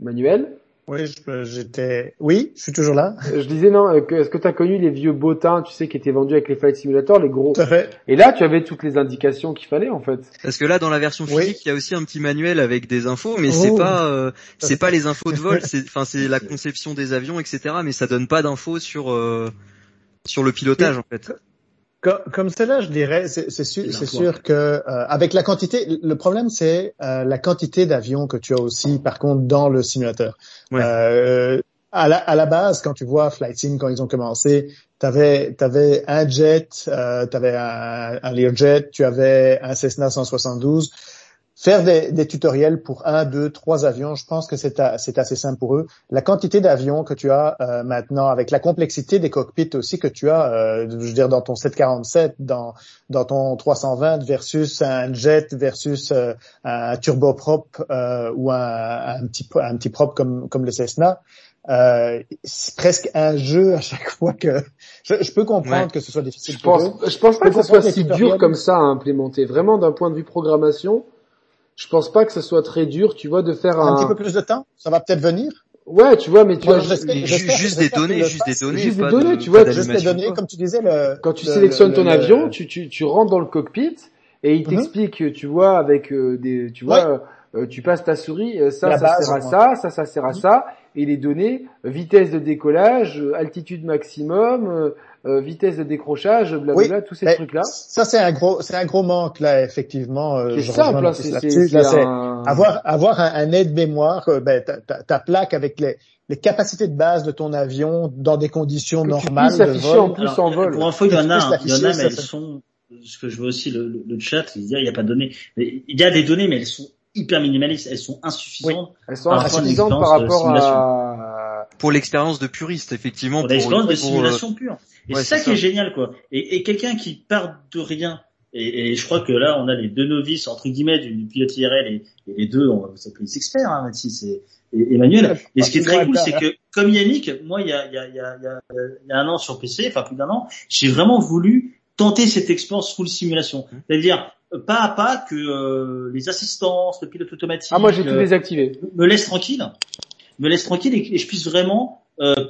Manuel? Oui, j'étais. Oui, je suis toujours là. Je disais non. Est-ce que tu as connu les vieux bottins, tu sais, qui étaient vendus avec les Flight Simulator, les gros Tout à fait. Et là, tu avais toutes les indications qu'il fallait en fait. Parce que là, dans la version physique, Oui. il y a aussi un petit manuel avec des infos, mais c'est Oh. pas, euh, c'est pas les infos de vol, c'est, enfin, c'est la conception des avions, etc. Mais ça donne pas d'infos sur, euh, sur le pilotage en fait. Comme, comme cela, je dirais, c'est sûr, C'est sûr que euh, avec la quantité, le problème c'est euh, la quantité d'avions que tu as aussi, par contre, dans le simulateur. Ouais. Euh, à, la, à la base, quand tu vois Flight Sim quand ils ont commencé, tu avais, un jet, euh, tu avais un, un Learjet, tu avais un Cessna 172. Faire des, des tutoriels pour un, deux, trois avions, je pense que c'est assez simple pour eux. La quantité d'avions que tu as euh, maintenant, avec la complexité des cockpits aussi que tu as, euh, je veux dire dans ton 747, dans dans ton 320 versus un jet versus euh, un turboprop euh, ou un, un petit un petit prop comme comme le Cessna. Euh, c'est presque un jeu à chaque fois que je, je peux comprendre Ouais. que ce soit difficile Je pour pense, eux. je pense pas Je que ce soit si dur comme ça à implémenter. Vraiment, d'un point de vue programmation, je pense pas que ce soit très dur, tu vois, de faire Un un. petit peu plus de temps, ça va peut-être venir. Ouais, tu vois, mais tu vois, j'espère- Ju- j'espère- juste des données, juste des données, Juste des données, tu vois, juste Juste d'animation, données, comme tu disais, le, quand tu le- sélectionnes le- ton le- avion, tu, tu, tu rentres dans le cockpit et il Mhm. t'explique, tu vois, avec euh, des, tu vois, euh, tu passes ta souris, euh, ça, ça base, sert à ça, ça, ça sert à Mhm. ça, et les données, vitesse de décollage, altitude maximum, euh, vitesse de décrochage, blablabla, tous ces trucs-là. Ça, c'est un gros, c'est un gros manque, là, effectivement. euh, C'est je simple, hein, c'est, Là, un... avoir, avoir un, un aide-mémoire, euh, ben, ta, ta- ta plaque avec les, les capacités de base de ton avion dans des conditions Que normales de afficher vol. en plus Alors, en vol. Pour info, il y en a, il y en a, mais elles sont, ce que je veux aussi le, le, le chat, c'est dire il n'y a pas de données. Mais il y a des données, mais elles sont hyper minimalistes, elles sont insuffisantes. Elles sont insuffisantes par rapport à... Pour l'expérience de puriste, effectivement. Pour l'expérience de euh, simulation pure. Et ouais, c'est ça qui est génial, quoi. Et, et quelqu'un qui part de rien, et, et je crois que là, on a les deux novices, entre guillemets, du, pilote IRL, et, et les deux, on va s'appeler les experts, hein, Mathis et, Emmanuel. Et ce qui est très cool, c'est que, comme Yannick, moi, il y a, il y, a, il y, a, il y a- il y a un an sur PC, enfin plus d'un an, j'ai vraiment voulu tenter cette expérience full simulation. Mmh. C'est-à-dire, pas à pas, que euh, les assistances, le pilote automatique, Ah, moi j'ai tout euh, désactivé. me laisse tranquille, me laisse tranquille et, je puisse vraiment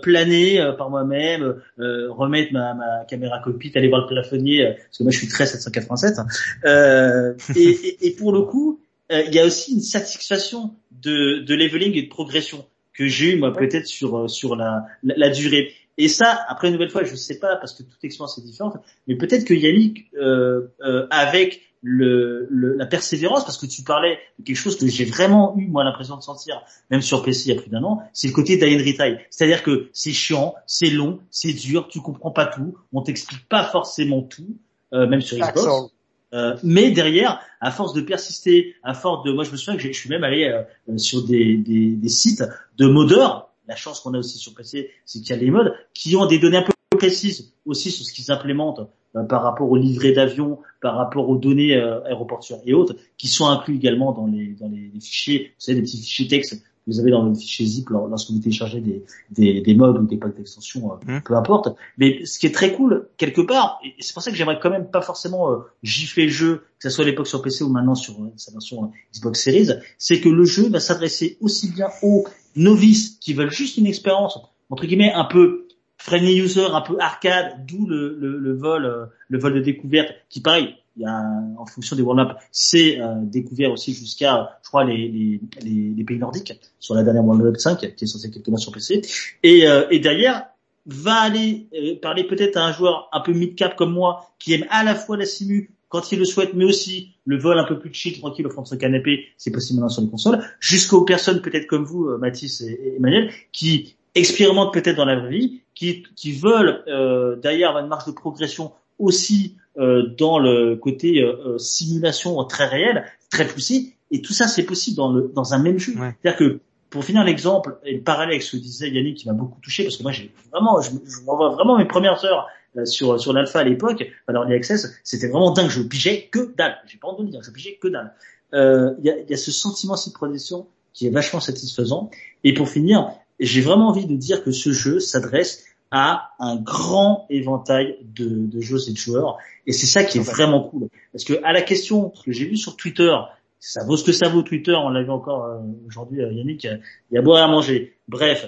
planer euh, par moi-même, euh, remettre ma, ma caméra cockpit, aller voir le plafonnier, euh, parce que moi je suis très 787. hein. Euh, et, et, et pour le coup, euh, il y a aussi une satisfaction de, de leveling et de progression que j'ai eu moi peut-être sur euh, sur la, la, la durée. Et ça, après une nouvelle fois, je sais pas parce que toute expérience est différente, mais peut-être que Yannick, euh, euh, avec le, le, la persévérance, parce que tu parlais de quelque chose que j'ai vraiment eu moi l'impression de sentir, même sur PC il y a plus d'un an, c'est le côté and retry. C'est-à-dire que c'est chiant, c'est long, c'est dur, tu comprends pas tout, on t'explique pas forcément tout, euh, même sur Xbox. Euh, mais derrière, à force de persister, à force de, moi je me souviens que je suis même allé euh, sur des, des, des sites de modeurs. La chance qu'on a aussi sur PC, c'est qu'il y a les modes qui ont des données un peu précises aussi sur ce qu'ils implémentent euh, par rapport aux livrets d'avions, par rapport aux données euh, aéroportuaires et autres, qui sont inclus également dans les dans les, les fichiers, vous savez, des petits fichiers texte que vous avez dans le fichier zip lors- lorsque vous téléchargez des, des, des modes ou des packs d'extension, euh, Mhm. peu importe. Mais ce qui est très cool, quelque part, et c'est pour ça que j'aimerais quand même pas forcément gifler le jeu, que ce soit à l'époque sur PC ou maintenant sur sa version Xbox Series, c'est que le jeu va s'adresser aussi bien aux novices qui veulent juste une expérience, entre guillemets, un peu friendly user, un peu arcade, d'où le, le, le vol, euh, le vol de découverte, qui pareil, il y a, en fonction des World Maps, c'est euh, découvert aussi jusqu'à, je crois, les, les, les, les pays nordiques, sur la dernière World Map 5, qui est censée quelques mois sur PC. Et, euh, et derrière, va aller euh, parler peut-être à un joueur un peu mid-cap comme moi, qui aime à la fois la simu quand il le souhaite, mais aussi le vol un peu plus chill, tranquille au fond de son canapé, c'est possible maintenant sur les consoles, jusqu'aux personnes peut-être comme vous, euh, Mathis et, Emmanuel, qui expérimentent peut-être dans la vraie vie, qui, qui veulent euh, derrière avoir une marge de progression aussi euh, dans le côté euh, simulation très réelle, très poussé, et tout ça c'est possible dans, le, dans un même jeu. Ouais. C'est-à-dire que pour finir l'exemple et le parallèle avec ce que disait Yannick qui m'a beaucoup touché parce que moi j'ai vraiment je, je m'envoie vraiment mes premières heures sur sur l'alpha à l'époque alors l'Early access c'était vraiment dingue. Je pigeais que dalle. J'ai pas envie de le dire je pigeais que dalle. Euh, il y, a, il y a ce sentiment de progression qui est vachement satisfaisant. Et pour finir j'ai vraiment envie de dire que ce jeu s'adresse à un grand éventail de, de joueuses et de joueurs. Et c'est ça qui est vraiment cool. Parce que à la question que j'ai vue sur Twitter ça vaut ce que ça vaut Twitter, on l'a vu encore euh, aujourd'hui euh, Yannick, il y a boire à manger. Bref,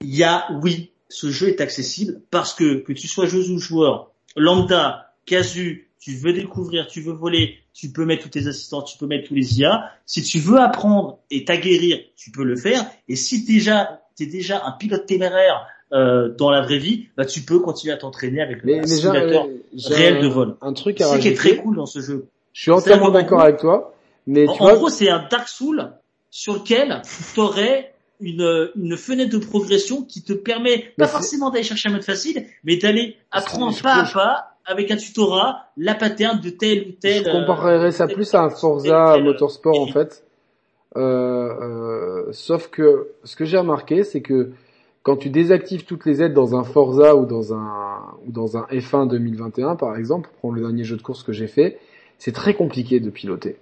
il y a oui, ce jeu est accessible parce que que tu sois jeu ou joueur, lambda, casu, tu veux découvrir, tu veux voler, tu peux mettre tous tes assistants, tu peux mettre tous les IA. Si tu veux apprendre et t'aguerrir, tu peux le faire. Et si déjà t'es déjà un pilote téméraire euh, dans la vraie vie, bah tu peux continuer à t'entraîner avec le simulateur réel de vol. Un truc à C'est ce qui est très cool dans ce jeu. Je suis entièrement d'accord avec toi. Mais en, tu vois, gros, c'est un Dark Soul sur lequel tu aurais une, une fenêtre de progression qui te permet pas c'est- forcément d'aller chercher un mode facile, mais d'aller apprendre pas à pas avec un tutorat la pattern de tel ou tel. je euh, comparerais ça tel- plus à un Forza Motorsport en fait. Euh, euh, sauf que ce que j'ai remarqué, c'est que quand tu désactives toutes les aides dans un Forza ou dans un ou dans un F1 2021 par exemple, pour prendre le dernier jeu de course que j'ai fait, c'est très compliqué de piloter.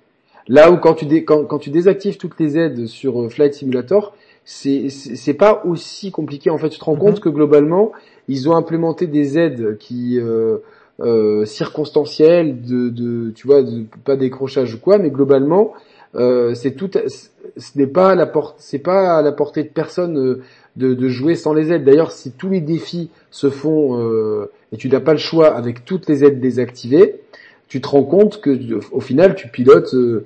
Là où quand tu dé- quand, quand tu désactives toutes les aides sur euh, Flight Simulator, c'est pas aussi compliqué en fait. Tu te rends Mhm. compte que globalement, ils ont implémenté des aides qui euh, euh, circonstancielles de, de tu vois de, pas décrochage ou quoi, mais globalement euh, c'est tout ce n'est pas à la porte c'est pas à la portée de personne euh, de, de jouer sans les aides. D'ailleurs, si tous les défis se font euh, et tu n'as pas le choix avec toutes les aides désactivées, tu te rends compte que au final tu pilotes euh,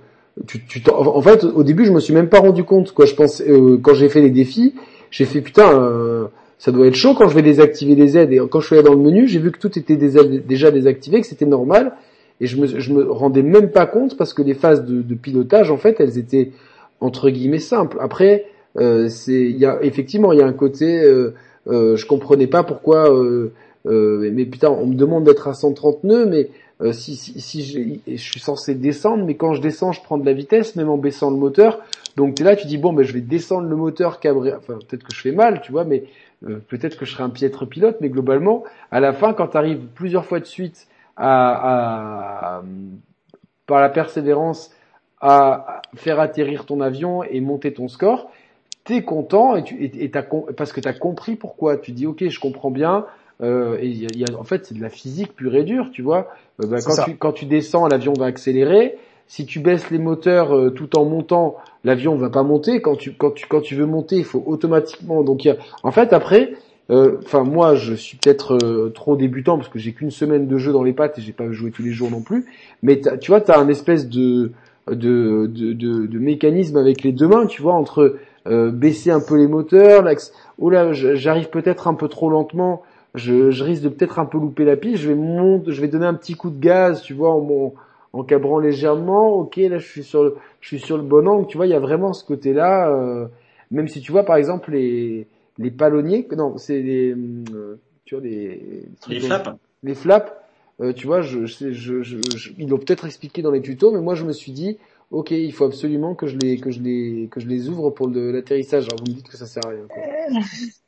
en fait au début je me suis même pas rendu compte quoi. Je pense euh, quand j'ai fait les défis j'ai fait putain euh, ça doit être chaud quand je vais désactiver les aides. Et quand je suis allé dans le menu j'ai vu que tout était déjà désactivé que c'était normal. Et je me me rendais même pas compte parce que les phases de, de pilotage en fait elles étaient entre guillemets simples. Après euh, c'est il y a effectivement il y a un côté euh, euh, je comprenais pas pourquoi euh, euh, mais putain on me demande d'être à 130 nœuds mais euh, si, je, suis censé descendre, mais quand je descends, je prends de la vitesse, même en baissant le moteur. Donc t'es là, tu dis bon, ben je vais descendre le moteur, cabrer. Enfin, peut-être que je fais mal, tu vois, mais euh, peut-être que je serai un piètre pilote. Mais globalement, à la fin, quand tu arrives plusieurs fois de suite à, à- par la persévérance à à faire atterrir ton avion et monter ton score, t'es content et tu et, et parce que t'as compris pourquoi. Tu dis ok, je comprends bien. Euh, et y a- y a- en fait, c'est de la physique pure et dure, tu vois. Euh, bah, quand tu quand tu descends, l'avion va accélérer. Si tu baisses les moteurs euh, tout en montant, l'avion va pas monter. Quand tu quand tu quand tu veux monter, il faut automatiquement. Donc y a, en fait après, euh, enfin moi je suis peut-être euh, trop débutant parce que j'ai qu'une semaine de jeu dans les pattes et j'ai pas joué tous les jours non plus. Mais tu vois, t'as un espèce de de, de, de, de mécanisme avec les deux mains, tu vois, entre euh, baisser un peu les moteurs, oh là, j'arrive peut-être un peu trop lentement, je, je risque de peut-être un peu louper la piste, je vais monter, je vais donner un petit coup de gaz, tu vois, en, mon- en cabrant légèrement, ok, là je suis sur le, je suis sur le bon angle, tu vois, il y a vraiment ce côté-là, euh, même si tu vois par exemple les les palonniers, non, c'est les, euh, tu vois les, trucs Les flaps. les flaps, euh, tu vois, je, je, sais- je, je, je- ils l'ont peut-être expliqué dans les tutos, mais moi je me suis dit, ok, il faut absolument que je les, que je les, que je les ouvre pour l'atterrissage. Alors vous me dites que ça sert à rien. quoi.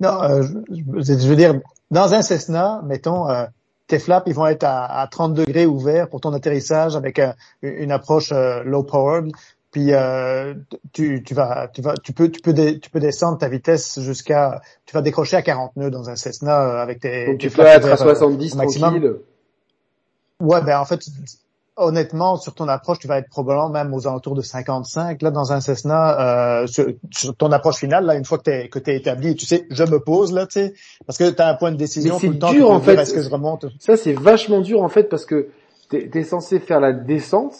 Non, euh, je, veux dire, dans un Cessna, mettons, euh, tes flaps, ils vont être à, à 30 degrés ouverts pour ton atterrissage avec un- une approche euh, low powered. Puis euh, tu, tu vas, tu vas, tu peux, tu peux, dé- tu peux descendre ta vitesse jusqu'à, tu vas décrocher à 40 nœuds dans un Cessna euh, avec tes. Donc tes tu peux être à ouverts, euh, 70 au maximum. tranquille. Ouais, ben en fait, honnêtement, sur ton approche, tu vas être probablement même aux alentours de 55. Là, dans un Cessna, euh, sur, sur ton approche finale, là, une fois que t'es que t'es établi, tu sais, je me pose là, tu sais, parce que t'as un point de décision Mais c'est tout le temps. dur, tu peux en fait. Est-ce que je remonte Ça c'est vachement dur en fait parce que t'es es censé faire la descente.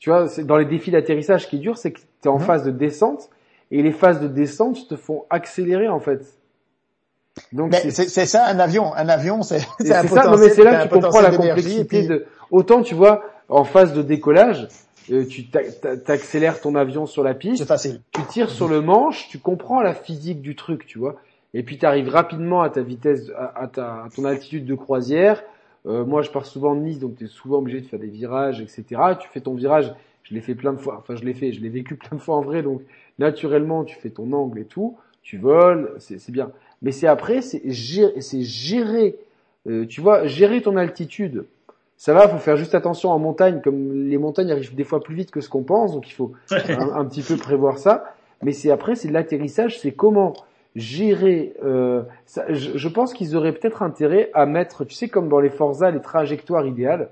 Tu vois, c'est dans les défis d'atterrissage, qui est dur, c'est que t'es en Mhm. phase de descente et les phases de descente te font accélérer en fait. Donc c'est- c'est c'est ça, un avion. Un avion, c'est c'est un c'est ça, non potentiel. mais c'est là que tu comprends la complexité puis- de. Autant tu vois en phase de décollage, euh, tu t'a- t'a- t'accélères ton avion sur la C'est piste, facile. tu tires sur le manche, tu comprends la physique du truc, tu vois. Et puis tu arrives rapidement à ta vitesse, à, ta, à ton altitude de croisière. Euh, moi, je pars souvent de Nice, donc tu es souvent obligé de faire des virages, etc. Tu fais ton virage, je l'ai fait plein de fois. Enfin, je l'ai fait, je l'ai vécu plein de fois en vrai. Donc, naturellement, tu fais ton angle et tout, tu voles, c'est c'est bien. Mais c'est après, c'est gérer, c'est gérer, euh, tu vois, gérer ton altitude. Ça va, faut faire juste attention en montagne, comme les montagnes arrivent des fois plus vite que ce qu'on pense, donc il faut un, un petit peu prévoir ça. Mais c'est après, c'est l'atterrissage, c'est comment gérer. Euh, ça, je, je pense qu'ils auraient peut-être intérêt à mettre, tu sais, comme dans les Forza, les trajectoires idéales.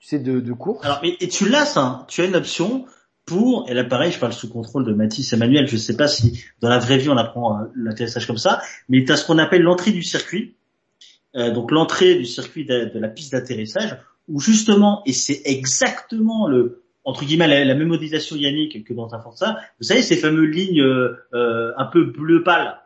tu sais, de, de course. Alors, mais, et tu l'as ça, hein. tu as une option pour, et là pareil, je parle sous contrôle de Mathis Emmanuel, je sais pas si dans la vraie vie on apprend euh, l'atterrissage comme ça, mais tu as ce qu'on appelle l'entrée du circuit, euh, donc l'entrée du circuit de, de la piste d'atterrissage, où justement, et c'est exactement le, entre guillemets, la, la même modélisation Yannick que dans un Forza, vous savez ces fameuses lignes euh, euh, un peu bleu pâle.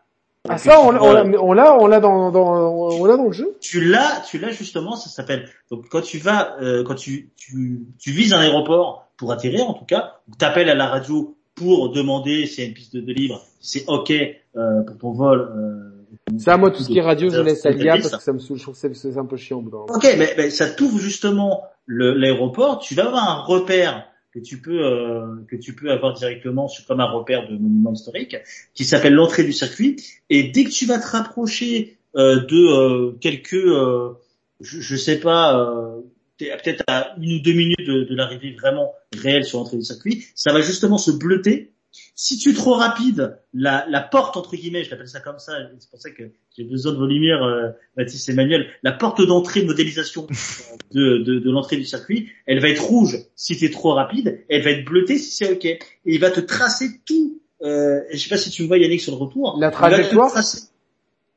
Ah ça, on, l'a- on l'a, on l'a, on l'a dans, dans, on l'a dans le jeu. tu l'as, tu l'as justement, ça s'appelle. Donc quand tu vas, euh, quand tu, tu, tu vises un aéroport pour atterrir en tout cas, tu appelles à la radio pour demander s'il y a une piste de, de libre, c'est ok euh, pour ton vol. Ça, moi, tout ce qui est radio, je laisse à l'IA parce que ça me saoule. Je trouve que c'est, un peu chiant. Ok, mais, mais ça t'ouvre justement l'aéroport. Tu vas avoir un repère que tu peux euh, que tu peux avoir directement sur comme un repère de monument historique qui s'appelle l'entrée du circuit. Et dès que tu vas te rapprocher euh, de euh, quelques, euh, je, je sais pas, euh, peut-être à une ou deux minutes de, de l'arrivée vraiment réelle sur l'entrée du circuit, ça va justement se bleuter. Si tu es trop rapide, la, la porte entre guillemets, je l'appelle ça comme ça, c'est pour ça que j'ai besoin de vos lumières, euh, Mathis Emmanuel, la porte d'entrée de modélisation de, de, de l'entrée du circuit, elle va être rouge si tu es trop rapide, elle va être bleutée si c'est ok. Et il va te tracer tout, euh, je sais pas si tu me vois Yannick sur le retour, La il va te trajectoire? tracer-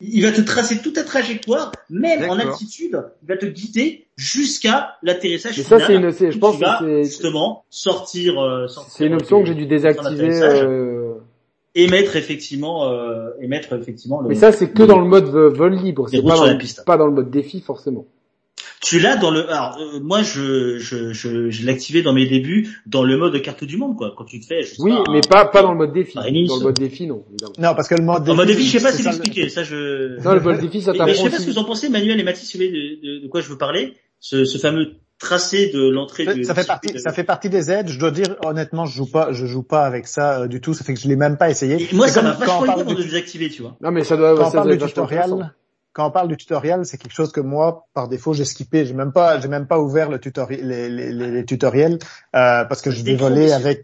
il va te tracer toute ta trajectoire, même en altitude, il va te guider jusqu'à l'atterrissage Mais ça, c'est une, je pense que c'est, justement sortir, euh, sortir c'est une option que j'ai dû désactiver. euh, et mettre effectivement, euh, et mettre effectivement le. Mais ça, c'est que dans le mode vol libre. C'est pas dans le mode défi, forcément. Tu l'as dans le. Alors euh, moi, je je je, je activé dans mes débuts dans le mode carte du monde quoi. Quand tu te fais. Je sais Oui, pas, mais pas, pas dans le mode défi. Dans le mode défi, non, évidemment. Non, parce que le mode En mode défi, je sais pas c'est si ça, l'expliquer. Ça, je. Non, le mode défi, ça mais je sais t'apprend pas ce que vous en pensez, Manuel et Mathis, vous savez de, de, de quoi je veux parler? Ce, ce fameux tracé de l'entrée Ça, du. ça fait partie, de- ça fait partie des aides. Je dois dire honnêtement, je joue pas, je joue pas avec ça euh, du tout. Ça fait que je l'ai même pas essayé. Et moi, ça m'a on vachement aidé parle de le désactiver, tu vois. Non, mais ça doit, quand on ça parle doit du tutoriel, quand on parle du tutoriel, c'est quelque chose que moi, par défaut, j'ai skippé. J'ai même pas, j'ai même pas ouvert le tutoriel, les, les, les, les tutoriels, euh, parce que je déçu. avec.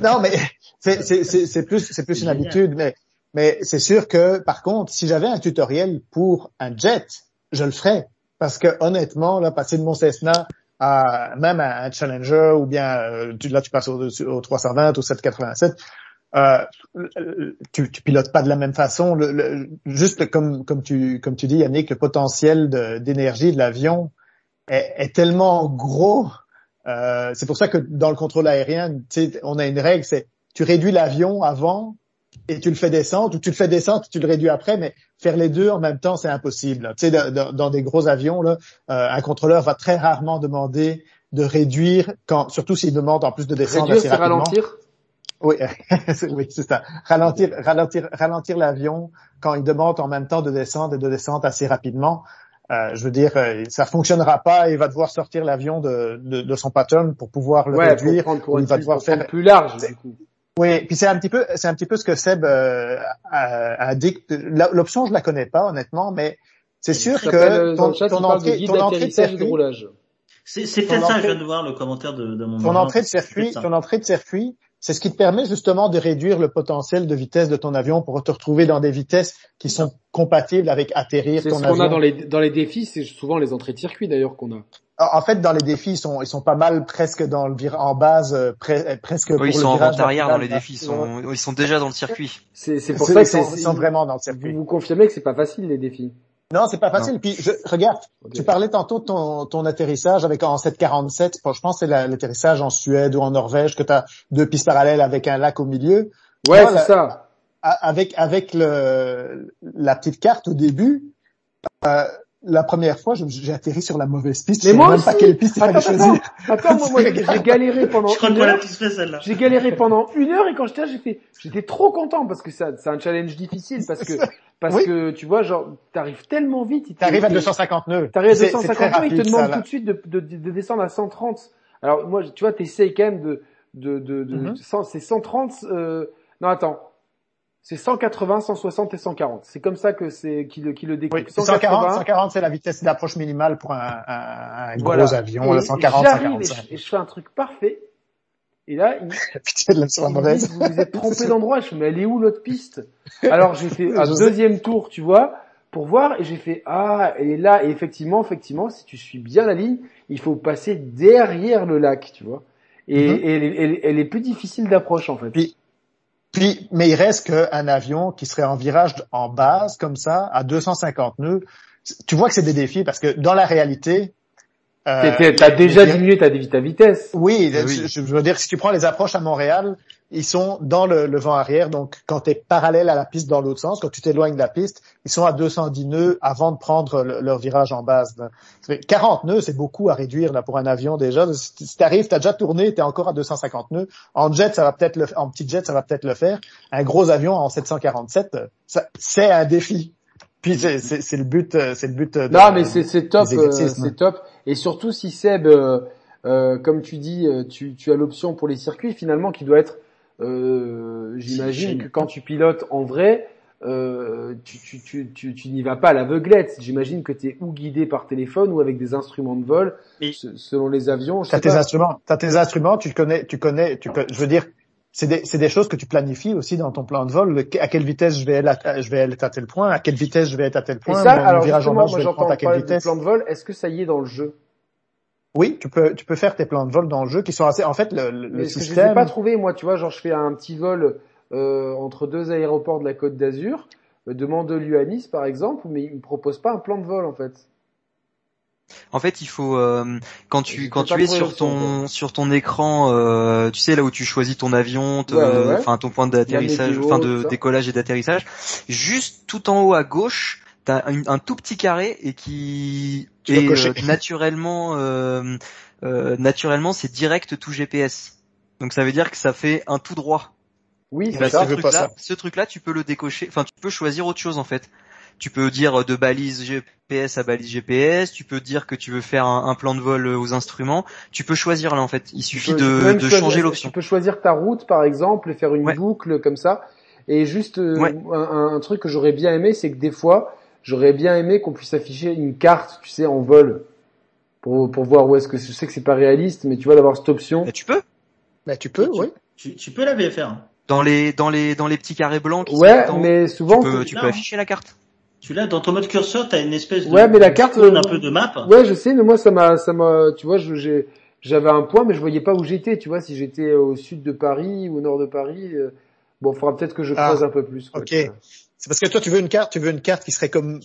Non, mais c'est c'est c'est c'est plus c'est plus une génial. habitude, mais mais c'est sûr que par contre, si j'avais un tutoriel pour un jet, je le ferais, parce que honnêtement, là, passer de mon Cessna à même à un Challenger ou bien euh, tu, là tu passes au, au 320 ou 787 euh, tu, tu pilotes pas de la même façon. Le, le- juste comme comme tu comme tu dis Yannick, le potentiel d'énergie de l'avion est, est tellement gros. Euh, c'est pour ça que dans le contrôle aérien, on a une règle, c'est tu réduis l'avion avant et tu le fais descendre, ou tu le fais descendre, tu le réduis après, mais faire les deux en même temps, c'est impossible. Tu sais, dans, des gros avions, là, euh, un contrôleur va très rarement demander de réduire, quand, surtout s'il demande en plus de descendre Réduire, assez c'est rapidement. ralentir? Oui, c'est- oui, c'est ça. Ralentir, ralentir, ralentir l'avion quand il demande en même temps de descendre et de descendre assez rapidement. Euh, je veux dire, euh, ça fonctionnera pas. Il va devoir sortir l'avion de, de, de son pattern pour pouvoir le Ouais, réduire. prendre pour ou il va devoir faire. plus large, C'est- du coup. Oui, puis c'est un petit peu, c'est un petit peu ce que Seb euh, a, a dit. La- L'option, je la connais pas honnêtement, mais c'est sûr euh, que dans ton, chat, entrée, guide ton entrée de et de circuit, roulage. C'est peut-être ça, je viens de voir le commentaire de, de mon ton entrée de circuit, ton entrée de circuit, c'est ce qui te permet justement de réduire le potentiel de vitesse de ton avion pour te retrouver dans des vitesses qui sont compatibles avec atterrir C'est ton ce qu'on avion. a dans les, dans les défis, c'est souvent les entrées de circuit d'ailleurs qu'on a. En en fait, dans les défis, ils sont, ils sont pas mal presque dans le vir en base, euh, pre- euh, presque pour Oui, ils le sont en virage vente arrière dans les défis, ils sont, ils sont déjà dans le circuit. C'est, c'est pour C'est- ça ils que sont, c'est, ils sont vraiment dans le vous circuit. vous confirmez que c'est pas facile les défis. Non, c'est pas facile. Puis je, regarde, tu parlais tantôt de ton, ton atterrissage avec en 747. Bon, Je pense que c'est la- l'atterrissage en Suède ou en Norvège que tu as deux pistes parallèles avec un lac au milieu. Ouais, c'est ça. Avec avec le la petite carte au début, euh, la première fois, j'ai atterri sur la mauvaise piste. Mais je savais moi même pas quelle piste il fallait Attends, choisir. Attends, moi, moi, j'ai galéré pendant Je crois une heure. tous fait celle-là. J'ai galéré pendant une heure et quand j'étais là, j'ai fait, j'étais trop content parce que ça, c'est un challenge difficile parce que, parce Oui. que tu vois, genre, t'arrives tellement vite. T'arrives à il- 250 nœuds. T'arrives à C'est- c'est très 250 ans, il te demande ça, tout de suite de, de, de descendre à 130. Alors moi, tu vois, t'essayes quand même de, de, de, de cent- c'est 130. Euh, non, attends, c'est 180, 160 et 140. C'est comme ça que c'est qui le qui le. Oui, 140, 140 c'est la vitesse d'approche minimale pour un, un, un gros Voilà. avion. Et là, 140, j'arrive et 145. je, fais un truc parfait. Et là, il, Putain, de la me mauvaise. disent, vous vous êtes trompé d'endroit. Je fais, mais elle est où l'autre piste? Alors j'ai fait un deuxième tour, tu vois, pour voir et j'ai fait ah elle est là et effectivement effectivement si tu suis bien la ligne il faut passer derrière le lac tu vois et, Mhm. et elle, est- elle est- elle est plus difficile d'approche en fait. Puis, puis, mais il reste qu'un avion qui serait en virage en base, comme ça, à 250 nœuds, tu vois que c'est des défis parce que dans la réalité, euh, T'as déjà diminué ta, vitesse. Oui, Ah oui. Je, je veux dire, si tu prends les approches à Montréal, ils sont dans le, le vent arrière, donc quand tu es parallèle à la piste dans l'autre sens, quand tu t'éloignes de la piste, ils sont à 210 nœuds avant de prendre le- leur virage en base. là. Ça fait 40 nœuds, c'est beaucoup à réduire là pour un avion déjà. Si tu arrives, tu as déjà tourné, tu es encore à 250 nœuds. En jet, ça va peut-être le, en petit jet, ça va peut-être le faire. Un gros avion en 747, euh, ça- c'est un défi. Puis c'est le but, euh, c'est le but. de- Non, mais c'est top, euh, c'est top. Et surtout si Seb, euh, euh, comme tu dis, euh, tu, tu as l'option pour les circuits finalement qui doit être, euh, j'imagine que quand tu pilotes en vrai, euh, tu, tu, tu, tu, tu n'y vas pas à l'aveuglette. J'imagine que tu es ou guidé par téléphone ou avec des instruments de vol, selon les avions. T'as sais tes pas. instruments, t'as tes instruments, tu connais, tu connais, tu je veux dire, c'est des, c'est des choses que tu planifies aussi dans ton plan de vol. Le- à quelle vitesse je vais être, à- je vais être à tel point, à quelle vitesse je vais être à tel Et point, ça, mon alors virage en bas, je moi vais prendre à quelle vitesse? plan de vol. Est-ce que ça y est dans le jeu? Oui, tu peux, tu peux faire tes plans de vol dans le jeu qui sont assez, en fait, le, le- Mais que je système. pas trouvés, moi, tu vois, genre je fais un petit vol euh, entre deux aéroports de la Côte d'Azur, de Mandelieu à Nice par exemple, mais ils me proposent pas un plan de vol en fait. En fait, il faut euh, quand tu quand tu es trouvé sur ton sur ton écran, euh, tu sais là où tu choisis ton avion, te- Ouais, ouais, ouais. enfin ton point d'atterrissage, enfin de décollage et d'atterrissage, juste tout en haut à gauche, t'as un, un tout petit carré et qui Tu et, euh, naturellement euh, euh, naturellement c'est direct tout GPS. Donc ça veut dire que ça fait un tout droit. Oui, bah, ça. ce truc-là, ça. ce truc-là, tu peux le décocher. Enfin, tu peux choisir autre chose en fait. Tu peux dire de balise GPS à balise GPS. Tu peux dire que tu veux faire un, un plan de vol aux instruments. Tu peux choisir là en fait. Il suffit peux- de, même de choisir- changer l'option. Tu peux choisir ta route par exemple et faire une Ouais. boucle comme ça. Et juste euh, Ouais. un, un truc que j'aurais bien aimé, c'est que des fois, j'aurais bien aimé qu'on puisse afficher une carte, tu sais, en vol. Pour, pour voir où est-ce que je sais que c'est pas réaliste, mais tu vois d'avoir cette option. Bah, tu peux Bah, tu peux, Tu- oui. Tu, tu peux la VFR. dans les dans les dans les petits carrés blancs. Qui Ouais, sont mais souvent, tu peux, tu hein. afficher la carte. Tu l'as dans ton mode curseur, t'as une espèce de Ouais, mais la carte, icône euh, un peu de map. Ouais, je sais, mais moi ça m'a, ça m'a, tu vois, j'ai, j'avais un point, mais je voyais pas où j'étais. Tu vois, si j'étais au sud de Paris ou au nord de Paris, euh, bon, faudra peut-être que je Ah, creuse un peu plus. quoi, ok. C'est parce que toi, tu veux une carte, tu veux une carte qui serait comme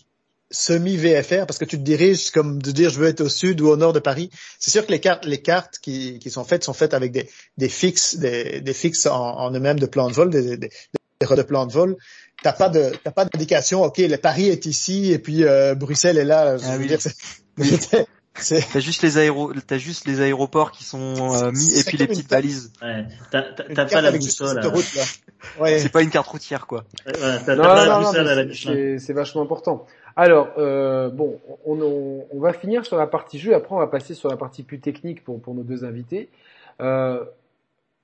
semi VFR parce que tu te diriges comme de dire je veux être au sud ou au nord de Paris. C'est sûr que les cartes, les cartes qui, qui sont faites sont faites avec des, des fixes, des, des fixes en, en eux-mêmes de plan de vol, des, des, des, des de plan de vol. T'as pas de, t'as pas d'indication. Ok, le Paris est ici et puis euh, Bruxelles est là. Je Ah veux oui. dire, c'est, Oui. T'as juste les aéros, t'as juste les aéroports qui sont euh, mis et puis les petites balises. Ouais. T'as pas la boussole. Ouais. C'est pas une carte routière quoi. ouais, voilà, T'as pas la boussole à c'est- vachement important. Alors, euh, bon, on, on, on va finir sur la partie jeu. Après, on va passer sur la partie plus technique pour, pour nos deux invités. Euh,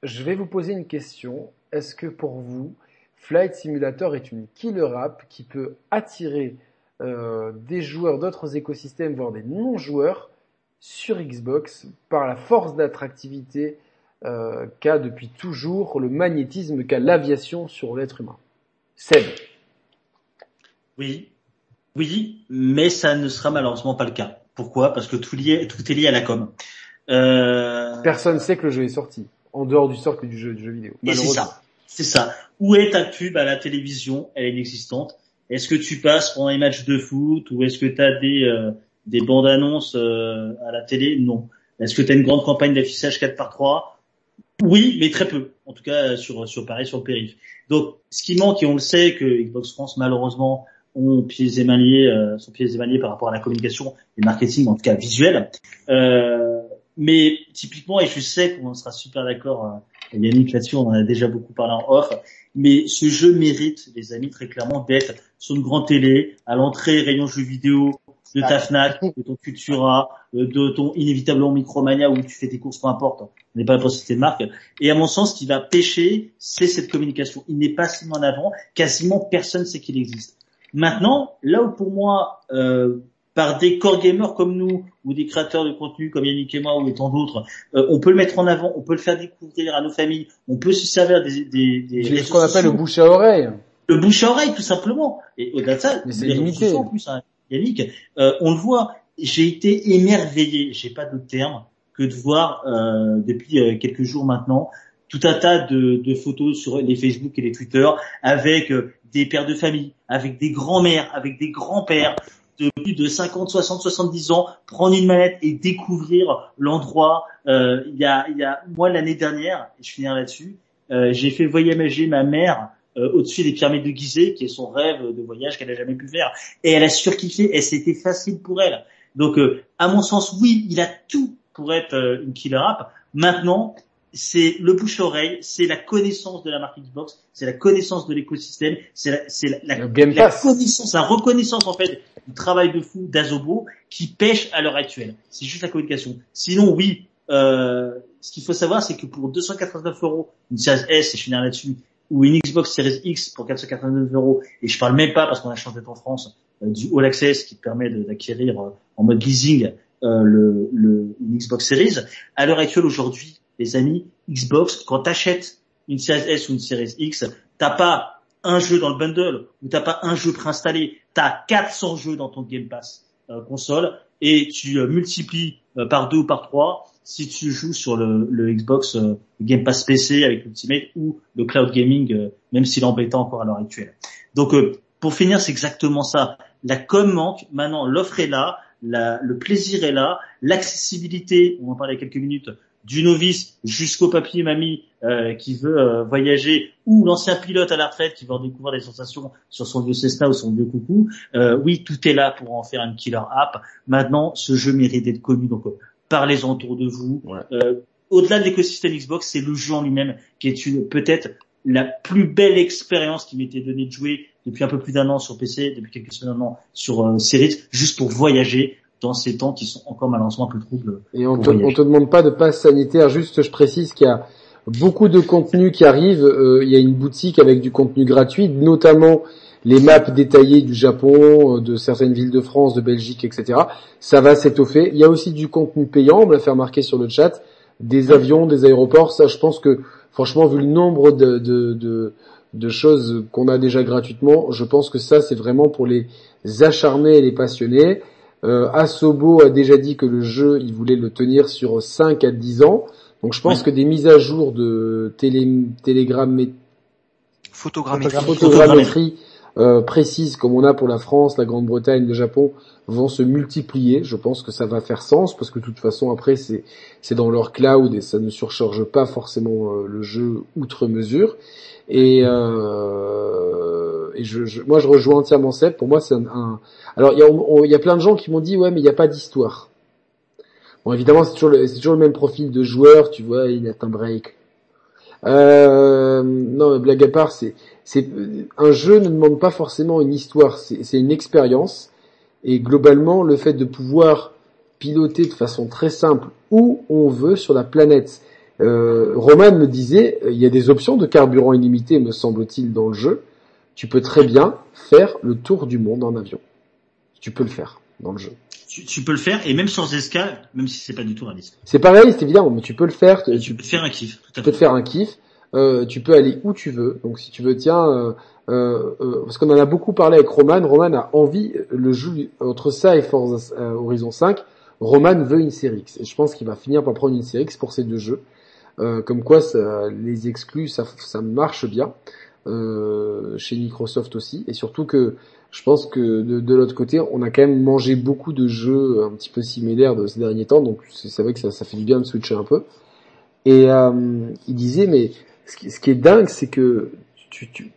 je vais vous poser une question. Est-ce que pour vous, Flight Simulator est une killer app qui peut attirer euh, des joueurs d'autres écosystèmes, voire des non-joueurs, sur Xbox par la force d'attractivité euh, qu'a depuis toujours le magnétisme qu'a l'aviation sur l'être humain Seb. Oui, oui, mais ça ne sera malheureusement pas le cas. Pourquoi? Parce que tout, lié, tout est lié à la com. Euh, Personne sait que le jeu est sorti, en dehors du cercle du jeu, du jeu vidéo. Et c'est ça. C'est ça. Où est ta pub à la télévision? Elle est inexistante. Est-ce que tu passes pendant les matchs de foot ou est-ce que tu as des, euh, des bandes annonces euh, à la télé? Non. Est-ce que tu as une grande campagne d'affichage 4 par 3 Oui, mais très peu. En tout cas sur sur Paris, sur le périph. Donc ce qui manque et on le sait que Xbox France malheureusement ont pieds et mains euh, sont pieds et liés par rapport à la communication et marketing, en tout cas visuel. Euh, mais typiquement, et je sais qu'on sera super d'accord, euh, Yannick là-dessus, on en a déjà beaucoup parlé en off, mais ce jeu mérite, les amis, très clairement, d'être sur une grande télé, à l'entrée, rayon jeux vidéo, de ta Fnac, de ton Cultura, euh, de ton inévitablement Micromania où tu fais tes courses, peu importe, on n'est pas la possibilité de marque. Et à mon sens, ce qui va pêcher, c'est cette communication. Il n'est pas si en avant, quasiment personne sait qu'il existe. Maintenant, là où pour moi, euh, par des core gamers comme nous, ou des créateurs de contenu comme Yannick et moi, ou tant d'autres, euh, on peut le mettre en avant, on peut le faire découvrir à nos familles, on peut se servir des, des, des C'est réseaux ce qu'on appelle le bouche à oreille. le bouche à oreille tout simplement. Et au-delà de ça, Mais c'est limité. en plus, hein, Yannick, euh, on le voit. J'ai été émerveillé, j'ai pas d'autre terme que de voir euh, depuis quelques jours maintenant tout un tas de, de photos sur les Facebook et les Twitter avec des pères de famille, avec des grands-mères, avec des grands-pères plus de 50, 60, 70 ans, prendre une manette et découvrir l'endroit. Euh, il y a, il y a moi l'année dernière, et je finirai là-dessus, euh, j'ai fait voyager ma mère euh, au-dessus des pyramides de Gizeh, qui est son rêve de voyage qu'elle a jamais pu faire, et elle a surkiffé, et c'était facile pour elle. Donc, euh, à mon sens, oui, il a tout pour être euh, une killer app. Maintenant, c'est le bouche-oreille, c'est la connaissance de la marque Xbox, c'est la connaissance de l'écosystème, c'est la, la, la- la connaissance, la reconnaissance en fait travail de fou d'Azobo qui pêche à l'heure actuelle. C'est juste la communication. Sinon, oui, euh, ce qu'il faut savoir, c'est que pour 289 euros, une Series S, et je finirai là-dessus, ou une Xbox Series X pour 489 euros, et je parle même pas parce qu'on a changé en France euh, du All Access qui permet d'acquérir euh, en mode leasing euh, le, le, une Xbox Series. À l'heure actuelle, aujourd'hui, les amis, Xbox, quand t'achètes une Series S ou une Series X, t'as pas un jeu dans le bundle ou t'as pas un jeu préinstallé, t'as 400 jeux dans ton Game Pass euh, console et tu euh, multiplies euh, par deux ou par trois si tu joues sur le, Xbox Game Pass PC avec l'Ultimate ou le cloud gaming, même s'il est embêtant encore à l'heure actuelle. Donc pour finir, c'est exactement ça. La com manque, maintenant l'offre est là, le plaisir est là, l'accessibilité, on en parlait il y a quelques minutes, du novice jusqu'au papy mamie euh, qui veut euh, voyager ou l'ancien pilote à la retraite qui veut en découvrir des sensations sur son vieux Cessna ou son vieux coucou. Euh, oui, tout est là pour en faire une killer app. Maintenant, ce jeu mérite d'être connu, donc euh, parlez-en autour de vous. Ouais. Euh, Au-delà de l'écosystème Xbox, c'est le jeu en lui-même qui est une peut-être la plus belle expérience qui m'était donnée de jouer depuis un peu plus d'un an sur PC, depuis quelques semaines maintenant sur Series, juste pour voyager dans ces temps qui sont encore malheureusement un peu troubles. Et on te, on te demande pas de passe sanitaire, juste je précise qu'il y a beaucoup de contenu qui arrive. Euh, il y a une boutique avec du contenu gratuit, notamment les maps détaillées du Japon, euh, de certaines villes de France, de Belgique, etc. Ça va s'étoffer. Il y a aussi du contenu payant, on me l'a fait remarquer sur le chat, des avions, des aéroports. Ça, je pense que franchement, vu le nombre de, de, de, de choses qu'on a déjà gratuitement, je pense que ça, c'est vraiment pour les acharnés et les passionnés. Euh, Asobo a déjà dit que le jeu, il voulait le tenir sur 5 à 10 ans. Donc je pense que des mises à jour de télé, Telegram Photogrammétrie. photogrammétrie euh, précises comme on a pour la France, la Grande-Bretagne, le Japon vont se multiplier. Je pense que ça va faire sens parce que de toute façon après c'est c'est dans leur cloud et ça ne surcharge pas forcément euh, le jeu outre mesure. Et, euh, et je, je- moi je rejoins entièrement Seb. Pour moi c'est un, un- alors il y a, y plein de gens qui m'ont dit ouais mais il n'y a pas d'histoire. Bon évidemment c'est toujours le, même profil de joueur. Tu vois il a un break. Euh, non mais blague à part c'est c'est un jeu ne demande pas forcément une histoire, c'est c'est une expérience et globalement le fait de pouvoir piloter de façon très simple où on veut sur la planète. Euh, Roman me disait, euh, il y a des options de carburant illimité, me semble-t-il, dans le jeu. Tu peux très bien faire le tour du monde en avion. Tu peux le faire dans le jeu. Tu, tu peux le faire et même sans Zeska, même si c'est pas du tout réaliste. C'est pareil, c'est évident, mais tu peux le faire. Tu, Tu peux te faire un kiff. Tu peux te faire un kiff. Euh, tu peux aller où tu veux. Donc si tu veux, tiens, euh, euh, euh, parce qu'on en a beaucoup parlé avec Roman. Roman a envie le jeu entre ça et Forza euh, Horizon 5. Roman veut une série X. Et je pense qu'il va finir par prendre une série X pour ces deux jeux. Euh, comme quoi, ça, les exclus, ça, ça marche bien euh, chez Microsoft aussi. Et surtout que je pense que de, l'autre côté, on a quand même mangé beaucoup de jeux un petit peu similaires de ces derniers temps. Donc c'est vrai que ça, fait du bien de switcher un peu. Et euh, il disait, mais ce qui, est dingue, c'est que tu, tu,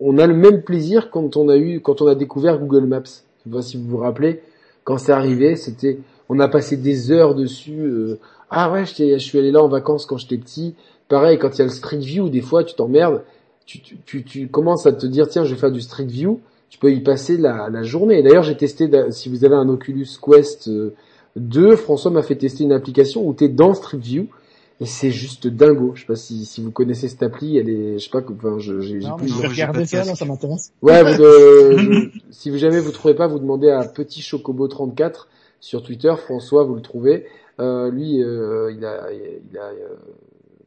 on a le même plaisir quand on a eu, quand on a découvert Google Maps. Je sais pas si vous vous rappelez, quand c'est arrivé, c'était, on a passé des heures dessus. euh, ah ouais, je suis allé là en vacances quand j'étais petit. Pareil, quand il y a le Street View, des fois, tu t'emmerdes. Tu, tu, tu, tu commences à te dire, tiens, je vais faire du Street View. Tu peux y passer la, la journée. D'ailleurs, j'ai testé, si vous avez un Oculus Quest euh, 2, François m'a fait tester une application où tu es dans Street View. Et c'est juste dingo. Je sais pas si, si vous connaissez cette appli, elle est, je sais pas, enfin, je- j'ai j'ai Non, plus. je de ça, casque. ça m'intéresse. Ouais, vous, euh, si vous jamais vous trouvez pas, vous demandez à Petit Chocobo 34 sur Twitter. François, vous le trouvez. Euh, lui, euh, il a, il a euh,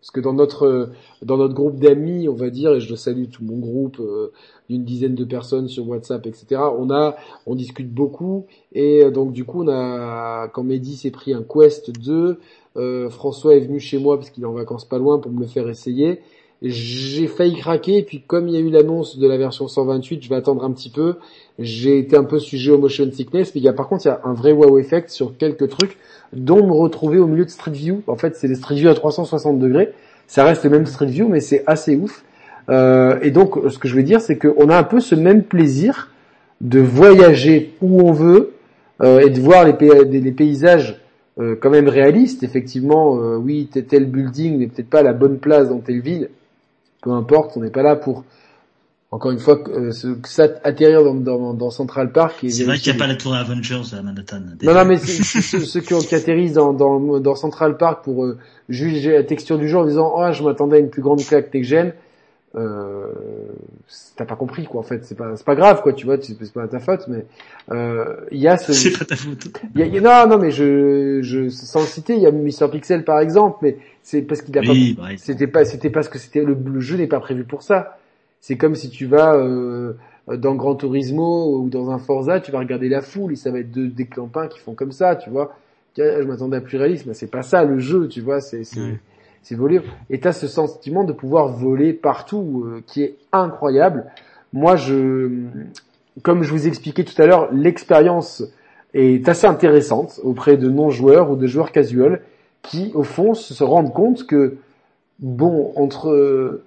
parce que dans notre dans notre groupe d'amis, on va dire, et je salue tout mon groupe euh, d'une dizaine de personnes sur WhatsApp, etc. On a, on discute beaucoup, et euh, donc du coup, on a quand Mehdi s'est pris un Quest 2, euh, François est venu chez moi parce qu'il est en vacances pas loin pour me le faire essayer. J'ai failli craquer, et puis comme il y a eu l'annonce de la version 128, je vais attendre un petit peu. J'ai été un peu sujet au motion sickness, mais il y a par contre il y a un vrai wow effect sur quelques trucs, dont me retrouver au milieu de Street View. En fait, c'est des Street View à 360 degrés. Ça reste le même Street View, mais c'est assez ouf. Euh, et donc, ce que je veux dire, c'est qu'on a un peu ce même plaisir de voyager où on veut euh, et de voir les, les paysages euh, quand même réalistes. Effectivement, euh, oui, tel building n'est peut-être pas la bonne place dans telle ville peu importe, on n'est pas là pour encore une fois euh, atterrir dans, dans, dans Central Park. C'est vrai qu'il n'y a pas la tour Avengers à Manhattan. Non, non, mais ceux, qui, atterrissent dans, dans, dans, Central Park pour euh, juger la texture du jour en disant oh je m'attendais à une plus grande claque gêne euh, t'as pas compris quoi en fait. C'est pas c'est pas grave quoi tu vois c'est pas ta faute mais euh, il y a ce c'est pas ta faute. Y a, non non mais je je sans le citer il y a Mister Pixel par exemple mais c'est parce qu'il a pas bah, c'était pas c'était parce que c'était le, jeu n'est pas prévu pour ça. C'est comme si tu vas euh, dans Gran Turismo ou dans un Forza tu vas regarder la foule et ça va être deux des clampins qui font comme ça tu vois. Je m'attendais à plus réaliste mais c'est pas ça le jeu tu vois c'est c'est c'est voler. Et tu as ce sentiment de pouvoir voler partout euh, qui est incroyable. Moi, je, comme je vous expliquais tout à l'heure, l'expérience est assez intéressante auprès de non-joueurs ou de joueurs casuels qui, au fond, se rendent compte que, bon, entre,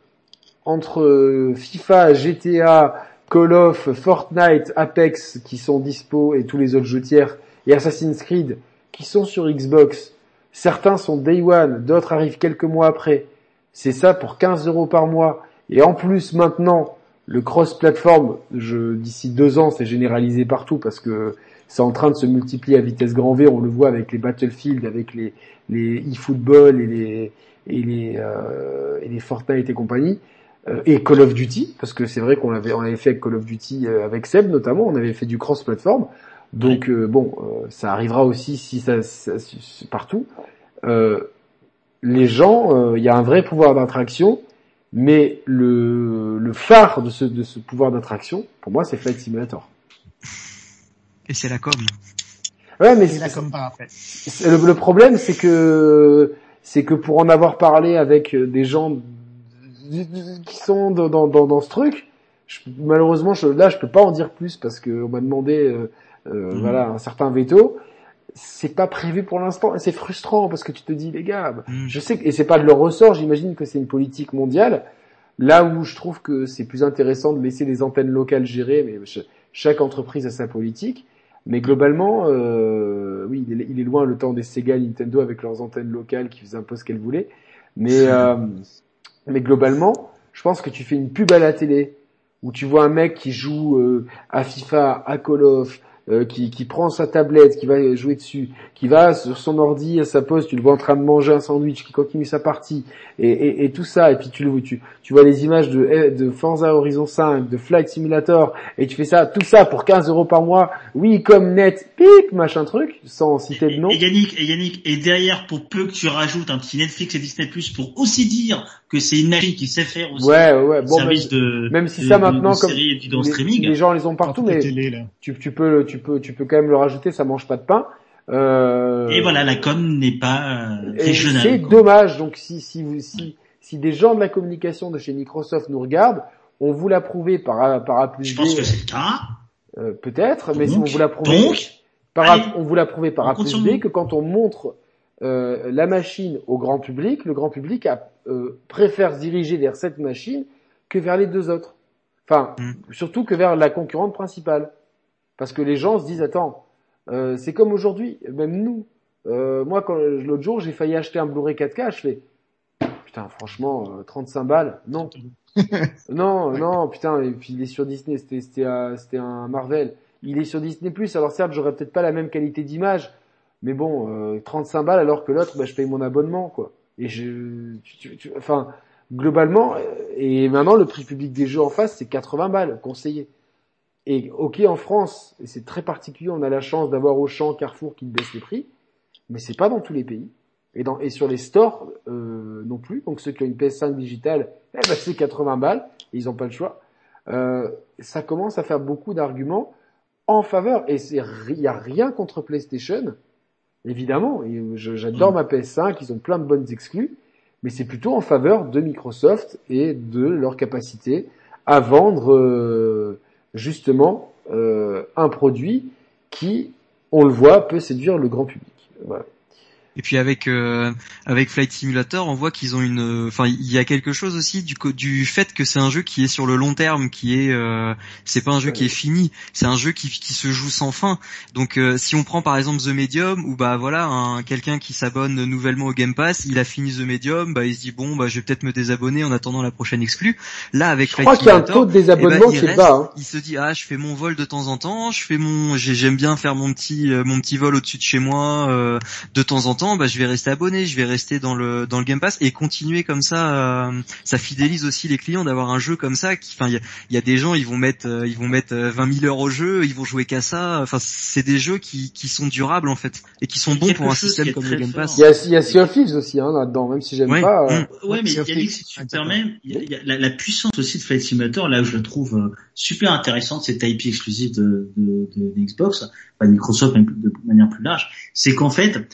entre FIFA, GTA, Call of, Fortnite, Apex qui sont dispo et tous les autres jeux et Assassin's Creed qui sont sur Xbox, Certains sont day one, d'autres arrivent quelques mois après. C'est ça pour 15 euros par mois. Et en plus maintenant, le cross-platform, d'ici deux ans, c'est généralisé partout parce que c'est en train de se multiplier à vitesse grand V. On le voit avec les Battlefield, avec les les e-football et les et les euh, et les Fortnite et compagnie euh, et Call of Duty parce que c'est vrai qu'on avait on avait fait avec Call of Duty euh, avec Seb notamment, on avait fait du cross-platform. Donc euh, bon, euh, ça arrivera aussi si ça, ça partout. Euh, les gens, il y a un vrai pouvoir d'attraction, mais le, le phare de ce, de ce pouvoir d'attraction, pour moi, c'est Flight Simulator. Et c'est la com. Ouais, mais c'est la com par après. Le, le problème, c'est que c'est que pour en avoir parlé avec des gens qui sont dans, dans, dans, ce truc, je, malheureusement, je, là, je peux pas en dire plus parce qu'on m'a demandé euh, mm. voilà, un certain veto. C'est pas prévu pour l'instant et c'est frustrant parce que tu te dis les gars, mm. je sais que, et c'est pas de leur ressort, j'imagine que c'est une politique mondiale. Là où je trouve que c'est plus intéressant de laisser les antennes locales gérer, mais chaque entreprise a sa politique. Mais globalement, euh, oui, il est, il est, loin le temps des Sega, Nintendo avec leurs antennes locales qui faisaient un peu ce qu'elles voulaient. Mais, euh, mais globalement, je pense que tu fais une pub à la télé où tu vois un mec qui joue euh, à FIFA, à Call of, euh, qui, qui, prend sa tablette, qui va jouer dessus, qui va sur son ordi à sa poste, tu le vois en train de manger un sandwich, qui continue sa partie, et, et, et tout ça, et puis tu, le, tu, tu vois les images de, eh, de Forza Horizon 5, de Flight Simulator, et tu fais ça, tout ça pour 15 euros par mois, oui, comme net, pip, machin truc, sans citer de nom. Et, Yannick, et Yannick, et derrière, pour peu que tu rajoutes un petit Netflix et Disney Plus pour aussi dire que c'est une machine qui sait faire aussi ouais, ouais. Bon, service même, de même si ça maintenant comme les, streaming. les gens les ont partout mais tu, tu peux tu peux tu peux quand même le rajouter ça mange pas de pain euh... et voilà la com n'est pas euh, régionale c'est dommage donc si si vous si si des gens de la communication de chez Microsoft nous regardent on vous l'a prouvé par par A plus je pense que c'est le cas euh, peut-être mais on vous l'a prouvé donc, par on vous l'a prouvé par A plus B que quand on montre euh, la machine au grand public, le grand public a, préfère se diriger vers cette machine que vers les deux autres. Enfin, mm. surtout que vers la concurrente principale. Parce que les gens se disent, attends, euh, c'est comme aujourd'hui, même nous. Euh, moi, quand l'autre jour, j'ai failli acheter un Blu-ray 4K, je fais, putain, franchement, 35 balles, non. non, non, putain, et puis il est sur Disney, c'était, un Marvel. Il est sur Disney+, alors certes, j'aurais peut-être pas la même qualité d'image, mais bon, euh, 35 balles alors que l'autre, bah, je paye mon abonnement, quoi. Et je, tu, tu, enfin, globalement, euh, et maintenant le prix public des jeux en face, c'est 80 balles conseillé. Et ok, en France, et c'est très particulier, on a la chance d'avoir Auchan, Carrefour qui baissent les prix, mais c'est pas dans tous les pays. Et, dans, et sur les stores euh, non plus. Donc ceux qui ont une PS5 digitale, eh ben, c'est 80 balles. Et ils n'ont pas le choix. Euh, ça commence à faire beaucoup d'arguments en faveur. Et il n'y a rien contre PlayStation, évidemment. J'adore ma PS5, ils ont plein de bonnes exclus. Mais c'est plutôt en faveur de Microsoft et de leur capacité à vendre euh, justement euh, un produit qui, on le voit, peut séduire le grand public. Voilà. Et puis avec euh, avec Flight Simulator, on voit qu'ils ont une, enfin il y a quelque chose aussi du du fait que c'est un jeu qui est sur le long terme, qui est, euh, c'est pas un jeu qui est fini, c'est un jeu qui qui se joue sans fin. Donc euh, si on prend par exemple The Medium, ou bah voilà, un quelqu'un qui s'abonne nouvellement au Game Pass, il a fini The Medium, bah il se dit bon bah je vais peut-être me désabonner en attendant la prochaine exclue. Là avec je crois qu'il y a un taux de désabonnement eh ben, qui est bas. Hein. Il se dit ah je fais mon vol de temps en temps, je fais mon, j'aime bien faire mon petit mon petit vol au-dessus de chez moi de temps en temps bah, je vais rester abonné, je vais rester dans le dans le Game Pass et continuer comme ça. Euh, ça fidélise aussi les clients d'avoir un jeu comme ça. Qui, enfin, il y a, des gens, ils vont mettre euh, ils vont mettre 20 euh, 000 heures au jeu, ils vont jouer qu'à ça. Enfin, c'est des jeux qui qui sont durables en fait et qui sont bons pour un système comme le Game Pass. Il y a il y a Sea of Thieves aussi hein, là-dedans, même si j'aime pas. Ouais, mais Yannick, si tu me permets, il y a, la, la, puissance aussi de Flight Simulator, là où je la trouve super intéressante, cette IP exclusive de, de, de, de Xbox, enfin Microsoft de manière plus large, c'est qu'en fait,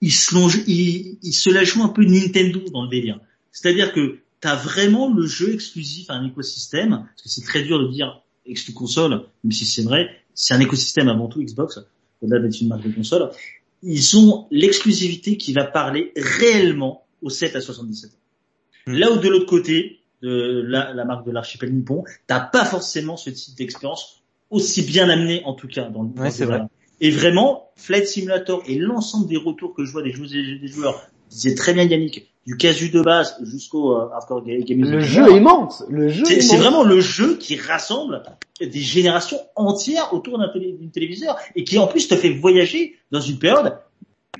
il se, il, il se la joue un peu Nintendo dans le délire. C'est-à-dire que tu as vraiment le jeu exclusif à un écosystème, parce que c'est très dur de dire exclu console, même si c'est vrai, c'est un écosystème avant tout Xbox, au-delà d'être une marque de console. Ils ont l'exclusivité qui va parler réellement aux 7 à 77 hmm. Là où de l'autre côté, de la, la marque de l'archipel nippon, t'as pas forcément ce type d'expérience aussi bien amené en tout cas dans le ouais, c'est vrai. Et vraiment, Flight Simulator et l'ensemble des retours que je vois des joueurs, des joueurs disait très bien Yannick, du casu de base jusqu'au euh, hardcore gaming. Le jeu est immense. Le jeu. C'est vraiment le jeu qui rassemble des générations entières autour d'un téléviseur et qui en plus te fait voyager dans une période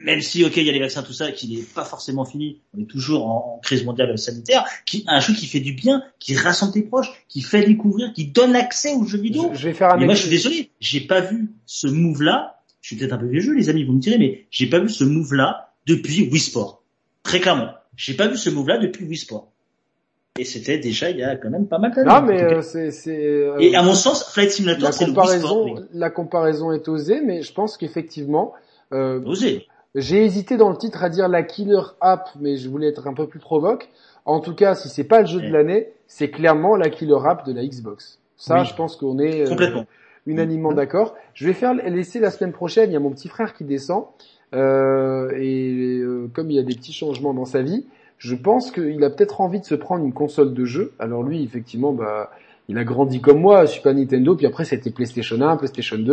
même si ok il y a les vaccins tout ça qui n'est pas forcément fini on est toujours en, crise mondiale sanitaire qui un jeu qui fait du bien qui rassemble tes proches qui fait découvrir qui donne accès aux jeux vidéo je, vais faire un moi je suis désolé j'ai pas vu ce move là je suis peut-être un peu vieux jeu les amis vous me direz mais j'ai pas vu ce move là depuis Wii Sport très clairement j'ai pas vu ce move là depuis Wii Sport et c'était déjà il y a quand même pas mal d'années. Non, mais euh, c'est, c'est. Euh, et à mon sens, Flight Simulator, c'est le Wii Sport. La comparaison est osée, mais je pense qu'effectivement. Euh, osée. J'ai hésité dans le titre à dire la killer app, mais je voulais être un peu plus provoque. En tout cas, si c'est pas le jeu de l'année, c'est clairement la killer app de la Xbox. Ça, je pense qu'on est euh, unanimement d'accord. Je vais faire laisser la semaine prochaine. Il y a mon petit frère qui descend euh, et euh, comme il y a des petits changements dans sa vie, je pense qu'il a peut-être envie de se prendre une console de jeu. Alors lui, effectivement, bah il a grandi comme moi, Super Nintendo, puis après c'était PlayStation 1, PlayStation 2.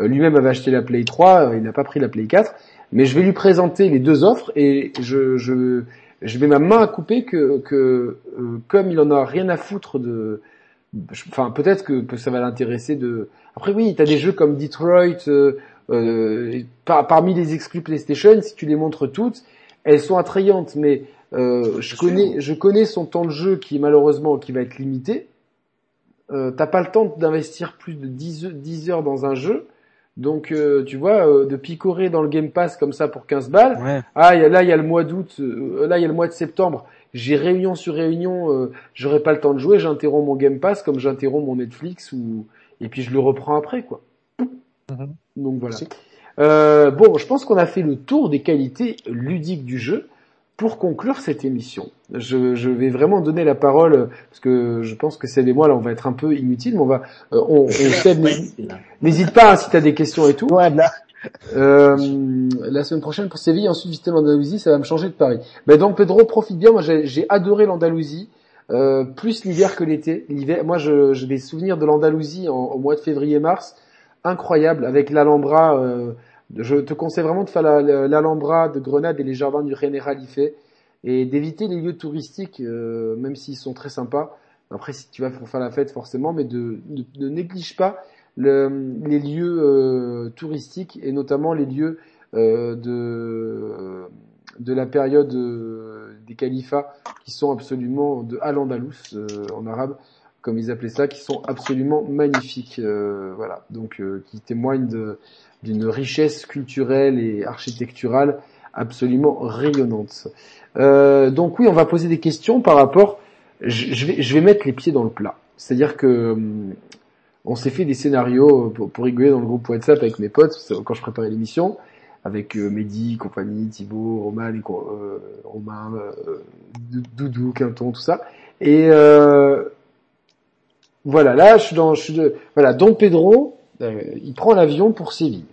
Euh, lui-même avait acheté la Play 3, il n'a pas pris la Play 4 mais je vais lui présenter les deux offres et je, je, je vais ma main à couper que, que euh, comme il en a rien à foutre de, enfin peut-être que, que ça va l'intéresser de. Après oui, tu as des jeux comme Detroit, euh, euh, par, parmi les exclus PlayStation, si tu les montres toutes, elles sont attrayantes, mais euh, je connais, je connais son temps de jeu qui malheureusement qui va être limité. Euh, T'as pas le temps d'investir plus de 10, 10 heures dans un jeu. Donc euh, tu vois, euh, de picorer dans le Game Pass comme ça pour 15 balles. Ah y a, là il y a le mois d'août, euh, là il y a le mois de septembre. J'ai réunion sur réunion, j'aurai pas le temps de jouer, j'interromps mon Game Pass comme j'interromps mon Netflix ou et puis je le reprends après quoi. Mhm. Donc voilà. bon, je pense qu'on a fait le tour des qualités ludiques du jeu pour conclure cette émission, je, je, vais vraiment donner la parole parce que je pense que c'est et moi là on va être un peu inutile, mais on va, euh, on, on N'hésite pas hein, si tu as des questions et tout. Ouais, là. Euh, la semaine prochaine pour Séville, ensuite visiter l'Andalousie, ça va me changer de Paris. Mais donc Pedro, profite bien. Moi, j'ai adoré l'Andalousie, euh, plus l'hiver que l'été. L'hiver, moi, je, j'ai des souvenirs de l'Andalousie au mois de février-mars, incroyable, avec l'Alhambra. Je te conseille vraiment de faire l'Alhambra de Grenade et les jardins du General fait et d'éviter les lieux touristiques, euh, même s'ils sont très sympas. Après, si tu vas pour faire la fête, forcément, mais de, ne néglige pas le, les lieux euh, touristiques et notamment les lieux euh, de de la période des califats qui sont absolument de Al-Andalus en arabe, comme ils appelaient ça, qui sont absolument magnifiques. voilà, donc qui témoignent de d'une richesse culturelle et architecturale absolument rayonnante. Euh, donc oui, on va poser des questions par rapport. Je, vais, mettre les pieds dans le plat. C'est-à-dire que hum, on s'est fait des scénarios pour, pour, rigoler dans le groupe WhatsApp avec mes potes quand je préparais l'émission, avec euh, Mehdi, compagnie, Thibaut, Roman, euh, Romain, euh, Doudou, Quinton, tout ça. Et euh, voilà, là, je suis dans, voilà, Don Pedro, il prend l'avion pour Séville.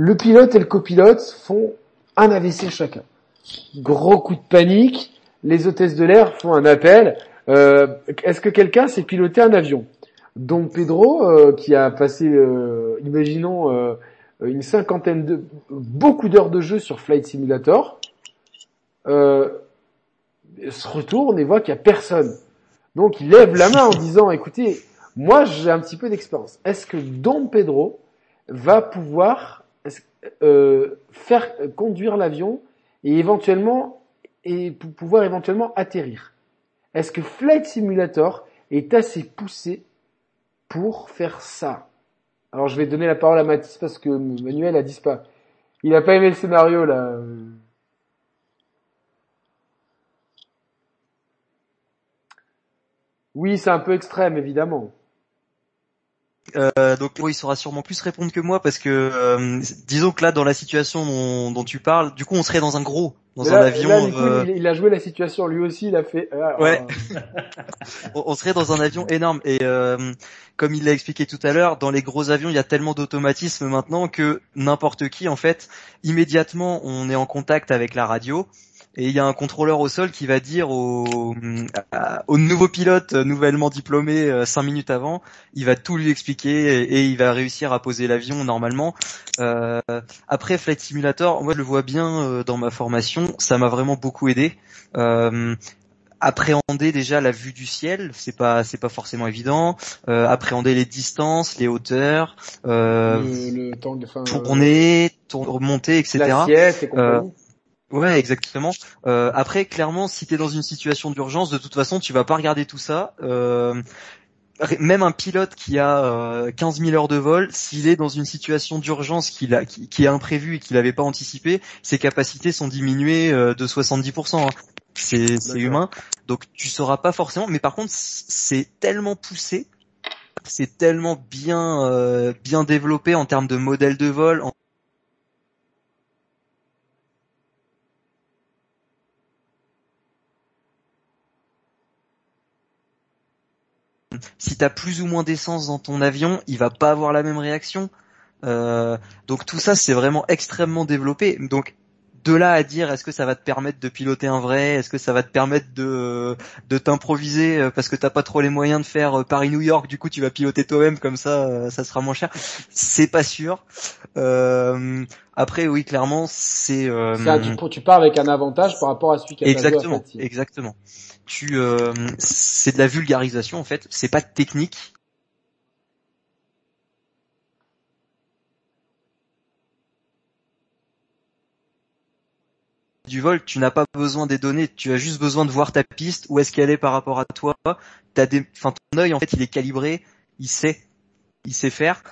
Le pilote et le copilote font un AVC chacun. Gros coup de panique. Les hôtesses de l'air font un appel. Euh, Est-ce que quelqu'un sait piloter un avion? Don Pedro, euh, qui a passé, euh, imaginons, une cinquantaine de, beaucoup d'heures de jeu sur Flight Simulator, se retourne et voit qu'il n'y a personne. Donc il lève la main en disant, écoutez, moi j'ai un petit peu d'expérience. Est-ce que Don Pedro va pouvoir euh, faire conduire l'avion et éventuellement et pour pouvoir éventuellement atterrir Est-ce que Flight Simulator est assez poussé pour faire ça? Alors je vais donner la parole à Mathis parce que Manuel a dit. Il a pas aimé le scénario là. Oui, c'est un peu extrême, évidemment. Euh, donc il saura sûrement plus répondre que moi parce que euh, disons que là dans la situation dont, dont, tu parles, du coup on serait dans un gros, dans là, un avion. Là, coup, euh... il, a joué la situation lui aussi, il a fait. Ah, ouais. on serait dans un avion énorme et euh, comme il l'a expliqué tout à l'heure, dans les gros avions il y a tellement d'automatisme maintenant que n'importe qui en fait immédiatement on est en contact avec la radio et il y a un contrôleur au sol qui va dire au, au nouveau pilote nouvellement diplômé euh, cinq minutes avant, il va tout lui expliquer et, et il va réussir à poser l'avion normalement. Euh, après Flight Simulator, moi je le vois bien euh, dans ma formation, ça m'a vraiment beaucoup aidé. Euh, appréhender déjà la vue du ciel, c'est pas c'est pas forcément évident. Euh, appréhender les distances, les hauteurs, euh, le, le temps de fin, tourner, tour, remonter, etc. L'assiette et compagnie. Ouais, exactement. Euh, après, clairement, si tu es dans une situation d'urgence, de toute façon, tu vas pas regarder tout ça. Euh, même un pilote qui a euh, 15 000 heures de vol, s'il est dans une situation d'urgence qui, qui, qui, est imprévue et qu'il n'avait pas anticipé, ses capacités sont diminuées euh, de 70%. Hein. C'est humain. Donc tu sauras pas forcément. Mais par contre, c'est tellement poussé, c'est tellement bien euh, bien développé en termes de modèle de vol, en si t'as plus ou moins d'essence dans ton avion, il va pas avoir la même réaction. Euh, donc tout ça c'est vraiment extrêmement développé. Donc de là à dire est-ce que ça va te permettre de piloter un vrai, est-ce que ça va te permettre de de t'improviser euh, parce que t'as pas trop les moyens de faire euh, Paris-New York, du coup tu vas piloter toi-même comme ça, ça sera moins cher. C'est pas sûr. Euh, après oui clairement c'est. Euh, ça, tu, tu pars avec un avantage par rapport à celui qui a Exactement, exactement. Tu euh, c'est de la vulgarisation en fait, c'est pas technique. Du vol, tu n'as pas besoin des données, tu as juste besoin de voir ta piste, où est-ce qu'elle est par rapport à toi. T'as des, ton œil en fait il est calibré, il sait, il sait faire.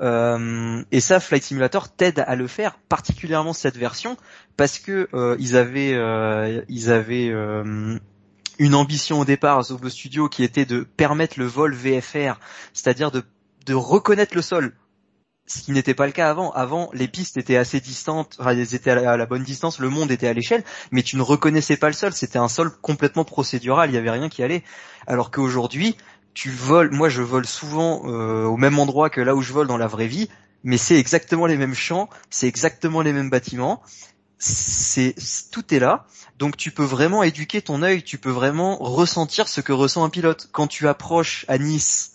Euh, et ça, Flight Simulator t'aide à le faire, particulièrement cette version, parce que euh, ils avaient, euh, ils avaient une ambition au départ à Sobo Studio qui était de permettre le vol VFR, c'est-à-dire de reconnaître le sol ce qui n'était pas le cas avant. Avant, les pistes étaient assez distantes, enfin, elles étaient à la, bonne distance, le monde était à l'échelle, mais tu ne reconnaissais pas le sol. C'était un sol complètement procédural, il n'y avait rien qui allait. Alors qu'aujourd'hui, tu voles, moi je vole souvent euh, au même endroit que là où je vole dans la vraie vie, mais c'est exactement les mêmes champs, c'est exactement les mêmes bâtiments, c'est tout est là. Donc tu peux vraiment éduquer ton œil, tu peux vraiment ressentir ce que ressent un pilote. Quand tu approches à Nice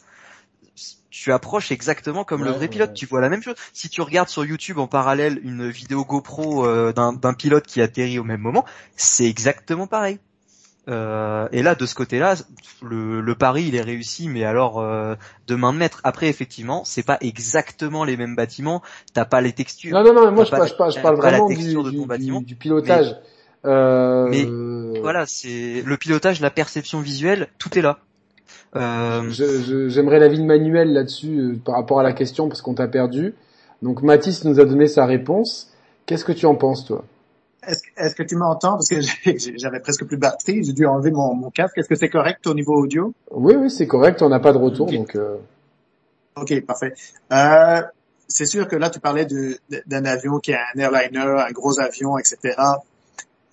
tu approches exactement comme ouais, le vrai pilote. Ouais. Tu vois la même chose. Si tu regardes sur YouTube en parallèle une vidéo GoPro euh, d'un pilote qui atterrit au même moment, c'est exactement pareil. Euh, et là, de ce côté-là, le, le, pari il est réussi, mais alors euh, de main de maître. Après, effectivement, c'est pas exactement les mêmes bâtiments. T'as pas les textures. Non, non, non. Moi, je, pas, je, parle, je parle vraiment du, du, bâtiment, du, pilotage. Mais, euh... mais voilà, c'est le pilotage, la perception visuelle, tout est là. Euh... J'aimerais l'avis de Manuel là-dessus euh, par rapport à la question parce qu'on t'a perdu. Donc Mathis nous a donné sa réponse. Qu'est-ce que tu en penses toi? Est-ce que tu m'entends? Parce que j'avais presque plus de batterie, j'ai dû enlever mon, mon casque. Est-ce que c'est correct au niveau audio? Oui, oui, c'est correct. On n'a pas de retour, donc. Euh... Ok, parfait. Euh, c'est sûr que là, tu parlais d'un avion qui est un airliner, un gros avion, etc.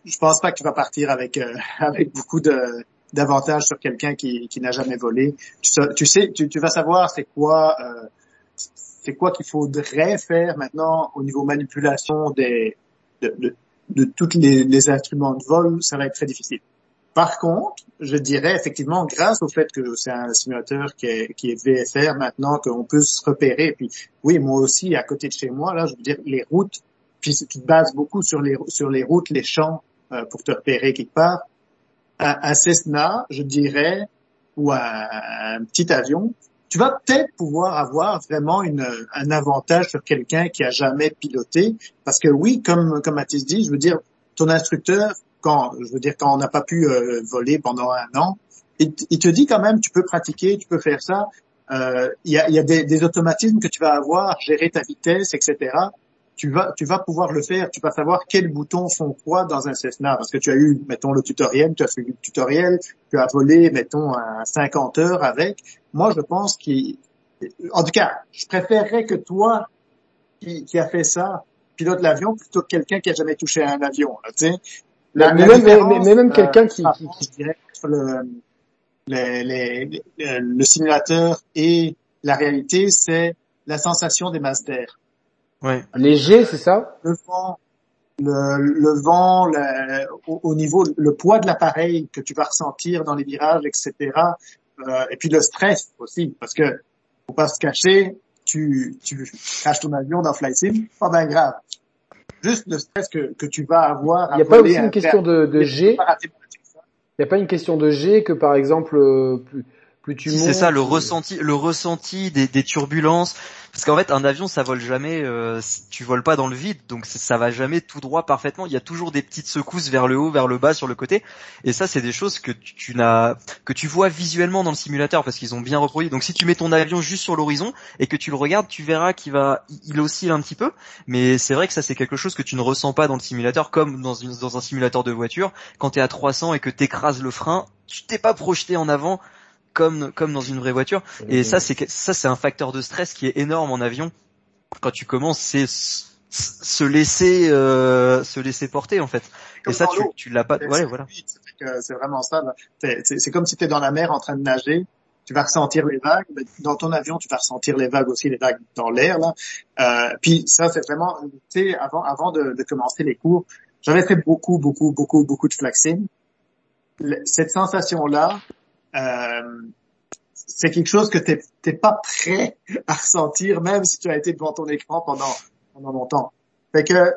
Je pense pas que tu vas partir avec euh, avec beaucoup de d'avantages sur quelqu'un qui, qui n'a jamais volé. Tu, sais, tu, tu vas savoir c'est quoi euh, c'est quoi qu'il faudrait faire maintenant au niveau manipulation des de, de, tous les, instruments de vol, ça va être très difficile. Par contre, je dirais effectivement, grâce au fait que c'est un simulateur qui est, qui est VFR maintenant, qu'on peut se repérer. Puis, oui, moi aussi, à côté de chez moi, là, je veux dire, les routes, puis tu te bases beaucoup sur les, sur les routes, les champs, euh, pour te repérer quelque part. Un, Cessna, je dirais, ou un, petit avion, tu vas peut-être pouvoir avoir vraiment un avantage sur quelqu'un qui a jamais piloté, parce que oui, comme comme Mathis dit, je veux dire, ton instructeur, quand je veux dire quand on n'a pas pu euh, voler pendant un an, il, te dit quand même, tu peux pratiquer, tu peux faire ça. Euh, il y, a, des, automatismes que tu vas avoir, gérer ta vitesse, etc tu vas, tu vas pouvoir le faire. Tu vas savoir quels boutons font quoi dans un Cessna. Parce que tu as eu, mettons, le tutoriel, tu as fait le tutoriel, tu as volé, mettons, à 50 heures avec. Moi, je pense qu'il, en tout cas, je préférerais que toi, qui, qui a fait ça, pilote l'avion, plutôt que quelqu'un qui a jamais touché à un avion. Tu sais. La, mais, même, mais, même quelqu'un qui, qui, dirais, le, les, les, le simulateur et la réalité, c'est la sensation des masses d'air. Ouais. Léger, c'est ça? Le vent, le, le vent, le, au, niveau, le poids de l'appareil que tu vas ressentir dans les virages, etc. Euh, et puis le stress aussi, parce que faut pas se cacher, tu, tu caches ton avion dans Flight Sim, pas bien grave. Juste le stress que, que tu vas avoir. Il n'y a pas aussi une question de, de G? Il n'y a pas une question de G que par exemple euh, plus, plus tu C'est ça, le ressenti, le ressenti des, des turbulences. Parce qu'en fait, un avion, ça vole jamais. Euh, tu voles pas dans le vide, donc ça va jamais tout droit parfaitement. Il y a toujours des petites secousses vers le haut, vers le bas, sur le côté. Et ça, c'est des choses que tu, n'as, que tu vois visuellement dans le simulateur parce qu'ils ont bien reproduit. Donc, si tu mets ton avion juste sur l'horizon et que tu le regardes, tu verras qu'il va, il oscille un petit peu. Mais c'est vrai que ça, c'est quelque chose que tu ne ressens pas dans le simulateur, comme dans, une, dans un simulateur de voiture. Quand tu es à 300 et que tu écrases le frein, tu t'es pas projeté en avant comme comme dans une vraie voiture. Et ça c'est ça c'est un facteur de stress qui est énorme en avion. Quand tu commences, c'est se laisser euh, se laisser porter en fait. Et ça tu tu l'as pas. Ouais, voilà. C'est vraiment ça. C'est comme si tu es dans la mer en train de nager. Tu vas ressentir les vagues. Dans ton avion, tu vas ressentir les vagues aussi, les vagues dans l'air là. Euh, puis ça, c'est vraiment. Tu sais, avant avant de, de commencer les cours, j'avais fait beaucoup beaucoup beaucoup beaucoup de flaxing. Cette sensation là, euh, c'est quelque chose que tu n'es pas prêt à ressentir, même si tu as été devant ton écran pendant, pendant longtemps. Fait que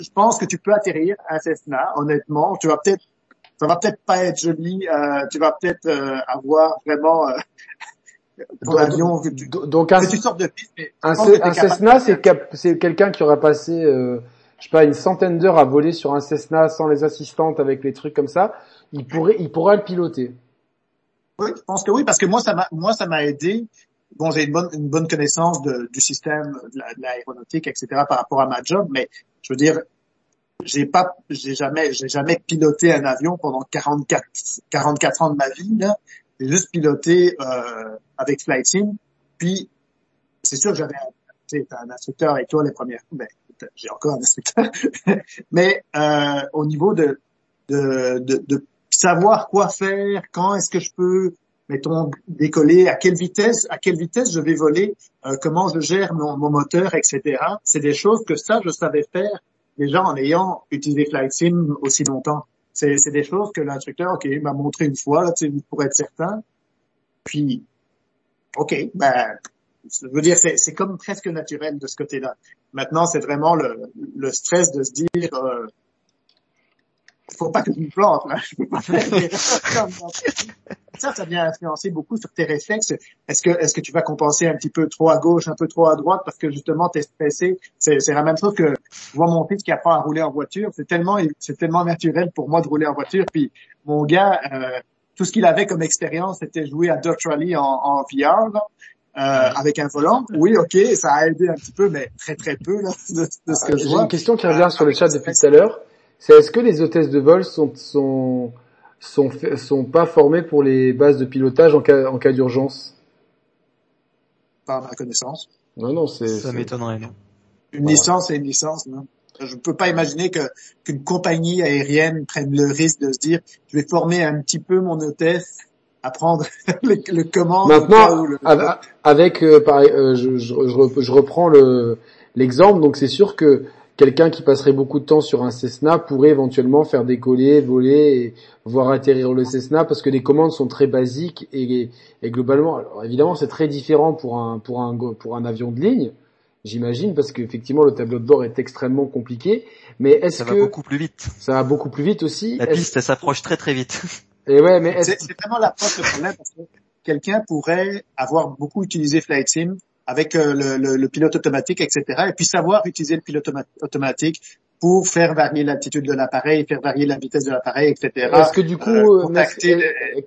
je pense que tu peux atterrir à Cessna, honnêtement. Tu vas peut-être, ça va peut-être pas être joli. Euh, tu vas peut-être euh, avoir vraiment euh, ton donc, avion. donc un, de piste, un, Cessna, c'est quelqu'un qui aura passé, euh, je sais pas, une centaine d'heures à voler sur un Cessna sans les assistantes, avec les trucs comme ça. Il pourrait, il pourra le piloter. Oui, je pense que oui, parce que moi, ça m'a, moi, ça m'a aidé. Bon, j'ai une bonne, une bonne connaissance de, du système de, l'aéronautique, etc. par rapport à ma job, mais je veux dire, j'ai pas, j'ai jamais, j'ai jamais piloté un avion pendant 44, 44 ans de ma vie. Là, j'ai juste piloté euh, avec Flight Sim. Puis, c'est sûr que j'avais, tu un instructeur avec toi les premières. Ben, j'ai encore un instructeur. mais euh, au niveau de, de, de, de savoir quoi faire, quand est-ce que je peux, mettons, décoller, à quelle vitesse, à quelle vitesse je vais voler, euh, comment je gère mon, moteur, etc. C'est des choses que ça, je savais faire déjà en ayant utilisé Flight Sim aussi longtemps. C'est, des choses que l'instructeur, ok, m'a montré une fois, là, pour être certain. Puis, ok, ben, je veux dire, c'est, c'est comme presque naturel de ce côté-là. Maintenant, c'est vraiment le, le stress de se dire, euh, faut pas que je me plante, là. Je peux pas faire ça, ça vient influencer beaucoup sur tes réflexes. Est-ce que, est-ce que tu vas compenser un petit peu trop à gauche, un peu trop à droite? Parce que justement t'es stressé? C'est, c'est la même chose que je vois mon fils qui apprend à rouler en voiture. C'est tellement, c'est tellement naturel pour moi de rouler en voiture. Puis mon gars, euh, tout ce qu'il avait comme expérience, c'était jouer à Dirt Rally en, en VR, Euh, avec un volant. Oui, ok, ça a aidé un petit peu, mais très très peu là, de, ce que je vois. J'ai une question qui revient sur le chat depuis tout à l'heure c'est est-ce que les hôtesses de vol sont sont sont sont pas formées pour les bases de pilotage en cas en cas d'urgence? Pas à ma connaissance. Non non, c'est Ça m'étonnerait, non. Une Voilà. licence, c'est une licence, non Je peux pas imaginer que qu'une compagnie aérienne prenne le risque de se dire, je vais former un petit peu mon hôtesse à prendre le, le commande. Maintenant, le- avec, euh, pareil, euh, je, je, je reprends le l'exemple. Donc c'est sûr que quelqu'un qui passerait beaucoup de temps sur un Cessna pourrait éventuellement faire décoller, voler, et voir atterrir le Cessna parce que les commandes sont très basiques et, et globalement, alors évidemment c'est très différent pour un pour un pour un avion de ligne, j'imagine, parce qu'effectivement le tableau de bord est extrêmement compliqué. Mais est-ce Ça que va beaucoup plus vite. ça va beaucoup plus vite aussi La piste, elle s'approche très très vite. Et ouais, mais c'est vraiment l'approche le problème parce que quelqu'un pourrait avoir beaucoup utilisé Flight Sim avec euh, le, le- le pilote automatique, etc. Et puis savoir utiliser le pilote automa- automatique pour faire varier l'altitude de l'appareil, faire varier la vitesse de l'appareil, etc. Est-ce que du coup, Euh, euh, contacter euh,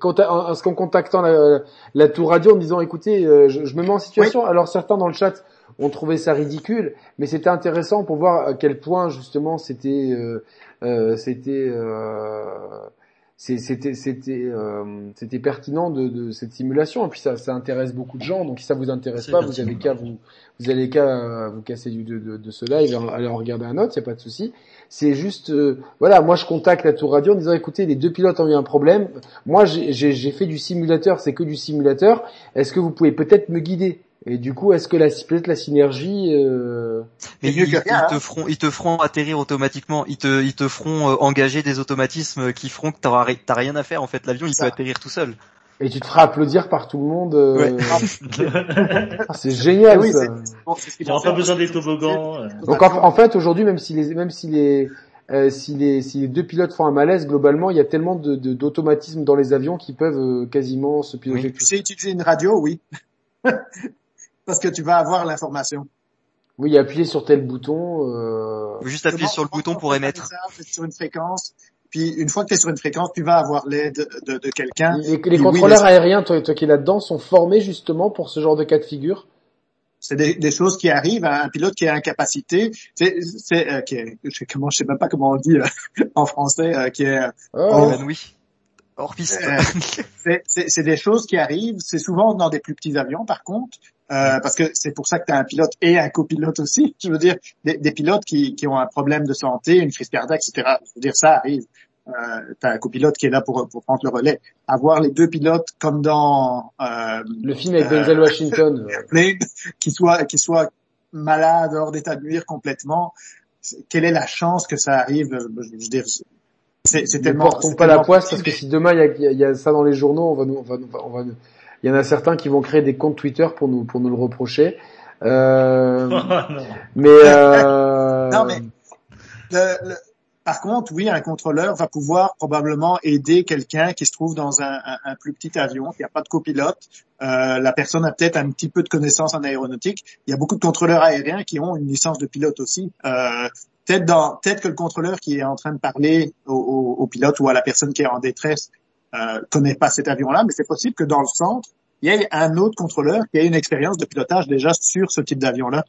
est-ce qu'en contactant la, la tour radio en disant, écoutez, je, je me mets en situation. Alors certains dans le chat ont trouvé ça ridicule, mais c'était intéressant pour voir à quel point justement c'était, euh, euh, c'était, euh, c'était, c'était, euh, c'était pertinent de, de cette simulation. Et puis ça, ça intéresse beaucoup de gens. Donc si ça vous intéresse pas, vous avez qu'à vous, vous allez qu'à euh, vous casser du, de, de, de ce live et aller en regarder un autre. Il y a pas de souci. C'est juste, euh, voilà, moi je contacte la tour radio en disant écoutez, les deux pilotes ont eu un problème. Moi j'ai- j'ai j'ai fait du simulateur, c'est que du simulateur. Est-ce que vous pouvez peut-être me guider? Et du coup, est-ce que la peut-être la synergie euh, Mais mieux ils, rien, te hein. feront, ils te feront atterrir automatiquement. Ils te, ils te feront euh, engager des automatismes qui feront que t'auras, t'as rien à faire. En fait, l'avion, il peut atterrir tout seul. Et tu te feras applaudir par tout le monde euh, Ouais. ah, C'est génial oui, ça. Il n'y aura pas besoin des toboggans. euh. Donc en, en fait, aujourd'hui, même si les même si les euh, si les si les deux pilotes font un malaise, globalement, il y a tellement de d'automatismes dans les avions qui peuvent euh, quasiment se piloter. Oui. Tu sais utiliser une radio, oui. Parce que tu vas avoir l'information. Oui, appuyer sur tel bouton. Euh... Faut juste appuyer sur le bouton pour émettre. Sur une fréquence. Puis une fois que tu es sur une fréquence, tu vas avoir l'aide de, de quelqu'un. Les, les Puis oui, contrôleurs les- aériens, toi, toi qui es là-dedans, sont formés justement pour ce genre de cas de figure? C'est des, des choses qui arrivent à un pilote qui est incapacité. C'est, c'est euh, qui est, je sais comment, je sais même pas comment on dit euh, en français, euh, qui est, euh, Oh. Évanoui. Hors piste. Euh, c'est, c'est, c'est des choses qui arrivent. C'est souvent dans des plus petits avions, par contre, euh, parce que c'est pour ça que tu as un pilote et un copilote aussi. Je veux dire, des, des pilotes qui, qui ont un problème de santé, une crise cardiaque, etc. Je veux dire, ça arrive. Euh, tu as un copilote qui est là pour, pour prendre le relais. Avoir les deux pilotes comme dans euh, Le film avec Euh, Denzel Washington. qui soit qui soit malade, hors d'état de nuire complètement. Quelle est la chance que ça arrive? Euh, Je veux dire, c'est, c'est ne tellement. portons pas la tellement poisse parce que si demain il y a, y a- ça dans les journaux, on va nous, on va, on va, nous- il y en a certains qui vont créer des comptes Twitter pour nous, pour nous le reprocher. Euh, non. mais, euh, Non, mais le- le- par contre, oui, un contrôleur va pouvoir probablement aider quelqu'un qui se trouve dans un, un- un plus petit avion, qui n'a pas de copilote. Euh, la personne a peut-être un petit peu de connaissances en aéronautique. Il y a beaucoup de contrôleurs aériens qui ont une licence de pilote aussi. Euh, peut-être dans, peut-être que le contrôleur qui est en train de parler au, au- au pilote ou à la personne qui est en détresse euh, connaît pas cet avion-là, mais c'est possible que dans le centre, il y ait un autre contrôleur qui a une expérience de pilotage déjà sur ce type d'avion-là.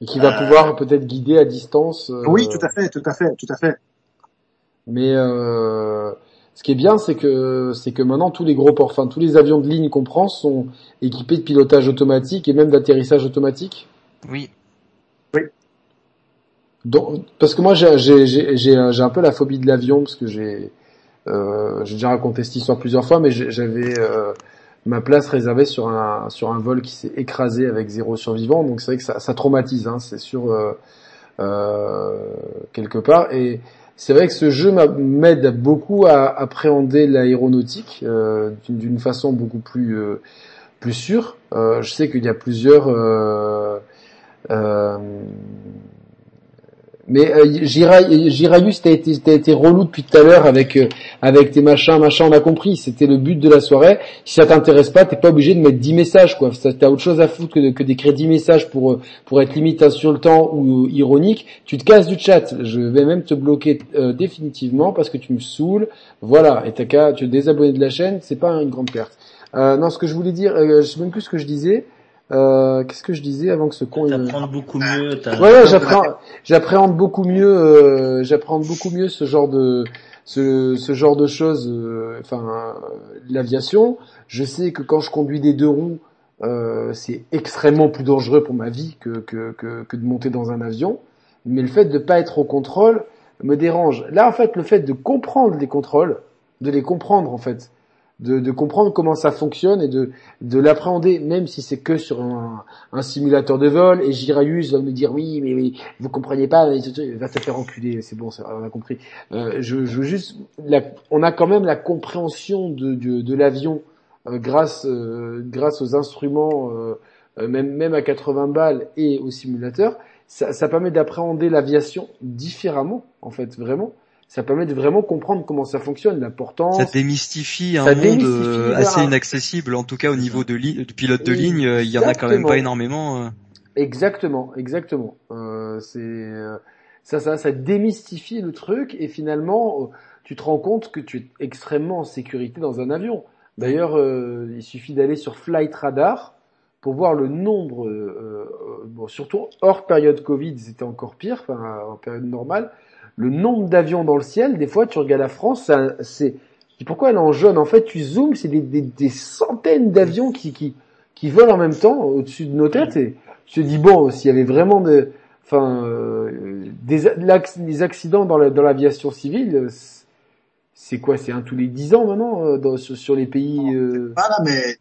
et qui va euh, pouvoir peut-être guider à distance. euh, Oui, tout à fait, tout à fait, tout à fait. Mais euh, ce qui est bien, c'est que c'est que maintenant tous les gros ports, enfin tous les avions de ligne qu'on prend sont équipés de pilotage automatique et même d'atterrissage automatique. Oui. Donc, parce que moi j'ai j'ai j'ai j'ai un j'ai un peu la phobie de l'avion parce que j'ai euh, j'ai déjà raconté cette histoire plusieurs fois, mais j'avais euh, ma place réservée sur un sur un vol qui s'est écrasé avec zéro survivant, donc c'est vrai que ça, ça traumatise, hein, c'est sûr euh, euh, quelque part. Et c'est vrai que ce jeu m'a- m'aide beaucoup à appréhender l'aéronautique euh, d'une façon beaucoup plus euh, plus sûre. Euh, je sais qu'il y a plusieurs euh, euh, mais euh, t'as été, été relou depuis tout à l'heure avec euh, avec tes machins, machins, on a compris. C'était le but de la soirée. Si ça t'intéresse pas, t'es pas obligé de mettre 10 messages, quoi. T'as autre chose à foutre que, que d'écrire 10 messages pour euh, pour être limite insultant ou ironique. Tu te casses du chat. Je vais même te bloquer euh, définitivement parce que tu me saoules. Voilà. Et t'as qu'à te désabonner de la chaîne. C'est pas une grande perte. Euh, non, ce que je voulais dire, euh, je sais même plus ce que je disais. Euh, Qu'est-ce que je disais avant que ce con... T'apprends beaucoup mieux. Ouais, ouais, j'appréhende, j'appréhende beaucoup mieux, euh, j'appréhende beaucoup mieux ce genre de, ce, ce genre de choses, euh, enfin, euh, l'aviation. Je sais que quand je conduis des deux roues, euh, c'est extrêmement plus dangereux pour ma vie que, que, que, que de monter dans un avion. Mais le fait de pas être au contrôle me dérange. Là, en fait, le fait de comprendre les contrôles, de les comprendre, en fait, de, de comprendre comment ça fonctionne et de, de l'appréhender, même si c'est que sur un, un simulateur de vol, et Jirayus va me dire oui, mais oui, vous comprenez pas, mais va te faire enculer, c'est bon, ça, on a compris. Euh, je, je veux juste, on a quand même la compréhension de, de, de l'avion euh, grâce, euh, grâce aux instruments, euh, euh, même, même à 80 balles et au simulateur. Ça, ça permet d'appréhender l'aviation différemment, en fait, vraiment. Ça permet de vraiment comprendre comment ça fonctionne, l'importance. Ça démystifie un Ça monde démystifie, euh, voilà. assez inaccessible, en tout cas au niveau de, li- de pilote de ligne, euh, il y en a quand même pas énormément. euh. Exactement, exactement. Euh, c'est ça, ça, ça démystifie le truc et finalement, tu te rends compte que tu es extrêmement en sécurité dans un avion. D'ailleurs, euh, il suffit d'aller sur Flight Radar pour voir le nombre, euh, bon, surtout hors période Covid, c'était encore pire, enfin en période normale, le nombre d'avions dans le ciel. Des fois, tu regardes la France, c'est pourquoi elle est en jaune? En fait, tu zoomes, c'est des, des, des centaines d'avions qui, qui qui volent en même temps au-dessus de nos têtes et je te dis bon, s'il y avait vraiment de, enfin, euh, des, des accidents dans la- dans l'aviation civile, c'est- quoi? C'est un tous les dix ans maintenant euh, dans- sur, sur les pays. euh, Voilà, mais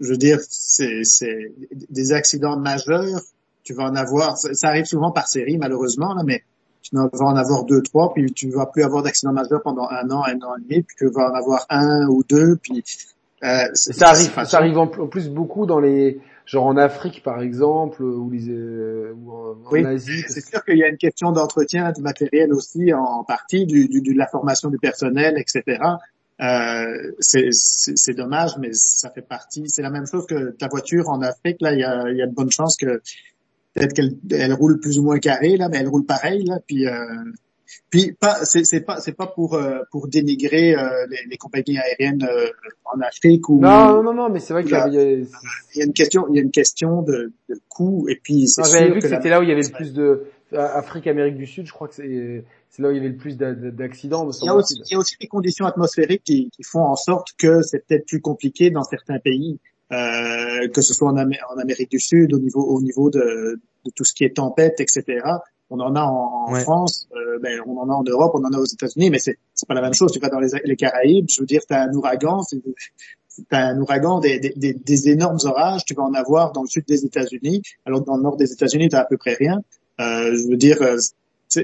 je veux dire, c'est c'est des accidents majeurs. Tu vas en avoir, ça, ça arrive souvent par série malheureusement, là, mais tu vas en avoir deux, trois, puis tu vas plus avoir d'accidents majeurs pendant un an, un an et demi, puis tu vas en avoir un ou deux, puis euh, Ça arrive, ça arrive en, plus beaucoup dans les, genre en Afrique par exemple, ou les, euh, ou en, en Oui, Asie. C'est sûr qu'il y a une question d'entretien du matériel aussi en partie, du, du- de la formation du personnel, etc. Euh, c'est dommage, mais ça fait partie. C'est la même chose que ta voiture en Afrique. Là, il y a, il y a de bonnes chances que peut-être qu'elle elle roule plus ou moins carré là, mais elle roule pareil là. Puis euh, puis pas c'est c'est pas c'est pas pour euh, pour dénigrer euh, les, les compagnies aériennes euh, en Afrique ou Non, non, non, mais c'est vrai qu'il y il y a une question il y a une question de, de coût et puis c'est j'avais vu que c'était là où il y avait le plus de Afrique, Amérique du Sud. Je crois que c'est c'est là où il y avait le plus d'a- d'accidents. Il y, a aussi, semble-t-il. il y a aussi des conditions atmosphériques qui, qui font en sorte que c'est peut-être plus compliqué dans certains pays, euh, que ce soit en, Amé- en Amérique du Sud, au niveau, au niveau de, de tout ce qui est tempête, etc. On en a en, en Ouais. France, euh, ben, on en a en Europe, on en a aux États-Unis, mais c'est pas la même chose. Tu vas dans les, les Caraïbes, je veux dire, tu as un ouragan, t'as un ouragan, des, des, des, des énormes orages, tu vas en avoir dans le sud des États-Unis, alors que dans le nord des États-Unis, tu à peu près rien. Euh, je veux dire, euh,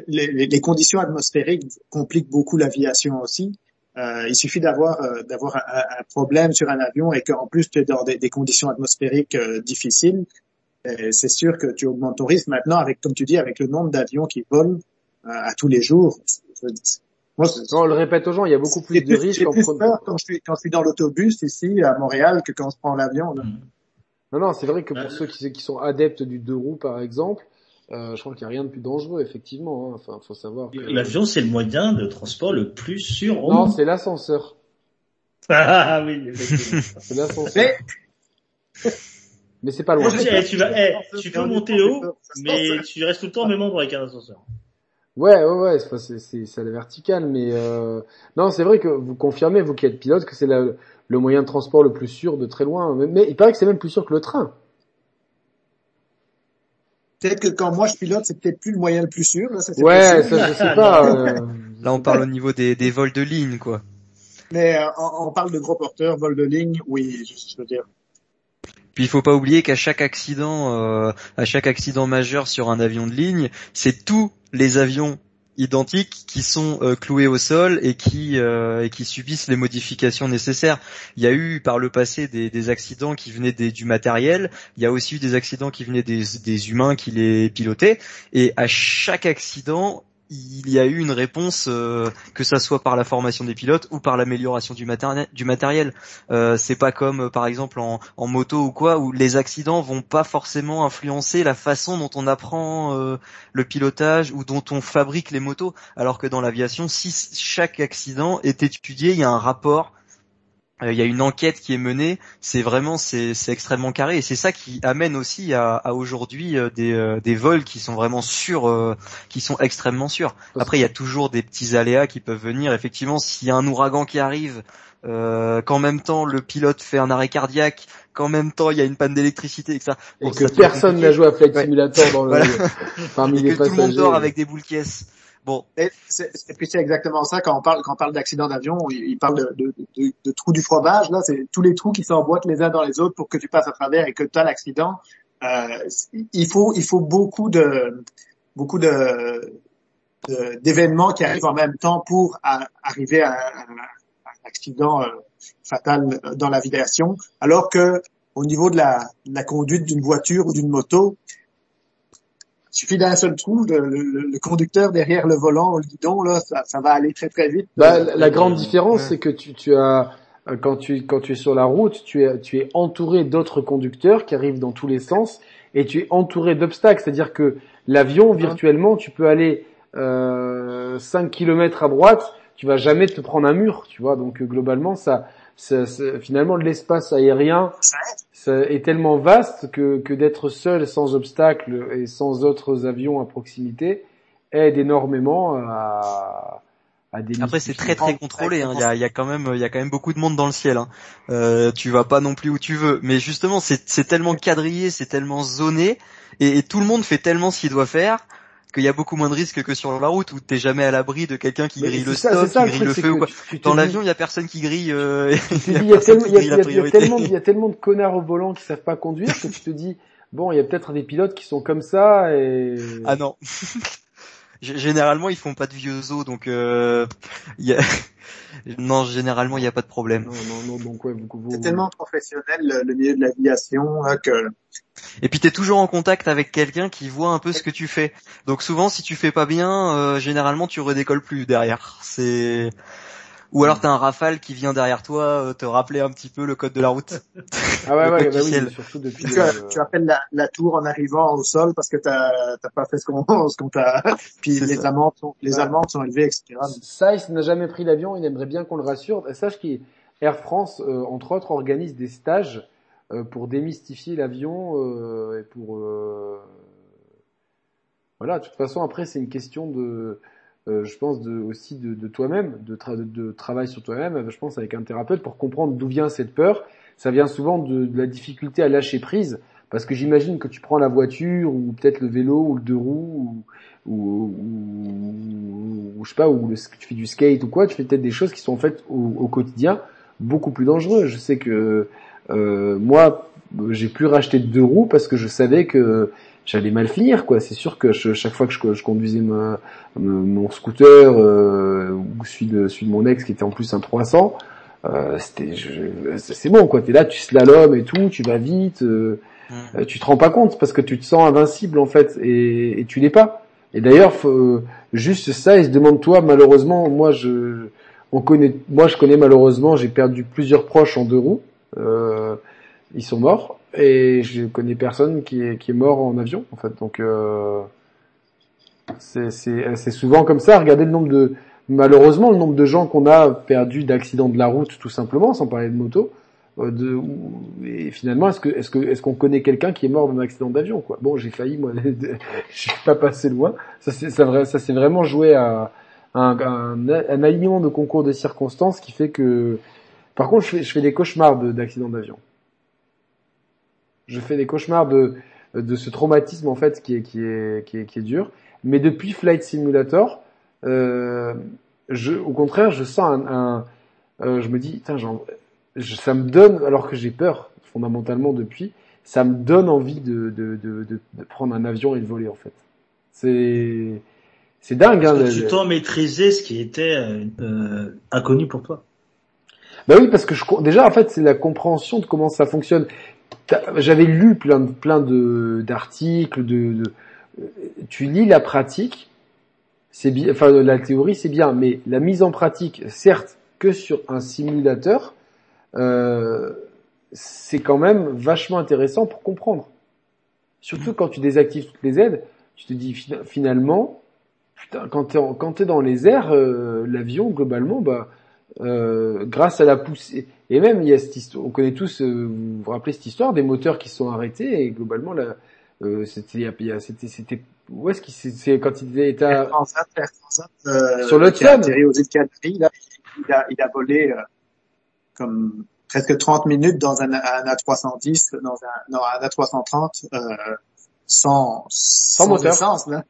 les conditions atmosphériques compliquent beaucoup l'aviation aussi. Euh, il suffit d'avoir euh, d'avoir un, un problème sur un avion et qu'en plus tu es dans des, des conditions atmosphériques euh, difficiles. euh, C'est sûr que tu augmentes ton risque maintenant avec, comme tu dis, avec le nombre d'avions qui volent euh, à tous les jours. Je- Moi, on le répète aux gens, il y a beaucoup plus de risques j'ai en plus prenant- peur quand je suis quand je suis dans l'autobus ici à Montréal que quand je prends l'avion. là. Non, non, c'est vrai que pour Euh, ceux qui, qui sont adeptes du deux roues, par exemple, euh, je crois qu'il n'y a rien de plus dangereux, effectivement. Hein. Enfin, faut savoir que... L'avion, c'est le moyen de transport le plus sûr au Non, c'est l'ascenseur. Ah oui, effectivement. C'est l'ascenseur. Mais Mais c'est pas loin. Dis, eh, tu vas, peux monter haut, mais tu restes tout le temps au même endroit avec un ascenseur. Ouais, ouais, ouais, c'est, la verticale, mais euh... non, c'est vrai que vous confirmez, vous qui êtes pilote, que c'est la- le moyen de transport le plus sûr de très loin. Mais, mais il paraît que c'est même plus sûr que le train. Peut-être que quand moi je pilote, c'est peut-être plus le moyen le plus sûr. Là, ça, c'est Ouais, possible. ça je sais pas. euh, Là, on parle au niveau des, des vols de ligne, quoi. Mais euh, on, on parle de gros porteurs, vol de ligne, oui, je, je veux dire. Puis il faut pas oublier qu'à chaque accident, euh, à chaque accident majeur sur un avion de ligne, c'est tous les avions identiques qui sont euh, cloués au sol et qui euh, et qui subissent les modifications nécessaires. Il y a eu par le passé des, des accidents qui venaient des- du matériel. Il y a aussi eu des accidents qui venaient des, des humains qui les pilotaient. Et à chaque accident, il y a eu une réponse, euh, que ça soit par la formation des pilotes ou par l'amélioration du, matéri- du matériel. Euh, c'est pas comme euh, par exemple en, moto ou quoi où les accidents vont pas forcément influencer la façon dont on apprend le pilotage ou dont on fabrique les motos. Alors que dans l'aviation, si chaque accident est étudié, il y a un rapport il y a une enquête qui est menée, c'est vraiment c'est extrêmement carré et c'est ça qui amène aussi à, à aujourd'hui des, des vols qui sont vraiment sûrs, qui sont extrêmement sûrs. Après il y a toujours des petits aléas qui peuvent venir. Effectivement, s'il y a un ouragan qui arrive, euh, qu'en même temps le pilote fait un arrêt cardiaque, qu'en même temps il y a une panne d'électricité, etc. Et que personne n'a joué à Flight Simulator dans le, parmi les que Tout le monde dort avec des boules caisses. Bon. Et, puis c'est exactement ça quand on parle quand d'accident d'avion, il, parle de, trous du fromage. Là, c'est tous les trous qui s'emboîtent les uns dans les autres pour que tu passes à travers et que tu as l'accident. Euh, il faut il beaucoup d'événements qui arrivent en même temps pour arriver à, accident euh, fatal dans l'aviation, alors que au niveau de la conduite d'une voiture ou d'une moto, il suffit d'un seul trou, le, le, conducteur derrière le volant, le guidon, là, ça, ça va aller très très vite. Bah, la grande différence, c'est que tu, tu as quand tu quand tu es sur la route, tu es tu es entouré d'autres conducteurs qui arrivent dans tous les sens et tu es entouré d'obstacles, c'est-à-dire que l'avion virtuellement, tu peux aller euh, 5 km à droite tu vas jamais te prendre un mur, tu vois. Donc euh, globalement, ça, finalement, l'espace aérien est tellement vaste que, d'être seul, sans obstacle et sans autres avions à proximité, aide énormément à, à Après, c'est très très contrôlé. Hein. Il, y a, quand même, beaucoup de monde dans le ciel. Hein. Euh, tu vas pas non plus où tu veux. Mais justement, c'est tellement quadrillé, c'est tellement zoné, et, tout le monde fait tellement ce qu'il doit faire qu'il y a beaucoup moins de risques que sur la route où t'es jamais à l'abri de quelqu'un qui grille le stop, qui grille le feu ou quoi. Dans l'avion, il y a personne qui grille. Euh, il y a tellement, il y a tellement de connards au volant qui savent pas conduire que tu te dis bon, il y a peut-être des pilotes qui sont comme ça et. Ah non. Généralement, ils font pas de vieux os, donc euh, y a... non, généralement, il n'y a pas de problème. Non, non, non, donc ouais, C'est tellement professionnel le, milieu de l'aviation hein, que. Et puis t'es toujours en contact avec quelqu'un qui voit un peu ce que tu fais. Donc souvent, si tu fais pas bien, euh, généralement, tu redécolles plus derrière. C'est ou alors t'as un rafale qui vient derrière toi euh, te rappeler un petit peu le code de la route. Ah ouais, ouais, bah oui, surtout depuis. Tu, tu appelles la, la, tour en arrivant au sol parce que t'as t'as pas fait ce qu'on ce qu'on t'a. Puis les amendes sont les amendes sont élevées, etc. Saïs n'a jamais pris l'avion, il aimerait bien qu'on le rassure. Sache qu'Air France, euh, entre autres, organise des stages euh, pour démystifier l'avion et pour voilà. De toute façon, après, c'est une question de euh, je pense aussi de, toi-même, de, travail sur toi-même, je pense avec un thérapeute pour comprendre d'où vient cette peur. Ça vient souvent de, la difficulté à lâcher prise, parce que j'imagine que tu prends la voiture ou peut-être le vélo ou le deux roues ou, ou, ou, je sais pas, ou le, tu fais du skate ou quoi, tu fais peut-être des choses qui sont faites au, au quotidien beaucoup plus dangereuses. Je sais que euh, moi, j'ai pu racheter deux roues parce que je savais que j'allais mal finir quoi. C'est sûr que chaque fois que je, conduisais mon scooter euh, ou celui de, celui de mon ex qui était en plus un 300, euh, c'était c'est bon quoi. T'es là, tu slalomes et tout, tu vas vite, euh, mmh. tu te rends pas compte parce que tu te sens invincible en fait et, et tu l'es pas. Et d'ailleurs, juste ça, il se demande toi malheureusement, moi je on connaît, moi je connais malheureusement, j'ai perdu plusieurs proches en deux roues. Ils sont morts et je connais personne qui est, mort en avion en fait. Donc euh, c'est souvent comme ça. Regardez le nombre de malheureusement le nombre de gens qu'on a perdu d'accidents de la route tout simplement, sans parler de moto. Euh, et finalement, est-ce que est-ce que est-ce qu'on connaît quelqu'un qui est mort d'un accident d'avion quoi? Bon, j'ai failli moi, je suis pas passé loin. Ça c'est ça, s'est vraiment joué à un, alignement de concours de circonstances qui fait que, par contre, je fais des cauchemars d'accidents d'avion je fais des cauchemars de de ce traumatisme en fait qui est qui est qui est, qui est dur. Mais depuis Flight Simulator, euh, je, au contraire, je sens un, un euh, je me dis, genre, ça me donne, alors que j'ai peur fondamentalement depuis, ça me donne envie de, de, de, de, de prendre un avion et de voler en fait. C'est c'est dingue. Parce hein, que tu t'en maîtrisais ce qui était euh, inconnu pour toi? Bah oui, parce que je, déjà en fait c'est la compréhension de comment ça fonctionne j'avais lu plein de plein de d'articles de, tu lis la pratique c'est bien enfin la théorie c'est bien mais la mise en pratique certes que sur un simulateur euh, c'est quand même vachement intéressant pour comprendre. Surtout quand tu désactives toutes les aides tu te dis finalement putain, quand t'es quand t'es dans les airs euh, l'avion globalement bah euh, grâce à la poussée. Et même, il y a cette histoire, on connaît tous, euh, vous vous rappelez cette histoire des moteurs qui sont arrêtés et globalement, là, euh, c'était, c'était, c'était, où est-ce qu'il c'est quand il était à... Transat, Transat, Sur le atterri aux îles Canaries, là, il a, il a volé euh, comme presque 30 minutes dans un, un A310, dans un, non, un A330, euh, sans, sans, moteur. essence, là.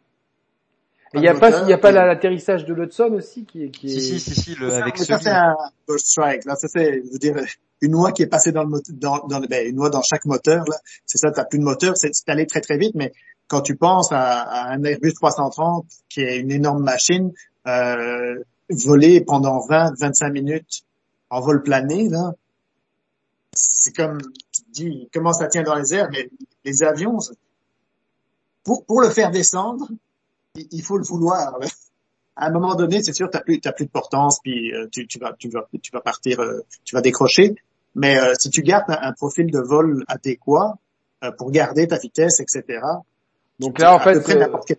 Et il n'y a pas, il y a pas l'atterrissage de l'Hudson aussi qui est, qui est... Si, si, si, si, le, Ça, avec mais ça, c'est un Ghost Strike. Là, ça, c'est, je veux dire, une noix qui est passée dans le moteur, dans, dans le- ben, une noix dans chaque moteur, là. C'est ça, t'as plus de moteur, c'est, c'est allé très, très vite, mais quand tu penses à, à un Airbus 330, qui est une énorme machine, euh, voler pendant 20, 25 minutes en vol plané, là, c'est comme, tu te dis, comment ça tient dans les airs, mais les avions, pour, pour le faire descendre, il, faut le vouloir. à un moment donné, c'est sûr, t'as plus, t'as plus de portance, puis euh, tu, tu vas, tu vas, tu vas partir, euh, tu vas décrocher. Mais euh, si tu gardes un, un profil de vol adéquat pour garder ta vitesse, etc. Donc là, en à peu fait, près n'importe quelle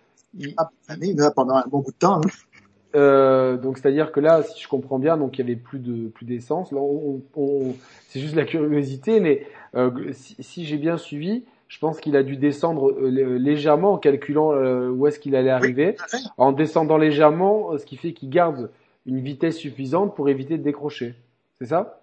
là, pendant un bon bout de temps. hein. Donc c'est-à-dire que là, si je comprends bien, donc il y avait plus de plus d'essence. Là, on, on- c'est juste la curiosité, mais si, si j'ai bien suivi, je pense qu'il a dû descendre euh, lé- légèrement en calculant euh, où est-ce qu'il allait arriver, en descendant légèrement, euh, ce qui fait qu'il garde une vitesse suffisante pour éviter de décrocher. C'est ça?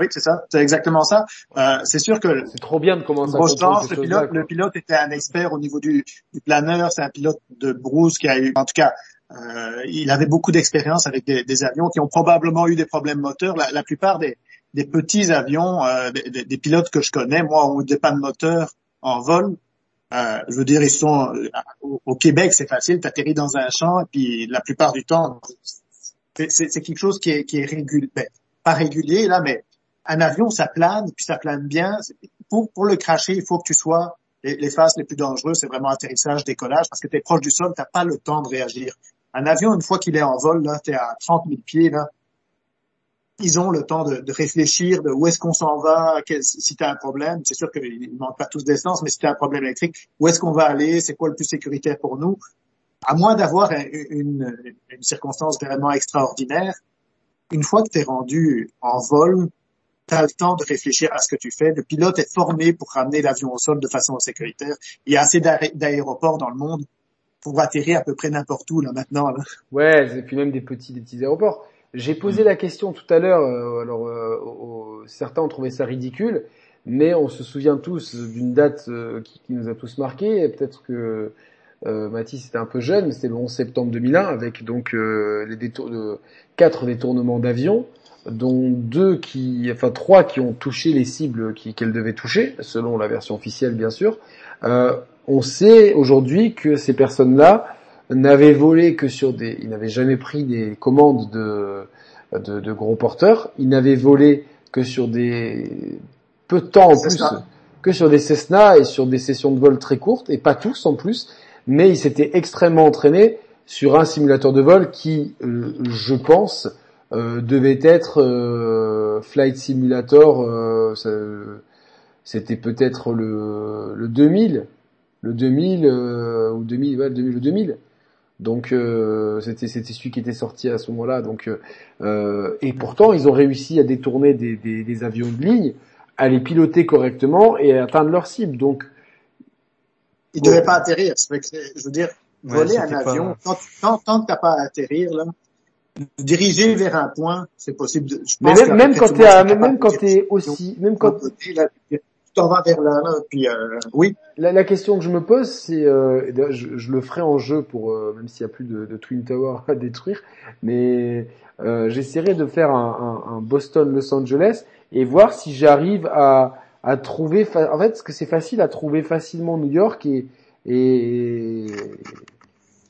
Oui, c'est ça, c'est exactement ça. Euh, c'est sûr que C'est trop bien de commencer à le pilote, quoi. le pilote était un expert au niveau du, du planeur, c'est un pilote de brousse qui a eu, en tout cas, euh, il avait beaucoup d'expérience avec des, des avions qui ont probablement eu des problèmes moteurs. La, la plupart des, des petits avions, euh, des, des- pilotes que je connais, moi, ont des pannes moteurs en vol. Euh, je veux dire, ils sont euh, au, Québec, c'est facile, t'atterris dans un champ, et puis la plupart du temps, c'est quelque chose qui est, qui est régulier, ben, pas régulier là, mais un avion, ça plane, puis ça plane bien. Pour, pour le cracher, il faut que tu sois les, les phases les plus dangereuses, c'est vraiment atterrissage, décollage, parce que tu es proche du sol, tu pas le temps de réagir. Un avion, une fois qu'il est en vol, là, tu es à 30 000 pieds, là, ils ont le temps de, réfléchir de où est-ce qu'on s'en va, si tu as un problème. C'est sûr qu'ils ne manquent pas tous d'essence, mais si tu as un problème électrique, où est-ce qu'on va aller, c'est quoi le plus sécuritaire pour nous? À moins d'avoir un- une, circonstance vraiment extraordinaire, une fois que tu es rendu en vol, tu as le temps de réfléchir à ce que tu fais. Le pilote est formé pour ramener l'avion au sol de façon sécuritaire. Il y a assez d'aé- d'aéroports dans le monde pour atterrir à peu près n'importe où là maintenant. Là. Ouais, et puis même des petits, des petits aéroports. J'ai posé la question tout à l'heure. euh, alors, euh, certains ont trouvé ça ridicule, mais on se souvient tous d'une date euh, qui, qui nous a tous marqué. Et Peut-être que euh, Mathis était un peu jeune, mais c'était le 11 septembre 2001, avec donc euh, les détour de quatre détournements d'avions, dont deux qui, enfin trois qui ont touché les cibles qui- qu'elles devaient toucher, selon la version officielle bien sûr. Euh, on sait aujourd'hui que ces personnes-là n'avaient volé que sur des, ils n'avaient jamais pris des commandes de, de, de gros porteurs, ils n'avaient volé que sur des peu de temps en plus, Cessna. que sur des Cessna et sur des sessions de vol très courtes, et pas tous en plus, mais ils s'étaient extrêmement entraînés sur un simulateur de vol qui, euh, je pense, euh, devait être euh, Flight Simulator, euh, c'était peut-être le, le 2000, le 2000 euh, ou 2000, ouais, le 2000, le 2000. Donc euh, c'était c'était celui qui était sorti à ce moment-là. Donc euh, euh, et pourtant ils ont réussi à détourner des, des, des avions de ligne, à les piloter correctement et à atteindre leur cible. Donc Il ne devait pas atterrir. Je veux dire, Ouais, voler un c'était pas- avion, tant, tant, que t'as pas à atterir, là, diriger vers un point, c'est possible. De, je mais pense même, même quand t'es même de quand t'es aussi même quand t'en vas vers là, là, puis euh, oui, La, la question que je me pose, c'est, euh, je, je le ferai en jeu pour, euh, même s'il n'y a plus de, de Twin Tower à détruire, mais euh, j'essaierai de faire un, un, un Boston-Los Angeles et voir si j'arrive à, à trouver, en fait, parce que c'est facile à trouver facilement New York et et,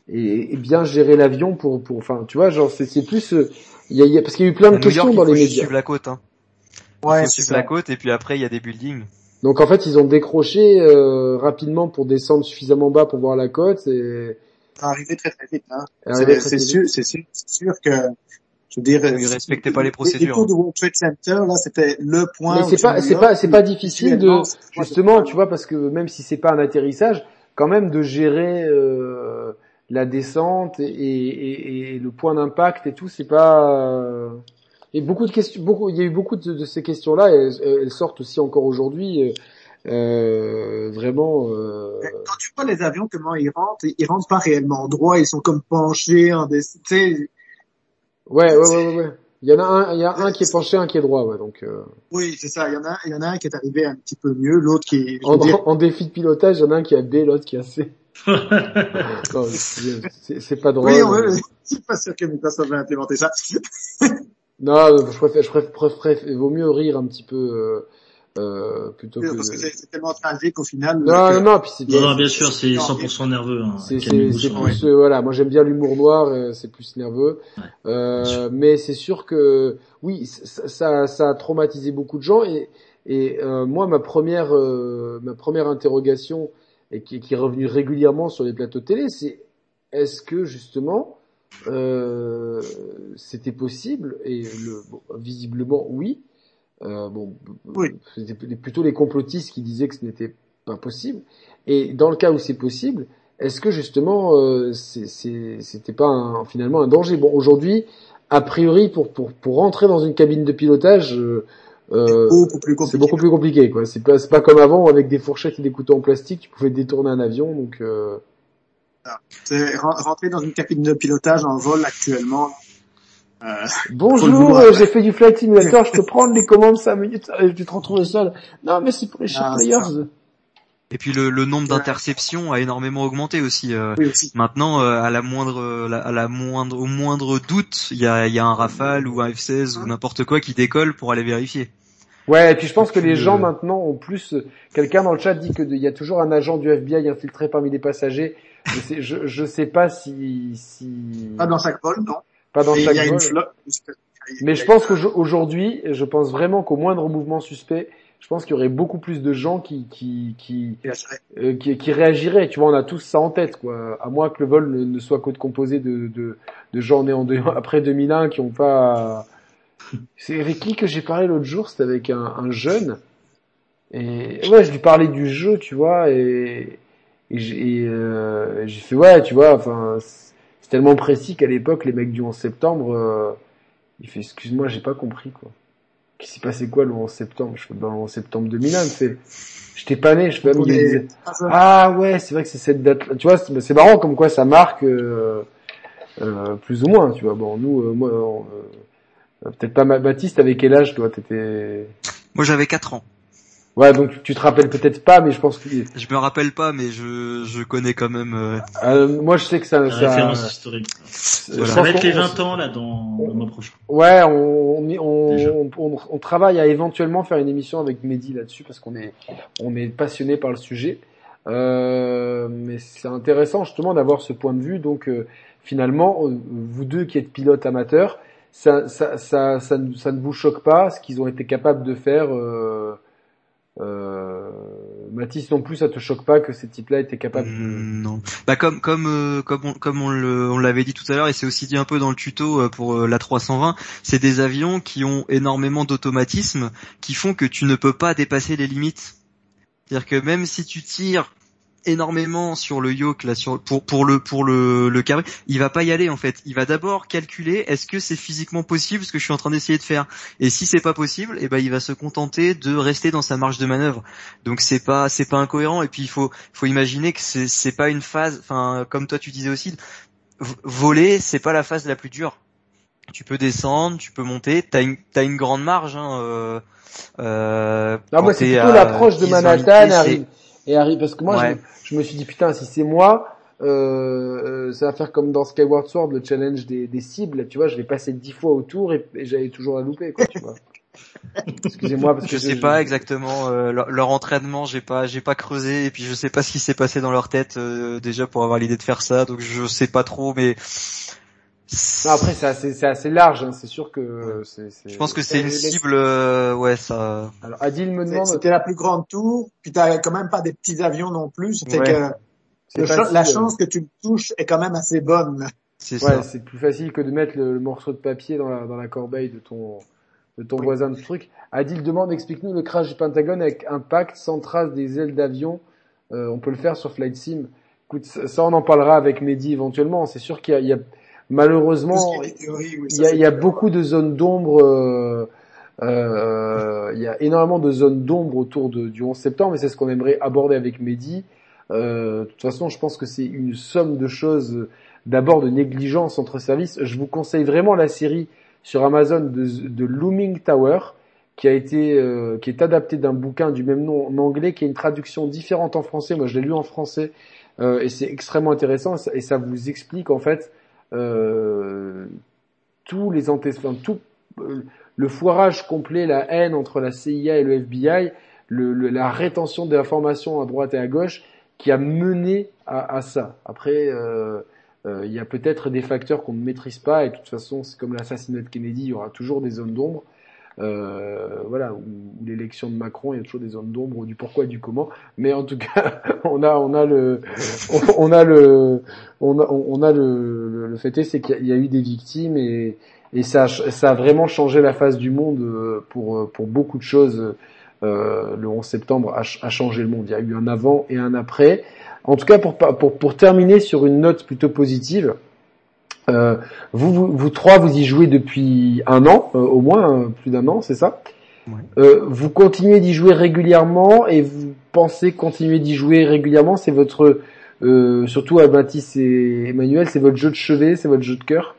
et, et bien gérer l'avion pour, pour, enfin, tu vois, genre c'est, c'est plus, euh, il y a, il y a- parce qu'il y a eu plein de New questions York, dans il faut les médias. suivre la côte. Hein. Il ouais, faut c'est la côte et puis après il y a des buildings. Donc en fait, ils ont décroché euh, rapidement pour descendre suffisamment bas pour voir la côte et arrivé très très vite. Hein. arriver C'est très, c'est très sûr, vite. c'est sûr, que, je veux dire, Ils respectaient pas les procédures. Les tours du World Trade Center, là, c'était le point. Mais c'est pas, c'est pas, c'est pas difficile de, justement, tu vois, parce que même si c'est pas un atterrissage, quand même de gérer euh, la descente et, et, et le point d'impact et tout, c'est pas, euh, Et beaucoup de questions, beaucoup, il y a eu beaucoup de, de ces questions-là, et elles, elles sortent aussi encore aujourd'hui. euh, euh, vraiment. euh, Quand tu vois les avions, comment ils rentrent, ils rentrent pas réellement droit, ils sont comme penchés en des, tu Ouais, ouais, ouais, ouais, ouais. Il y en a un, il y a un qui est penché, un qui est droit, ouais. Donc, euh, oui, c'est ça. Il y en a, il y en a un qui est arrivé un petit peu mieux, l'autre qui, en, veux dire, en défi de pilotage, il y en a un qui a B, l'autre qui a C. Non, c'est pas drôle. oui, ouais, ouais. je suis pas sûr que Microsoft va implémenter ça. Non, je préfère, je préfère, préfère- il vaut mieux rire un petit peu euh, euh, plutôt que. Parce que c'est tellement tragique au final. Non, que- non, non, puis c'est Non, bien. non, bien sûr, c'est Non, 100% nerveux. Hein, C'est plus euh, voilà, moi j'aime bien l'humour noir, euh, c'est plus nerveux. Ouais, Euh, mais c'est sûr que oui, ça, ça ça a traumatisé beaucoup de gens et et euh, moi ma première euh, ma première interrogation et qui, qui est revenue régulièrement sur les plateaux de télé, c'est est-ce que justement euh, c'était possible et le bon, visiblement oui. Euh, bon, Oui. c'était plutôt les complotistes qui disaient que ce n'était pas possible. Et dans le cas où c'est possible, est-ce que justement euh, c'était pas un- finalement un danger? Bon, aujourd'hui, a priori, pour pour pour rentrer dans une cabine de pilotage, euh, euh, c'est beaucoup plus compliqué. quoi. C'est pas pas comme avant avec des fourchettes et des couteaux en plastique, tu pouvais détourner un avion. Donc euh, C'est ren- rentrer dans une cabine de pilotage en vol actuellement. Euh, bonjour, euh, j'ai fait du flight simulator, je peux prendre les commandes 5 minutes, euh, je vais te retrouver seul. Non, mais c'est pour les Ah, players. Et puis le, le nombre d'interceptions a énormément augmenté aussi. euh. oui aussi. Maintenant, euh, à la moindre, la- à la moindre, au moindre doute, il y a, y a un Rafale ou un F-16 ou n'importe quoi qui décolle pour aller vérifier. Ouais, et puis je pense que les Euh, gens maintenant ont plus. Quelqu'un dans le chat dit que il y a toujours un agent du FBI infiltré parmi les passagers. Je sais, je, je sais pas si, si Pas dans chaque vol, non. pas dans Et il chaque y a une vol. flotte. Mais je pense qu'aujourd'hui, je pense vraiment qu'au moindre mouvement suspect, je pense qu'il y aurait beaucoup plus de gens qui qui qui, euh, qui qui réagiraient. Tu vois, on a tous ça en tête, quoi. À moins que le vol ne, ne soit que composé de de, de gens nés en deux- après 2001 qui ont pas. C'est avec qui que j'ai parlé l'autre jour C'était avec un, un jeune. Et ouais, je lui parlais du jeu, tu vois, et, et j'ai euh, j'ai fait ouais, tu vois, enfin, c'est tellement précis qu'à l'époque, les mecs du 11 septembre, euh, il fait excuse-moi, j'ai pas compris quoi. Qu'il s'est passé quoi le 11 septembre? Je fais dans le 11 septembre 2001, il fait j'étais pas né, je fais il disait, ah ouais, c'est vrai que c'est cette date. Tu vois, c'est marrant comme quoi ça marque euh, euh, plus ou moins. Tu vois, bon, nous, euh, moi, euh, peut-être pas Ma- Baptiste. Avec quel âge toi T'étais? Moi, j'avais 4 ans. Ouais, donc tu te rappelles peut-être pas, mais je pense que Je me rappelle pas, mais je, je connais quand même. euh, euh, moi je sais que ça. La ça référence historique. Voilà. Ça va être les 20 ans là dans le mois prochain. Ouais, on, on, on, Déjà. on, on- on travaille à éventuellement faire une émission avec Mehdi là-dessus parce qu'on est, on est passionné par le sujet. Euh, mais c'est intéressant justement d'avoir ce point de vue. Donc euh, finalement, euh, vous deux qui êtes pilotes amateurs, ça, ça, ça, ça, ne, ça ne vous choque pas ce qu'ils ont été capables de faire. Euh, euh, Mathis non plus, ça te choque pas que ces types-là étaient capables. de... Mm, Non. Bah comme comme euh, comme on, comme on l'avait dit tout à l'heure et c'est aussi dit un peu dans le tuto euh, pour euh, la 320, c'est des avions qui ont énormément d'automatismes qui font que tu ne peux pas dépasser les limites. C'est-à-dire que même si tu tires énormément sur le yoke là sur pour pour le pour le le carré, il va pas y aller en fait. Il va d'abord calculer est-ce que c'est physiquement possible ce que je suis en train d'essayer de faire. Et si c'est pas possible, eh ben il va se contenter de rester dans sa marge de manœuvre. Donc c'est pas c'est pas incohérent et puis il faut faut imaginer que c'est c'est pas une phase enfin comme toi tu disais aussi voler c'est pas la phase la plus dure. Tu peux descendre, tu peux monter, t'as une t'as une grande marge hein euh, euh, c'est plutôt l'approche de 10, 20 Manhattan et arrive parce que moi Ouais. je, je me suis dit putain si c'est moi euh, euh, ça va faire comme dans Skyward Sword le challenge des, des cibles tu vois je vais passer dix fois autour et, et j'allais toujours la louper quoi tu vois excusez-moi parce que Je sais pas exactement euh, leur, leur entraînement, j'ai pas j'ai pas creusé et puis je sais pas ce qui s'est passé dans leur tête euh, déjà pour avoir l'idée de faire ça, donc je sais pas trop mais Non, après c'est assez, c'est assez large hein, c'est sûr que c'est c'est- je pense que c'est une cible euh, ouais ça alors Adil me C'est- demande C'était la plus grande tour, puis t'as quand même pas des petits avions non plus. Fait Ouais. que c'est le la chance que tu le touches est quand même assez bonne. c'est Ouais, ça. c'est plus facile que de mettre le, le morceau de papier dans la, dans la corbeille de ton, de ton Oui. voisin de truc. Adil demande, explique-nous le crash du Pentagone avec impact sans trace des ailes d'avion. Euh, on peut le faire sur Flight Sim. Écoute, ça, ça, on en parlera avec Mehdi éventuellement. C'est sûr qu'il y a, il y a- malheureusement, oui, il y a, y beaucoup de zones d'ombre. euh, euh, il y a énormément de zones d'ombre autour de, du 11 septembre, et c'est ce qu'on aimerait aborder avec Mehdi. Euh, de toute façon, je pense que c'est une somme de choses, d'abord de négligence entre services. Je vous conseille vraiment la série sur Amazon de, de Looming Tower, qui a été, euh, qui est adapté d'un bouquin du même nom en anglais, qui a une traduction différente en français. Moi, je l'ai lu en français, euh, et c'est extrêmement intéressant, et ça vous explique en fait euh, tous les antécédents, tout euh, le foirage complet, la haine entre la CIA et le FBI, la rétention des informations à droite et à gauche, qui a mené à, ça. Après, euh, il y a peut-être des facteurs qu'on ne maîtrise pas, et de toute façon, c'est comme l'assassinat de Kennedy, il y aura toujours des zones d'ombre. Euh, voilà, ou l'élection de Macron, il y a toujours des zones d'ombre du pourquoi et du comment. Mais en tout cas, on a, on a le, on, a le, on a, le, le, fait est, c'est qu'il y, a- eu des victimes et, et ça, ça a vraiment changé la face du monde euh, pour, euh, pour beaucoup de choses. Euh, le 11 septembre a, a changé le monde. Il y a eu un avant et un après. En tout cas, pour, pour, pour terminer sur une note plutôt positive, euh, vous, vous, vous trois, vous y jouez depuis un an, euh, au moins euh, plus d'un an, c'est ça Ouais. Euh, Vous continuez d'y jouer régulièrement et vous pensez continuer d'y jouer régulièrement C'est votre, euh, surtout à Baptiste et Emmanuel, c'est votre jeu de chevet, c'est votre jeu de cœur?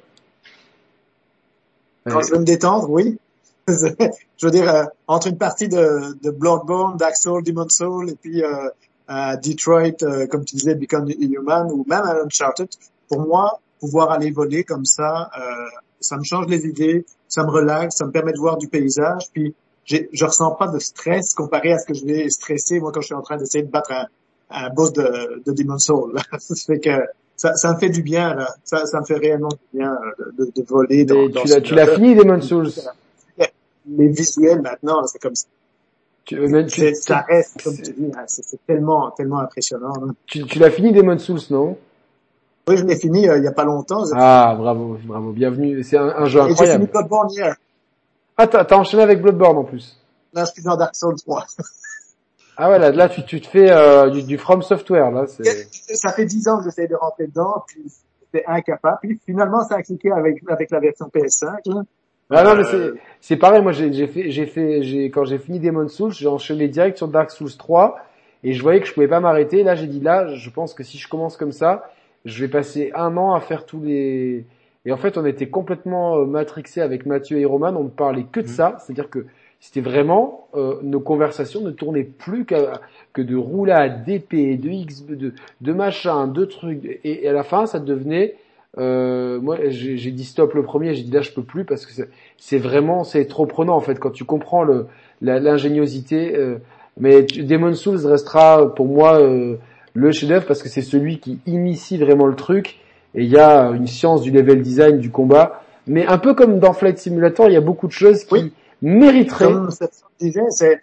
Quand je veux me détendre, oui. je veux dire, euh, entre une partie de, de Bloodborne, Dark Souls, Demon Soul, et puis euh, à Detroit, euh, comme tu disais, Become Human, ou même à Uncharted, pour moi, pouvoir aller voler comme ça, euh, ça me change les idées, ça me relaxe, ça me permet de voir du paysage, puis je ressens pas de stress comparé à ce que je vais stresser, moi, quand je suis en train d'essayer de battre un, un boss de, de Demon Soul. ça fait que ça, ça me fait du bien, là. Ça, ça me fait réellement du bien euh, de, de, voler dans, dans tu l'as, fini Demon Souls les visuels maintenant, c'est comme ça. tu, euh, même tu, ça reste, comme tu dis, hein, c'est c'est tellement, tellement impressionnant. là. tu, tu l'as fini Demon Souls, non? Oui, je l'ai fini euh, il y a pas longtemps. Ah, bravo, bravo, bienvenue. C'est un, un jeu Et j'ai fini. Bloodborne hier. Ah, t'as, enchaîné avec Bloodborne en plus. Là, je suis dans Dark Souls 3. Ah voilà, là tu, tu te fais euh, du, du From Software là. Ça fait dix ans que j'essaie de rentrer dedans, puis j'étais incapable. Puis finalement, ça a cliqué avec, avec la version PS5. Là. Ah non, mais Euh, c'est, c'est pareil. Moi, j'ai, j'ai fait, j'ai fait, j'ai quand j'ai fini Demon Souls, j'ai enchaîné direct sur Dark Souls 3 et je voyais que je pouvais pas m'arrêter. Là, j'ai dit là, je pense que si je commence comme ça, je vais passer un an à faire tous les. Et en fait, on était complètement euh, matrixé avec Mathieu et Roman. On ne parlait que de Mhm. ça, c'est-à-dire que c'était vraiment euh, nos conversations ne tournaient plus qu'à, que de roulades, d'épée, de X, de, de machin, de trucs. Et, et à la fin, ça devenait euh, moi, j'ai dit stop le premier, j'ai dit là je peux plus parce que c'est- c'est vraiment, c'est trop prenant en fait quand tu comprends l'ingéniosité. euh, mais Demon Souls restera pour moi euh, le chef-d'œuvre parce que c'est celui qui initie vraiment le truc et il y a une science du level design du combat. Mais un peu comme dans Flight Simulator, il y a beaucoup de choses qui Oui. mériteraient. Comme disait, c'est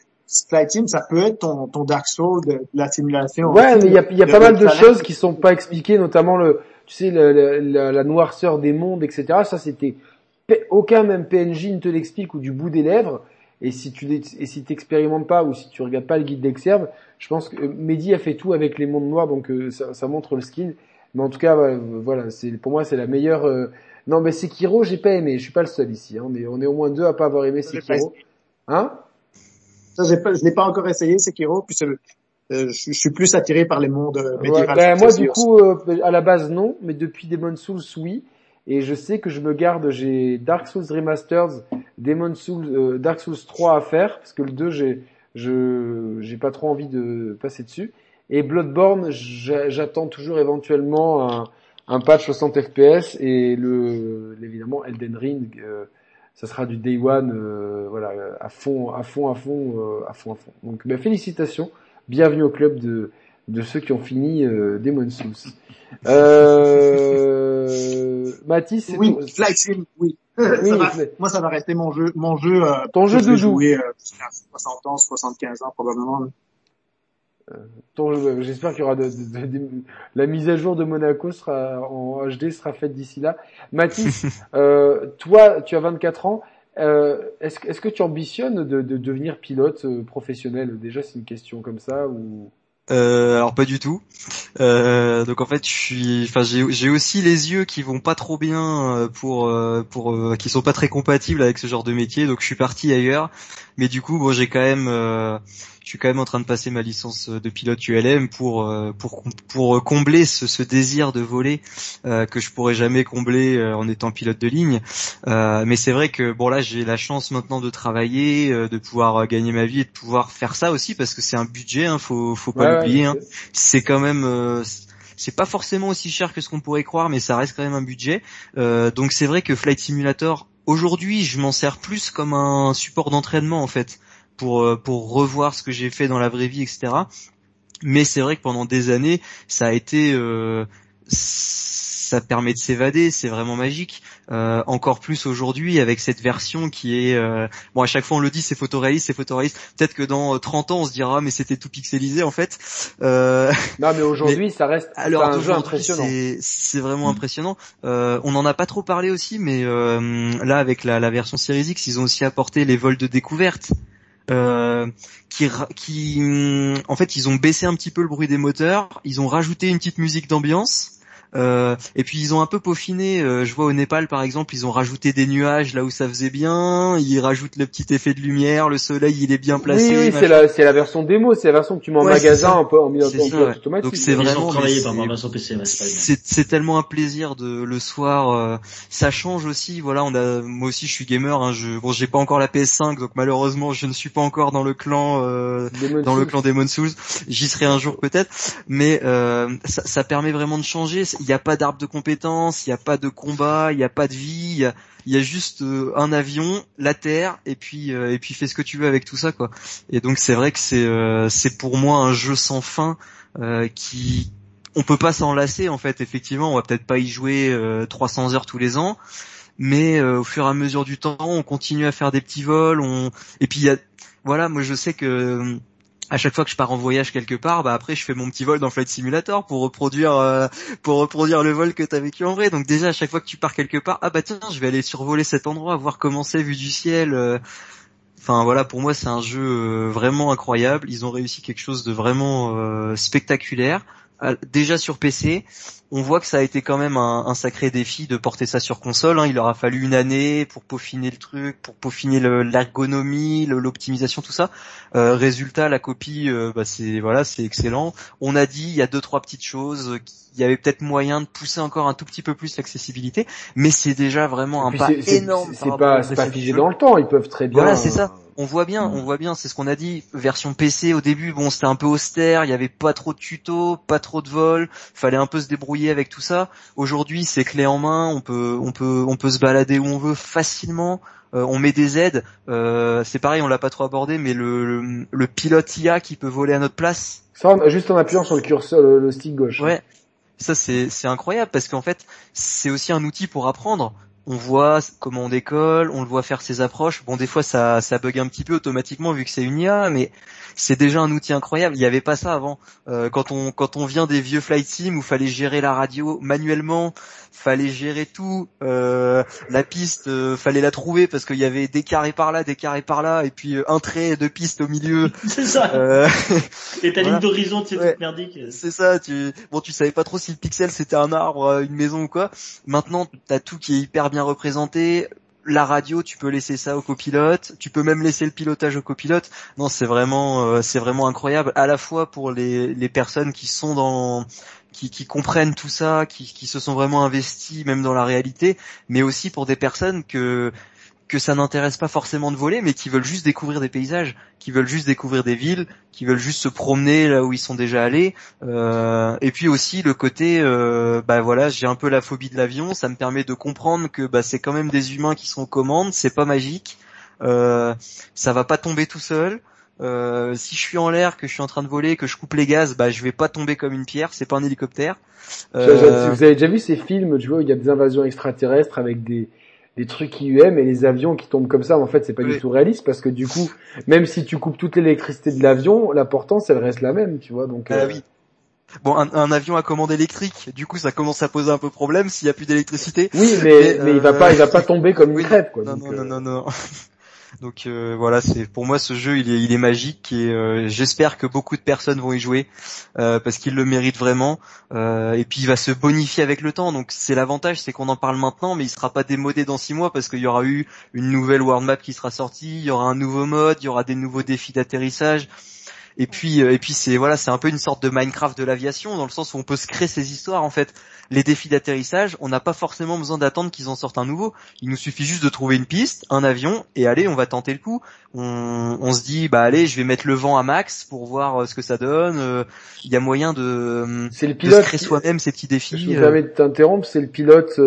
Flight ça peut être ton, ton Dark Souls de, de la simulation. Ouais, aussi. mais il y a, y pas mal de choses qui sont pas expliquées, notamment le, tu sais, le- le- la, la noirceur des mondes, etc. Ça, c'était aucun même PNJ ne te l'explique ou du bout des lèvres. Et si tu et si t'expérimentes pas ou si tu regardes pas le guide d'Exerve, je pense que euh, Mehdi a fait tout avec les mondes noirs, donc euh, ça, ça montre le skill. Mais en tout cas, ouais, voilà, c'est pour moi c'est la meilleure. euh, Non, mais Sekiro, j'ai pas aimé. Je suis pas le seul ici. hein. On est on est au moins deux à pas avoir aimé Sekiro. Hein? Ça, j'ai pas, je l'ai pas encore essayé, Sekiro, puis c'est le- euh, je, je suis plus attiré par les mondes euh, Ouais, médiévaux. ben, moi fantasy du coup euh, à la base non, mais depuis Demon Souls oui. Et je sais que je me garde, j'ai Dark Souls Remasters, Demon Souls, euh, Dark Souls 3 à faire parce que le 2 j'ai je j'ai pas trop envie de passer dessus. Et Bloodborne, j'a- j'attends toujours éventuellement un, un patch 60 FPS et le évidemment Elden Ring, euh, ça sera du day one, euh, voilà à fond, à fond, à fond, euh, à fond, à fond. Donc ben, félicitations, bienvenue au club de de ceux qui ont fini euh, Demon Souls. Euh... Mathis, c'est Oui, ton- Sim, oui. Oui, Ça va- mais- moi, ça va rester mon jeu, mon jeu. Euh, Ton jeu doudou. jouer euh, jusqu'à 60 ans, 75 ans probablement. ton jeu- j'espère qu'il y aura de, de- de- de- la mise à jour de Monaco sera en HD sera faite d'ici là. Mathis, euh, toi, tu as 24 ans. Euh, est-ce, que- tu ambitionnes de, de devenir pilote euh, professionnel? Déjà, c'est une question comme ça ou Euh, alors pas du tout. Euh, donc en fait, je suis, enfin j'ai aussi les yeux qui vont pas trop bien euh, pour euh, pour euh, qui sont pas très compatibles avec ce genre de métier. Donc je suis parti ailleurs. Mais du coup, bon, j'ai quand même je suis quand même en train de passer ma licence de pilote ULM pour euh, pour pour combler ce, ce désir de voler euh, que je pourrais jamais combler euh, en étant pilote de ligne. mais c'est vrai que bon là j'ai la chance maintenant de travailler, de pouvoir gagner ma vie et de pouvoir faire ça aussi parce que c'est un budget, hein, faut faut pas l'oublier. Hein. C'est quand même c'est pas forcément aussi cher que ce qu'on pourrait croire, mais ça reste quand même un budget. donc c'est vrai que Flight Simulator aujourd'hui je m'en sers plus comme un support d'entraînement en fait pour euh, pour revoir ce que j'ai fait dans la vraie vie, etc. Mais c'est vrai que pendant des années, ça a été euh, ça permet de s'évader, c'est vraiment magique. Euh, encore plus aujourd'hui avec cette version qui est euh... bon à chaque fois on le dit c'est photoréaliste, c'est photoréaliste. Peut-être que dans 30 ans on se dira mais c'était tout pixelisé en fait. Euh... Non mais aujourd'hui ça reste alors un jeu impressionnant. C'est vraiment mm. impressionnant. Euh, on en a pas trop parlé aussi mais là avec la, la version Series X ils ont aussi apporté les vols de découverte. Euh, qui, qui, en fait, ils ont baissé un petit peu le bruit des moteurs, ils ont rajouté une petite musique d'ambiance, euh, et puis ils ont un peu peaufiné. Euh, je vois au Népal par exemple, ils ont rajouté des nuages là où ça faisait bien. Ils rajoutent le petit effet de lumière. Le soleil, il est bien placé. Oui, oui c'est la, c'est la version démo. C'est la version que tu mets en magasin un peu en, automatique. Donc c'est vraiment. C'est tellement un plaisir de le soir. Euh, ça change aussi. Voilà, on a. Moi aussi, je suis gamer. Hein, je, bon, j'ai pas encore la PS5, donc malheureusement, je ne suis pas encore dans le clan, euh, dans le clan Demon Souls. J'y serai un jour peut-être, mais ça, ça permet vraiment de changer il n'y a pas d'arbre de compétences, il n'y a pas de combat, il n'y a pas de vie, il y, a, juste euh, un avion, la terre, et puis euh, et puis fais ce que tu veux avec tout ça quoi. Et donc c'est vrai que c'est euh, c'est pour moi un jeu sans fin qui on peut pas s'en lasser en fait. Effectivement, on va peut-être pas y jouer 300 heures tous les ans, mais au fur et à mesure du temps, on continue à faire des petits vols. On et puis y a voilà, moi je sais que à chaque fois que je pars en voyage quelque part, bah après je fais mon petit vol dans Flight Simulator pour reproduire euh, pour reproduire le vol que tu as vécu en vrai. Donc déjà à chaque fois que tu pars quelque part, ah bah tiens, je vais aller survoler cet endroit, voir comment c'est vu du ciel. Euh. Enfin voilà, pour moi c'est un jeu euh, vraiment incroyable. Ils ont réussi quelque chose de vraiment spectaculaire. Déjà sur PC, on voit que ça a été quand même un, sacré défi de porter ça sur console. Hein. Il leur a fallu une année pour peaufiner le truc, pour peaufiner l'ergonomie, l'optimisation, tout ça. Euh, résultat, la copie, euh, bah, c'est voilà, c'est excellent. On a dit il y a deux trois petites choses, il y avait peut-être moyen de pousser encore un tout petit peu plus l'accessibilité, mais c'est déjà vraiment un pas énorme. C'est pas, pas figé dans le temps. Ils peuvent très bien. Voilà, c'est ça on voit bien, on voit bien, c'est ce qu'on a dit. Version PC au début, bon, c'était un peu austère, il y avait pas trop de tutos, pas trop de vols, fallait un peu se débrouiller avec tout ça. Aujourd'hui, c'est clé en main, on peut, on peut, on peut se balader où on veut facilement. Euh, on met des aides. Euh, c'est pareil, on l'a pas trop abordé, mais le, le, pilote IA qui peut voler à notre place. Ça, juste en appuyant sur le curseur, le, stick gauche. Ouais. Ça c'est c'est incroyable parce qu'en fait c'est aussi un outil pour apprendre on voit comment on décolle, on le voit faire ses approches. Bon, des fois ça, ça bug un petit peu automatiquement vu que c'est une IA, mais c'est déjà un outil incroyable. Il n'y avait pas ça avant. Euh, quand on quand on vient des vieux flight sim où fallait gérer la radio manuellement, fallait gérer tout, euh, la piste, euh, fallait la trouver parce qu'il y avait des carrés par là, des carrés par là, et puis un trait de piste au milieu. c'est ça. et ta ligne d'horizon, tu ouais. merdique. C'est ça. Tu bon, tu savais pas trop si le pixel c'était un arbre, une maison ou quoi. Maintenant, t'as tout qui est hyper bien représenté la radio, tu peux laisser ça au copilote, tu peux même laisser le pilotage au copilote. Non, c'est vraiment, euh, c'est vraiment incroyable, à la fois pour les, les personnes qui sont dans, qui, qui comprennent tout ça, qui, qui se sont vraiment investis même dans la réalité, mais aussi pour des personnes que que ça n'intéresse pas forcément de voler, mais qui veulent juste découvrir des paysages, qui veulent juste découvrir des villes, qui veulent juste se promener là où ils sont déjà allés. Euh, et puis aussi le côté, euh, bah voilà, j'ai un peu la phobie de l'avion, ça me permet de comprendre que bah, c'est quand même des humains qui sont aux commandes, c'est pas magique, euh, ça va pas tomber tout seul. Euh, si je suis en l'air, que je suis en train de voler, que je coupe les gaz, bah je vais pas tomber comme une pierre. C'est pas un hélicoptère. Euh... Vous avez déjà vu ces films, tu vois, où il y a des invasions extraterrestres avec des des trucs IUM et les avions qui tombent comme ça, en fait, c'est pas du tout réaliste parce que du coup, même si tu coupes toute l'électricité de l'avion, la portance, elle reste la même, tu vois. Donc. Ah euh... oui. Bon, un, avion à commande électrique, du coup, ça commence à poser un peu problème s'il y a plus d'électricité. Oui, mais, mais, il va pas, il va pas tomber comme une crêpe, quoi. Non, non, non, non, non. Donc euh, voilà, c'est pour moi ce jeu il est, magique et euh, j'espère que beaucoup de personnes vont y jouer euh, parce qu'il le mérite vraiment. et puis il va se bonifier avec le temps. Donc c'est l'avantage, c'est qu'on en parle maintenant, mais il sera pas démodé dans six mois parce qu'il y aura eu une nouvelle world map qui sera sortie, il y aura un nouveau mode, il y aura des nouveaux défis d'atterrissage. Et puis et puis c'est voilà, c'est un peu une sorte de Minecraft de l'aviation dans le sens où on peut se créer ces histoires en fait les défis d'atterrissage, on n'a pas forcément besoin d'attendre qu'ils en sortent un nouveau. Il nous suffit juste de trouver une piste, un avion, et allez, on va tenter le coup. On, se dit, bah allez, je vais mettre le vent à max pour voir euh, ce que ça donne. Euh, il y a moyen de, euh, c'est le pilote créer soi-même ces petits défis. Je me permets de t'interrompre, c'est le pilote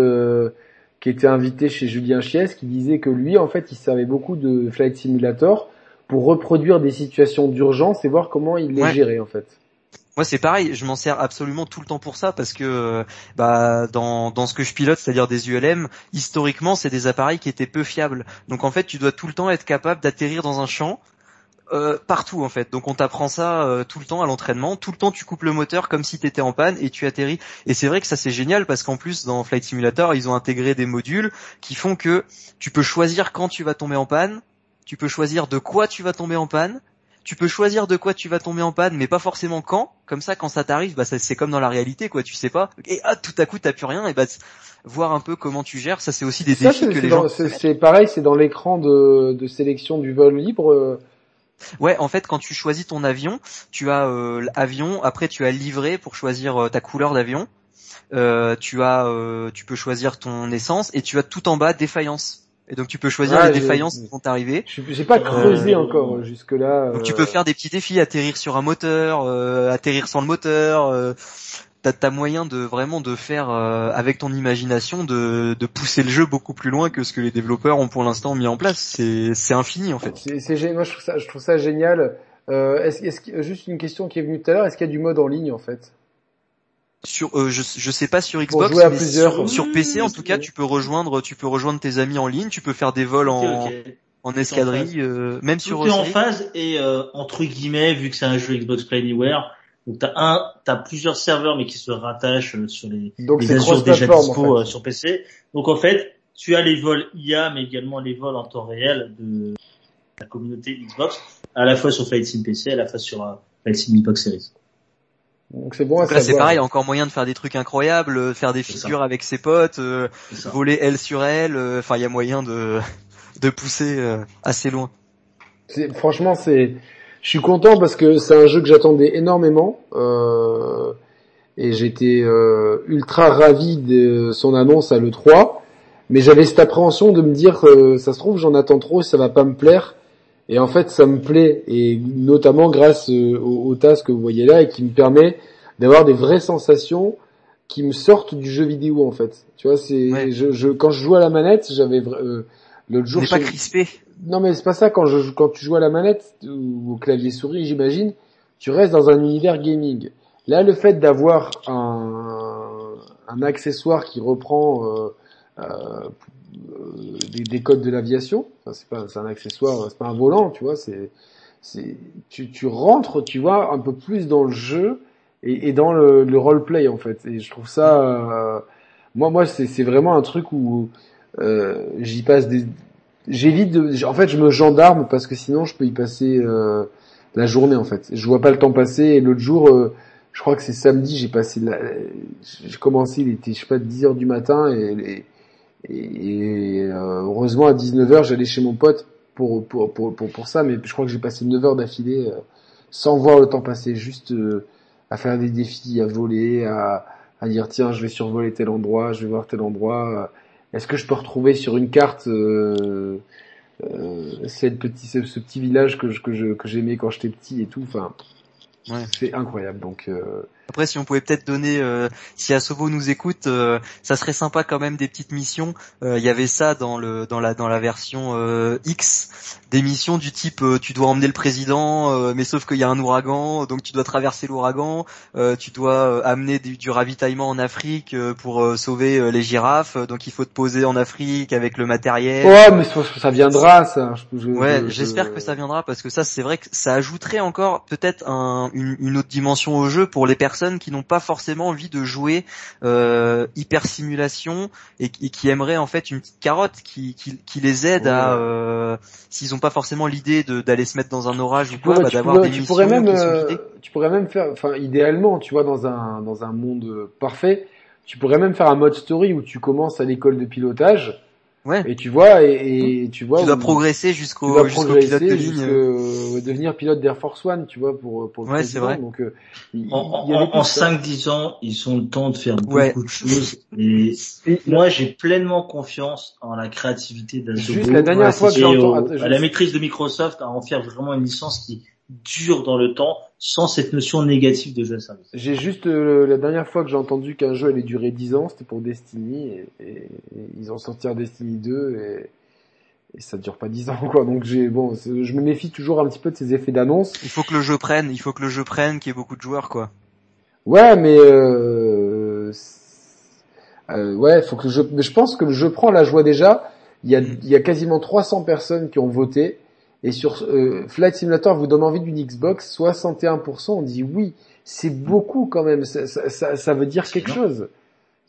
qui était invité chez Julien Chies qui disait que lui, en fait, il savait beaucoup de Flight Simulator pour reproduire des situations d'urgence et voir comment il les gérait, en fait. Moi c'est pareil, je m'en sers absolument tout le temps pour ça parce que bah dans, dans ce que je pilote, c'est-à-dire des ULM, historiquement c'est des appareils qui étaient peu fiables. Donc en fait tu dois tout le temps être capable d'atterrir dans un champ euh, partout en fait. Donc on t'apprend ça euh, tout le temps à l'entraînement. Tout le temps tu coupes le moteur comme si tu étais en panne et tu atterris. Et c'est vrai que ça c'est génial parce qu'en plus dans Flight Simulator ils ont intégré des modules qui font que tu peux choisir quand tu vas tomber en panne, tu peux choisir de quoi tu vas tomber en panne tu peux choisir de quoi tu vas tomber en panne, mais pas forcément quand. Comme ça, quand ça t'arrive, bah c'est comme dans la réalité, quoi. Tu sais pas. Et ah, tout à coup, t'as plus rien. Et bah voir un peu comment tu gères, ça c'est aussi des défis que les gens. C'est pareil, c'est dans l'écran de, de sélection du vol libre. Euh. Ouais, en fait, quand tu choisis ton avion, tu as euh, avion. Après, tu as livré pour choisir euh, ta couleur d'avion. Euh, tu as, tu peux choisir ton essence et tu as tout en bas défaillance. Et donc tu peux choisir les défaillances qui vont t'arriver. J'ai pas creusé euh, encore jusque là. Donc tu peux faire des petits défis, atterrir sur un moteur, euh, atterrir sans le moteur. Euh, T'as as moyen de vraiment de faire euh, avec ton imagination de, de pousser le jeu beaucoup plus loin que ce que les développeurs ont pour l'instant mis en place. C'est c'est infini en fait. C'est moi je trouve ça je trouve ça génial. Euh, est-ce, est juste une question qui est venue tout à l'heure, est-ce qu'il y a du mode en ligne en fait? Sur euh, je, je sais pas sur Xbox mais sur, sur, PC en tout cas tu peux rejoindre tu peux rejoindre tes amis en ligne tu peux faire des vols en en escadrille euh, même sur tout est en phase et euh, entre guillemets vu que c'est un jeu Xbox Play Anywhere donc t'as un t'as plusieurs serveurs mais qui se rattachent sur les donc les déjà dispo sur PC donc en fait tu as les vols IA mais également les vols en temps réel de la communauté Xbox à la fois sur Flight Sim PC à la fois sur Flight Sim Xbox Series donc c'est bon là c'est pareil, encore moyen de faire des trucs incroyables, euh, faire des figures avec ses potes, euh, voler elle sur elle. Euh, enfin, il y a moyen de de pousser assez loin. Franchement, c'est, je suis content parce que c'est un jeu que j'attendais énormément euh, et j'étais ultra ravi de son annonce à le 3 mais j'avais cette appréhension de me dire, ça se trouve, j'en attends trop, ça va pas me plaire. Et en fait, ça me plaît, et notamment grâce euh, au, au que vous voyez là, et qui me permet d'avoir des vraies sensations qui me sortent du jeu vidéo en fait. Tu vois, c'est je, je, quand je joue à la manette, j'avais euh, l'autre jour. pas crispé. Non mais c'est pas ça quand je quand tu joues à la manette ou au clavier souris, j'imagine, tu restes dans un univers gaming. Là, le fait d'avoir un, un accessoire qui reprend euh, euh, des, des, codes de l'aviation. Enfin, c'est pas c'est un accessoire, c'est pas un volant, tu vois. C'est c'est tu, tu rentres, tu vois, un peu plus dans le jeu et, et dans le, le roleplay en fait. Et je trouve ça, euh, moi moi c'est c'est vraiment un truc où euh, j'y passe des j'évite de en fait je me gendarme parce que sinon je peux y passer euh, la journée en fait je vois pas le temps passer et l'autre jour euh, je crois que c'est samedi j'ai passé la... j'ai commencé il était je sais pas 10 heures du matin et, et, euh, heureusement à 19h j'allais chez mon pote pour pour, pour pour pour ça mais je crois que j'ai passé 9 heures d'affilée euh, sans voir le temps passer juste euh, à faire des défis à voler à à dire tiens je vais survoler tel endroit je vais voir tel endroit est-ce que je peux retrouver sur une carte euh, cette petit, ce, petit village que, que, que j'aimais quand j'étais petit et tout enfin ouais. c'est incroyable donc après, si on pouvait peut-être donner, euh, si Asobo nous écoute, euh, ça serait sympa quand même des petites missions. Euh, il y avait ça dans le dans la dans la version X, des missions du type tu dois emmener le président, mais sauf qu'il y a un ouragan, donc tu dois traverser l'ouragan, tu dois amener du, ravitaillement en Afrique pour sauver les girafes, donc il faut te poser en Afrique avec le matériel. Ouais, mais ça viendra ça. ouais, j'espère que ça viendra parce que ça c'est vrai que ça ajouterait encore peut-être un, une, une autre dimension au jeu pour les personnes personnes qui n'ont pas forcément envie de jouer euh, hyper simulation et, qui aimeraient en fait une petite carotte qui, qui, qui les aide à euh, s'ils n'ont pas forcément l'idée d'aller se mettre dans un orage ou quoi, bah, d'avoir des tu pourrais même, euh, Tu pourrais même faire, enfin idéalement, tu vois, dans un dans un monde parfait, tu pourrais même faire un mode story où tu commences à l'école de pilotage Ouais. Et tu vois, et, et tu vois. Tu dois progresser jusqu'au jusqu'au pilote de ligne. devenir pilote d'Air Force One, tu vois, pour pour. Ouais, c'est vrai. Donc, euh, en, en, 5-10 ans, ils ont le temps de faire beaucoup de choses. Et, moi, j'ai pleinement confiance en la créativité d'Adobe. Juste la dernière fois que j'entends, à la maîtrise de Microsoft à en faire vraiment une licence qui dure dans le temps sans cette notion négative de jeu à service. J'ai juste euh, la dernière fois que j'ai entendu qu'un jeu allait durer 10 ans, c'était pour Destiny et, et, ils ont sorti un Destiny 2 et, et ça dure pas 10 ans quoi. Donc j'ai bon, je me méfie toujours un petit peu de ces effets d'annonce. Il faut que le jeu prenne, il faut que le jeu prenne, qu'il y ait beaucoup de joueurs quoi. Ouais, mais euh, euh, ouais, faut que je mais je pense que le jeu prend la joie déjà. Il y a il y a quasiment 300 personnes qui ont voté et sur euh, Flight Simulator vous donne envie d'une Xbox, 61% on dit oui. C'est beaucoup quand même. Ça, ça, ça veut dire quelque chose.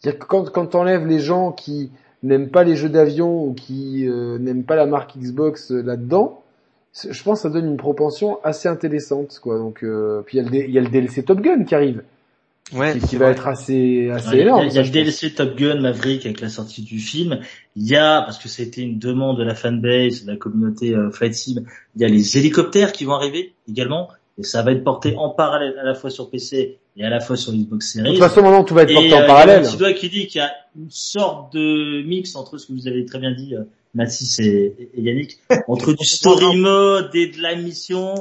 dire que quand, quand t'enlèves les gens qui n'aiment pas les jeux d'avion ou qui euh, n'aiment pas la marque Xbox euh, là-dedans, je pense que ça donne une propension assez intéressante. quoi. Donc, puis il y, y a le DLC Top Gun qui arrive ouais, qui, va être assez assez énorme. Il y a, le DLC Top Gun Maverick avec la sortie du film. Il y a parce que c'était une demande de la fanbase, de la communauté euh, Flight Sim, il y a les hélicoptères qui vont arriver également et ça va être porté en parallèle à la fois sur PC et à la fois sur Xbox Series. De toute façon, maintenant tout va être porté en parallèle. Il y a qui dit qu'il y a une sorte de mix entre ce que vous avez très bien dit, euh, Mathis et, et Yannick, entre du story mode et de la mission.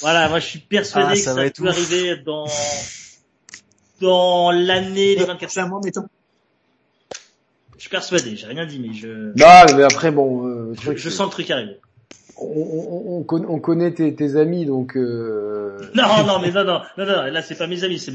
Voilà, moi je suis persuadé ah, que ça, va, tout arriver dans dans l'année les 24 C'est un mois, mettons. Je suis persuadé, j'ai rien dit, mais je. Non, mais après bon. Euh, je, sens le truc arriver. On, on, on, on connaît tes, tes, amis, donc. Euh... Non, non, mais non, non, non, non, là c'est pas mes amis, c'est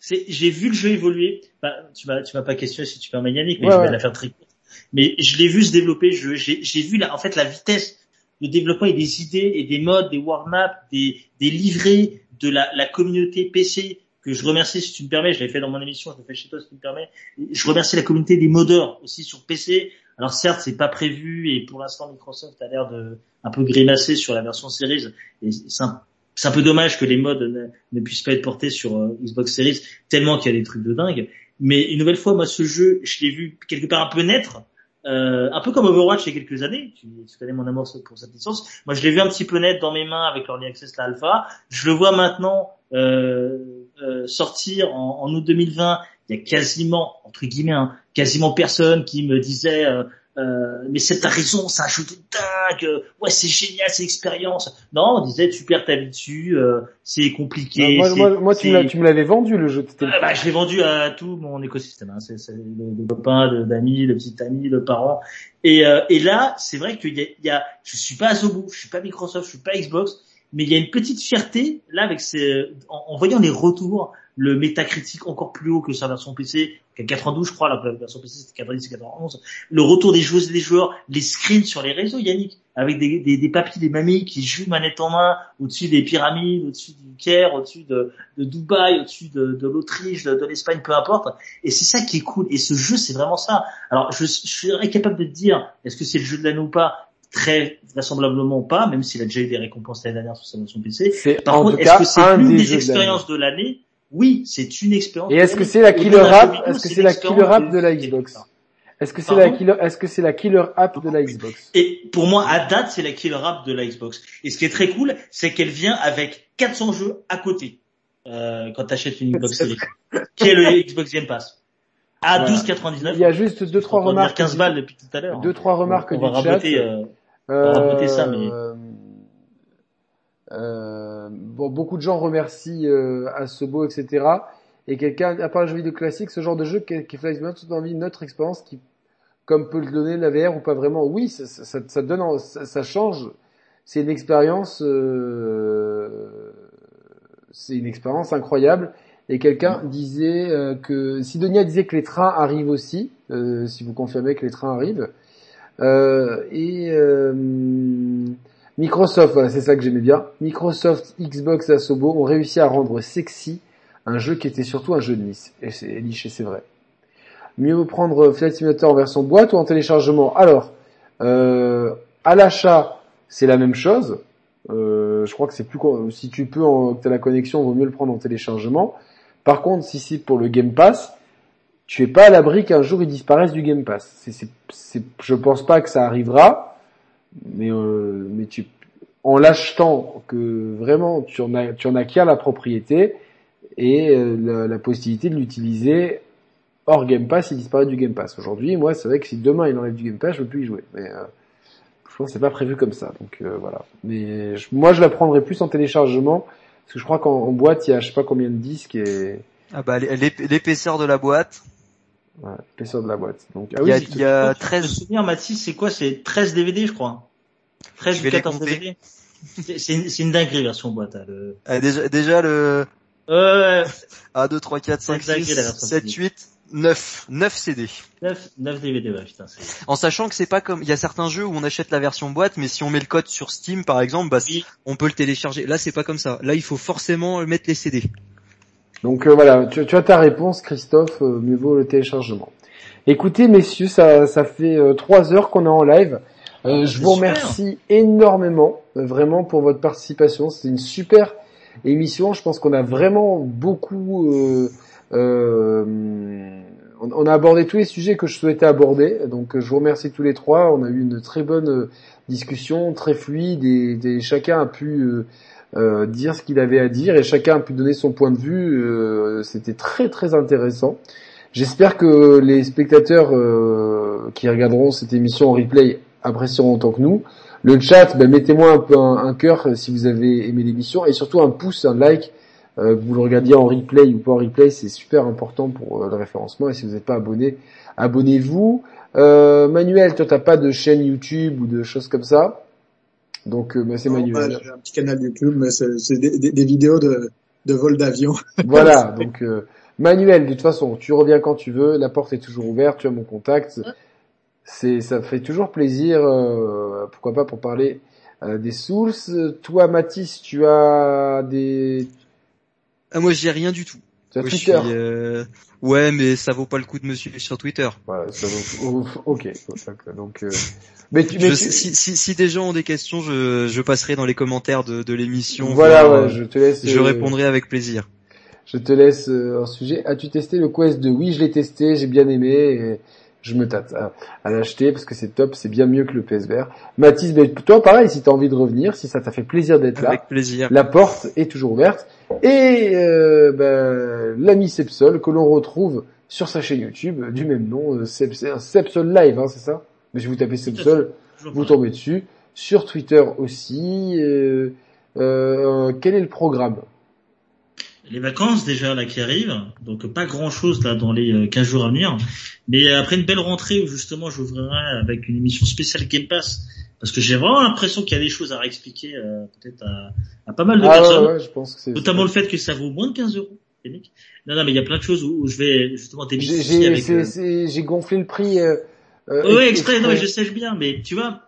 c'est, j'ai vu le jeu évoluer. Bah, tu vas, tu vas pas questionner si tu permets Yannick, mais je vais la faire très courte. Mais je l'ai vu se développer. Je, j'ai, j'ai vu là, en fait, la vitesse de développement et des idées et des modes, des warm-up, des, des livrets de la, la communauté PC que je remercie si tu me permets, je l'ai fait dans mon émission, je le fais chez toi si tu me permets. Je remercie la communauté des modeurs aussi sur PC. Alors certes, c'est pas prévu et pour l'instant Microsoft a l'air de un peu grimacer sur la version Series. C'est un, peu dommage que les modes ne, ne puissent pas être portés sur euh, Xbox Series tellement qu'il y a des trucs de dingue. Mais une nouvelle fois, moi, ce jeu, je l'ai vu quelque part un peu naître. Euh, un peu comme Overwatch il y a quelques années, tu, tu connais mon amour pour cette licence. Moi, je l'ai vu un petit peu naître dans mes mains avec l'Early Access, la Alpha. Je le vois maintenant euh, euh, sortir en, en, août 2020, il y a quasiment, entre guillemets, hein, quasiment personne qui me disait euh, euh, mais c'est ta raison, c'est un jeu de dingue, ouais c'est génial, c'est l'expérience. Non, on disait vie dessus, euh, c'est compliqué. moi, moi, moi tu, me l'avais vendu le jeu. Euh, bah, je l'ai vendu à tout mon écosystème, hein. c'est, le, copain, d'amis, le petit ami, le parent. Et, euh, et là, c'est vrai qu'il y a, y a, je suis pas Asobo, je suis pas Microsoft, je suis pas Xbox, mais il y a une petite fierté là avec ces, en, voyant les retours, le métacritique encore plus haut que sa version PC, qui 92 je crois, la version PC c'était 90 91, le retour des joueuses et des joueurs, les screens sur les réseaux Yannick, avec des, des, des papis, des mamies qui jouent manette en main au-dessus des pyramides, au-dessus du Caire, au-dessus de, Dubaï, au-dessus de, l'Autriche, de, l'Espagne, peu importe. Et c'est ça qui est cool. Et ce jeu, c'est vraiment ça. Alors, je, je suis incapable de te dire, est-ce que c'est le jeu de l'année ou pas? Très vraisemblablement pas, même s'il a déjà eu des récompenses l'année dernière sur sa version PC. Par contre, est-ce que c'est l'une des expériences de l'année? Oui, c'est une expérience. Et est-ce que c'est la killer app? Est-ce que c'est la killer app de la Xbox? Est-ce que c'est la killer Est-ce que c'est la killer app de la Xbox? Et pour moi, à date, c'est la killer app de la Xbox. Et ce qui est très cool, c'est qu'elle vient avec 400 jeux à côté euh, quand tu achètes une Xbox Series, qui est le Xbox Game Pass à 12,99. Il y a juste deux trois remarques. 15 balles depuis tout à l'heure. Deux trois remarques on, on du chat. Euh, euh, ça, mais... Euh, bon, beaucoup de gens remercient euh, Asobo, etc. Et quelqu'un, à part le jeu vidéo classique, ce genre de jeu qui, qui fait tout envie notre expérience, qui, comme peut le donner la VR ou pas vraiment, oui, ça, ça, ça donne, ça, ça, change. C'est une expérience, euh, c'est une expérience incroyable. Et quelqu'un disait euh, que Sidonia disait que les trains arrivent aussi, euh, si vous confirmez que les trains arrivent. Euh, et euh, Microsoft, voilà, c'est ça que j'aimais bien. Microsoft, Xbox, Asobo ont réussi à rendre sexy un jeu qui était surtout un jeu de niche, et c'est et c'est vrai. Mieux prendre Flight Simulator en version boîte ou en téléchargement? Alors, euh, à l'achat, c'est la même chose. Euh, je crois que c'est plus si tu peux, en, que as la connexion, vaut mieux le prendre en téléchargement. Par contre, si c'est pour le Game Pass, tu es pas à l'abri qu'un jour il disparaisse du Game Pass. C'est, c'est, c'est, je pense pas que ça arrivera, mais euh, mais tu, en l'achetant, que vraiment tu en as, tu en acquiers la propriété et euh, la, possibilité de l'utiliser hors Game Pass, il disparaît du Game Pass. Aujourd'hui, moi, c'est vrai que si demain il enlève du Game Pass, je peux plus y jouer. Mais euh, je pense que c'est pas prévu comme ça. Donc euh, voilà. Mais moi, je la prendrais plus en téléchargement parce que je crois qu'en boîte, il y a je sais pas combien de disques et ah bah l'épaisseur de la boîte. Ouais, l'épaisseur de la boîte. Donc ah il y a, il y a 13 souvenir Mathis, c'est quoi? C'est 13 DVD, je crois. 13 ou 14 DVD. C'est une dinguerie version boîte. Hein, le... ah, déjà, déjà le. Euh... 1, 2, 3, 4, 5, 6, 7, 8, 9. 9 CD. 9, 9 DVD, ouais, putain. En sachant que c'est pas comme, il y a certains jeux où on achète la version boîte, mais si on met le code sur Steam, par exemple, bah, oui. on peut le télécharger. Là, c'est pas comme ça. Là, il faut forcément mettre les CD. Donc euh, voilà, tu, tu, as ta réponse, Christophe. Euh, mieux vaut le téléchargement. Écoutez, messieurs, ça, ça fait euh, trois heures qu'on est en live. Euh, je vous remercie énormément, vraiment, pour votre participation. C'est une super émission. Je pense qu'on a vraiment beaucoup. Euh, euh, on, a abordé tous les sujets que je souhaitais aborder. Donc, je vous remercie tous les trois. On a eu une très bonne discussion, très fluide, et, chacun a pu euh, dire ce qu'il avait à dire, et chacun a pu donner son point de vue. C'était très très intéressant. J'espère que les spectateurs qui regarderont cette émission en replay apprécieront autant que nous. Le chat, ben, mettez-moi un peu un, cœur euh, si vous avez aimé l'émission et surtout un pouce, un like. Euh, vous le regardiez en replay ou pas en replay, c'est super important pour euh, le référencement. Et si vous n'êtes pas abonné, abonnez-vous. Euh, Manuel, toi t'as pas de chaîne YouTube ou de choses comme ça, donc ben, c'est Manuel. J'ai un petit canal YouTube, mais c'est des, des, des, vidéos de, de vol d'avion. voilà, donc Manuel, de toute façon, tu reviens quand tu veux, la porte est toujours ouverte, tu as mon contact c'est ça fait toujours plaisir, euh, pourquoi pas pour parler euh, des Souls. Toi, Mathis, tu as des... Ah, moi, j'ai rien du tout. Twitter euh... Ouais, mais ça vaut pas le coup de me suivre sur Twitter. Voilà, ça vaut... ok. Donc, euh... mais, tu, mais je, Si, si, si, des gens ont des questions, je, je passerai dans les commentaires de, de l'émission. Voilà, ouais, je te laisse. Je répondrai avec plaisir. Je te laisse un sujet. As-tu testé le Quest 2 Oui, je l'ai testé, j'ai bien aimé. Et je me tâte à, l'acheter parce que c'est top, c'est bien mieux que le PSVR. Mathis, ben, toi pareil, si tu as envie de revenir, si ça t'a fait plaisir d'être là, plaisir. la porte est toujours ouverte. Et euh, ben, l'ami Sepsol que l'on retrouve sur sa chaîne YouTube du même nom, euh, Sepsol Live, hein, c'est ça? Mais si vous tapez Sepsol, vous tombez dessus. Sur Twitter aussi. Euh, euh, quel est le programme? Les vacances déjà là qui arrivent, donc pas grand chose là dans les 15 euh, jours à venir, mais après une belle rentrée où justement j'ouvrirai avec une émission spéciale Game Pass, parce que j'ai vraiment l'impression qu'il y a des choses à réexpliquer euh, peut-être à, à, pas mal de ah, personnes, ouais, je pense que notamment le fait que ça vaut moins de 15 euros. Non, non, mais il y a plein de choses où, je vais justement. Euh, j'ai gonflé le prix. Euh, euh, ouais, exprès, non, je sais bien, mais tu vois,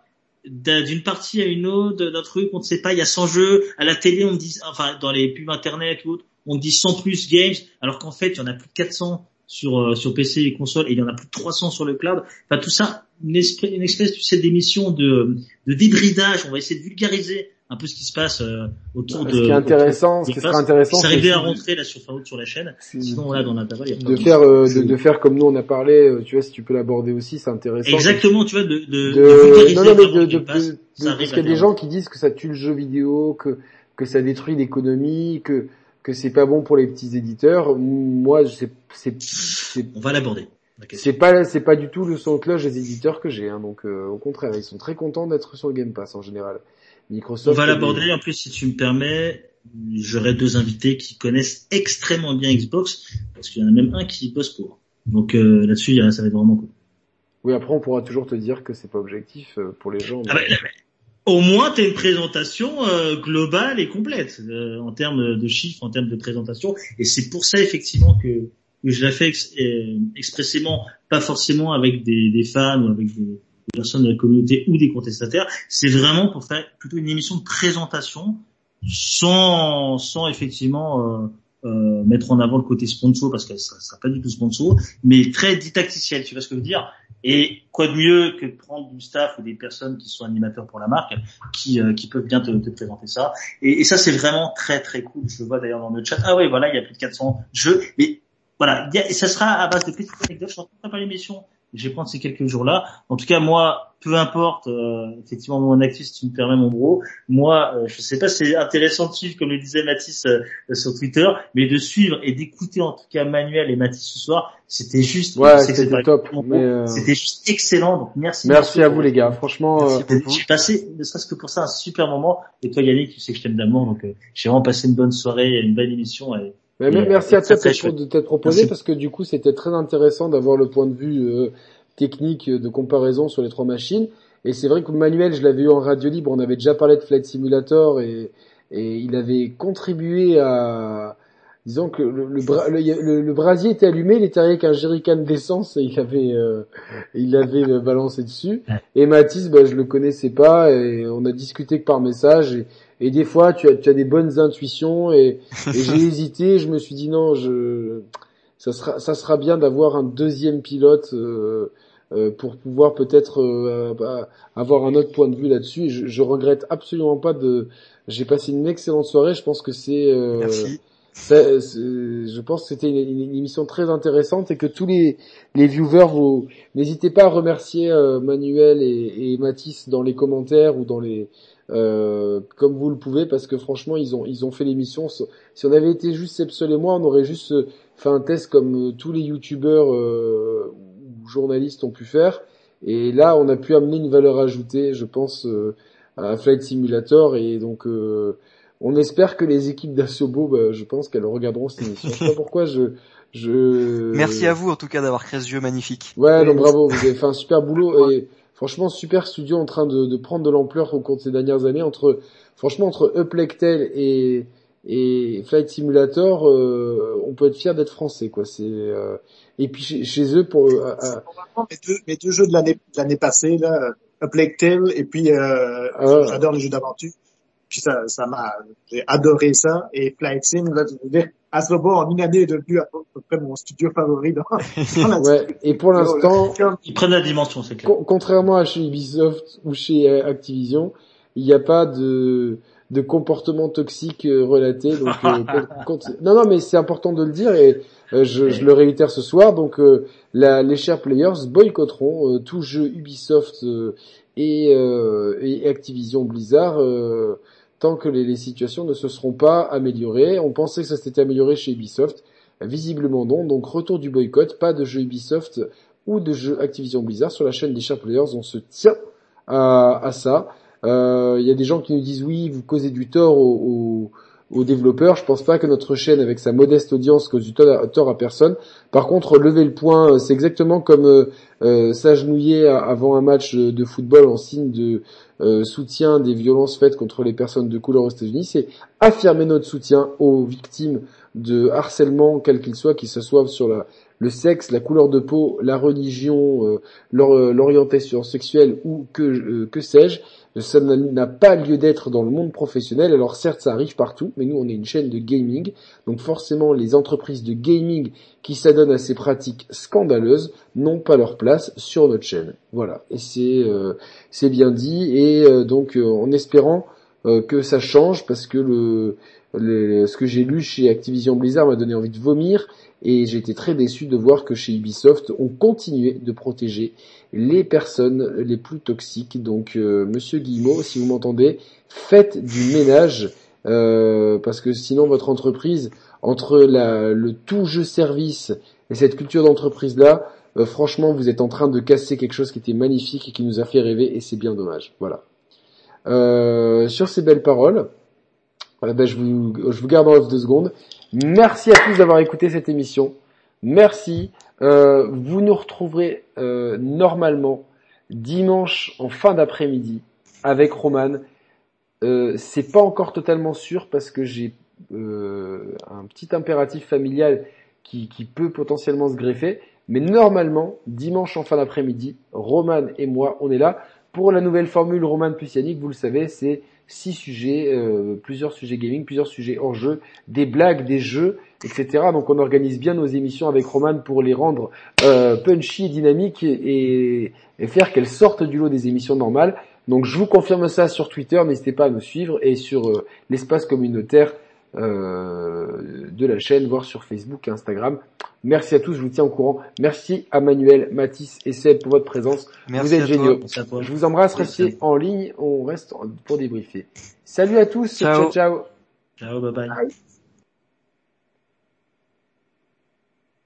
d'une partie à une autre, d'un truc, on ne sait pas, il y a 100 jeux, à la télé on dit, enfin dans les pubs internet ou autres, on dit 100 plus games, alors qu'en fait, il y en a plus de 400 sur euh, sur PC et console et il y en a plus de 300 sur le cloud. Enfin tout ça, une espèce, une espèce tu sais, d'émission de de débridage. On va essayer de vulgariser un peu ce qui se passe euh, autour de. Ce qui est intéressant, ce qui serait intéressant, c'est arriver à rentrer là sur sur la chaîne. Sinon là dans l'intervalle, il y a de faire euh, de, de, faire comme nous on a parlé. Tu vois, si tu peux l'aborder aussi, c'est intéressant. Exactement, tu vois, de de, de, vulgariser non, non, mais de, de, parce qu'il y a des gens qui disent que ça tue le jeu vidéo, que que ça détruit l'économie, que que c'est pas bon pour les petits éditeurs. Moi, c'est, on va l'aborder. C'est pas, c'est pas du tout le son de cloche des éditeurs que j'ai. Hein, donc, euh, au contraire, ils sont très contents d'être sur le Game Pass en général. Microsoft. On va l'aborder. En plus, si tu me permets, j'aurai deux invités qui connaissent extrêmement bien Xbox, parce qu'il y en a même un qui bosse pour. Donc euh, là-dessus, ça va être vraiment cool. Oui, après, on pourra toujours te dire que c'est pas objectif euh, pour les gens. Ah bah, au moins tu une présentation euh, globale et complète euh, en termes de chiffres, en termes de présentation. Et c'est pour ça effectivement que, je l'ai fait euh, expressément, pas forcément avec des, des fans ou avec des, personnes de la communauté ou des contestataires. C'est vraiment pour faire plutôt une émission de présentation sans, sans effectivement euh, mettre en avant le côté sponsor parce que ça sera pas du tout sponsor, mais très didacticiel, tu vois ce que je veux dire Et quoi de mieux que de prendre du staff ou des personnes qui sont animateurs pour la marque, qui, euh, qui peuvent bien te, te présenter ça. Et, ça c'est vraiment très très cool. Je le vois d'ailleurs dans le chat. Ah oui, voilà, il y a plus de 400 jeux. Mais voilà, et ça sera à base de petites anecdotes. Je suis en train de l'émission je vais prendre ces quelques jours-là. En tout cas, moi, peu importe, euh, effectivement, mon actif, si tu me permets, mon bro, moi, euh, je sais pas si c'est intéressant de suivre, comme le disait Mathis euh, sur Twitter, mais de suivre et d'écouter en tout cas Manuel et Mathis ce soir, c'était juste, ouais, c'était top. C'était juste excellent. Donc merci. Merci à vous les gars. Franchement, j'ai passé, ne serait-ce que pour ça, un super moment. Et toi, Yannick, tu sais que je t'aime d'amour, donc j'ai vraiment passé une bonne soirée, une belle émission. Et, merci à toi de t'être proposé parce que du coup c'était très intéressant d'avoir le point de vue euh, technique de comparaison sur les trois machines. Et c'est vrai que Manuel, je l'avais eu en radio libre, on avait déjà parlé de Flight Simulator et, et il avait contribué à, disons que le, le, le, brasier était allumé, il était avec un jerrycan d'essence et il avait, euh, il avait balancé dessus. Et Mathis, ben, je le connaissais pas et on a discuté que par message et, et des fois tu as, tu as des bonnes intuitions et, et j'ai hésité, je me suis dit non, je, ça sera, ça sera bien d'avoir un deuxième pilote. Euh, euh, pour pouvoir peut-être euh, bah, avoir un autre point de vue là-dessus. Je, je regrette absolument pas de. J'ai passé une excellente soirée. Je pense que c'est. Euh, je pense que c'était une, une, émission très intéressante et que tous les, les viewers, vous n'hésitez pas à remercier Manuel et, et Mathis dans les commentaires ou dans les comme vous le pouvez parce que franchement ils ont ils ont fait l'émission. Si on avait été juste Sepsol et moi, on aurait juste fait un test comme tous les youtubeurs journalistes ont pu faire. Et là, on a pu amener une valeur ajoutée, je pense, euh, à Flight Simulator. Et donc, euh, on espère que les équipes d'Assobo, bah, je pense qu'elles regarderont cette émission. Je sais pas pourquoi je... je... Merci à vous en tout cas d'avoir créé ce jeu magnifique. Ouais, donc bravo, vous avez fait un super boulot. Et franchement, super studio en train de, de prendre de l'ampleur au cours de ces dernières années. Entre, franchement, entre Uplectel et et Flight Simulator, euh, on peut être fier d'être français, quoi. C'est euh, et puis chez, eux pour. Euh, mes, deux, mes deux jeux de l'année l'année passée là, Tale et puis euh, ah. j'adore les jeux d'aventure. Puis ça, ça m'a, j'ai adoré ça et Flight Sim là, je veux dire, Asobo en une année est devenu à peu près mon studio favori dans, dans ouais. Et pour l'instant, ils prennent la dimension, c'est clair. contrairement à chez Ubisoft ou chez Activision, il n'y a pas de de comportements toxiques euh, relatés. Donc, euh, non, non, mais c'est important de le dire et euh, je, je, le réitère ce soir. Donc, la, les chers players boycotteront tout jeu Ubisoft et, et, Activision Blizzard tant que les, situations ne se seront pas améliorées. On pensait que ça s'était amélioré chez Ubisoft. Visiblement non. Donc, retour du boycott. Pas de jeu Ubisoft ou de jeu Activision Blizzard sur la chaîne des chers players. On se tient à, ça. Il euh, y a des gens qui nous disent oui, vous causez du tort aux, développeurs. Je pense pas que notre chaîne, avec sa modeste audience, cause du tort à, personne. Par contre, lever le point, euh, c'est exactement comme euh, s'agenouiller avant un match de football en signe de soutien des violences faites contre les personnes de couleur aux États-Unis. C'est affirmer notre soutien aux victimes de harcèlement, quel qu'il soit, qu'ils se soit sur le sexe, la couleur de peau, la religion, l'orientation sexuelle ou que sais-je ça n'a pas lieu d'être dans le monde professionnel. Alors certes, ça arrive partout, mais nous, on est une chaîne de gaming. Donc forcément, les entreprises de gaming qui s'adonnent à ces pratiques scandaleuses n'ont pas leur place sur notre chaîne. Voilà. Et c'est euh, bien dit. Et euh, donc, euh, en espérant que ça change, parce que le, ce que j'ai lu chez Activision Blizzard m'a donné envie de vomir. Et j'ai été très déçu de voir que chez Ubisoft, on continuait de protéger les personnes les plus toxiques. Donc, euh, Monsieur Guillemot, si vous m'entendez, faites du ménage euh, parce que sinon votre entreprise, entre le tout jeu service et cette culture d'entreprise là, euh, franchement, vous êtes en train de casser quelque chose qui était magnifique et qui nous a fait rêver et c'est bien dommage. Voilà. sur ces belles paroles, ben, je, vous, garde en deux secondes. Merci à tous d'avoir écouté cette émission. Merci. Euh, vous nous retrouverez euh, normalement dimanche en fin d'après-midi avec Roman. Euh, c'est pas encore totalement sûr parce que j'ai euh, un petit impératif familial qui, qui, peut potentiellement se greffer. Mais normalement, dimanche en fin d'après-midi, Roman et moi, on est là pour la nouvelle formule Roman plus. Vous le savez, c'est six sujets, euh, plusieurs sujets gaming, plusieurs sujets hors jeu, des blagues, des jeux, etc. Donc on organise bien nos émissions avec Roman pour les rendre euh, punchy et dynamiques et, et faire qu'elles sortent du lot des émissions normales. Donc je vous confirme ça sur Twitter, n'hésitez pas à nous suivre et sur euh, l'espace communautaire euh, de la chaîne, voire sur Facebook et Instagram. Merci à tous, je vous tiens au courant. Merci à Manuel, Mathis et Seb pour votre présence. Merci vous êtes à toi. géniaux. Merci à toi. Je vous embrasse, restez en ligne, on reste pour débriefer. Salut à tous, Ciao. ciao. ciao. Ciao, bye bye.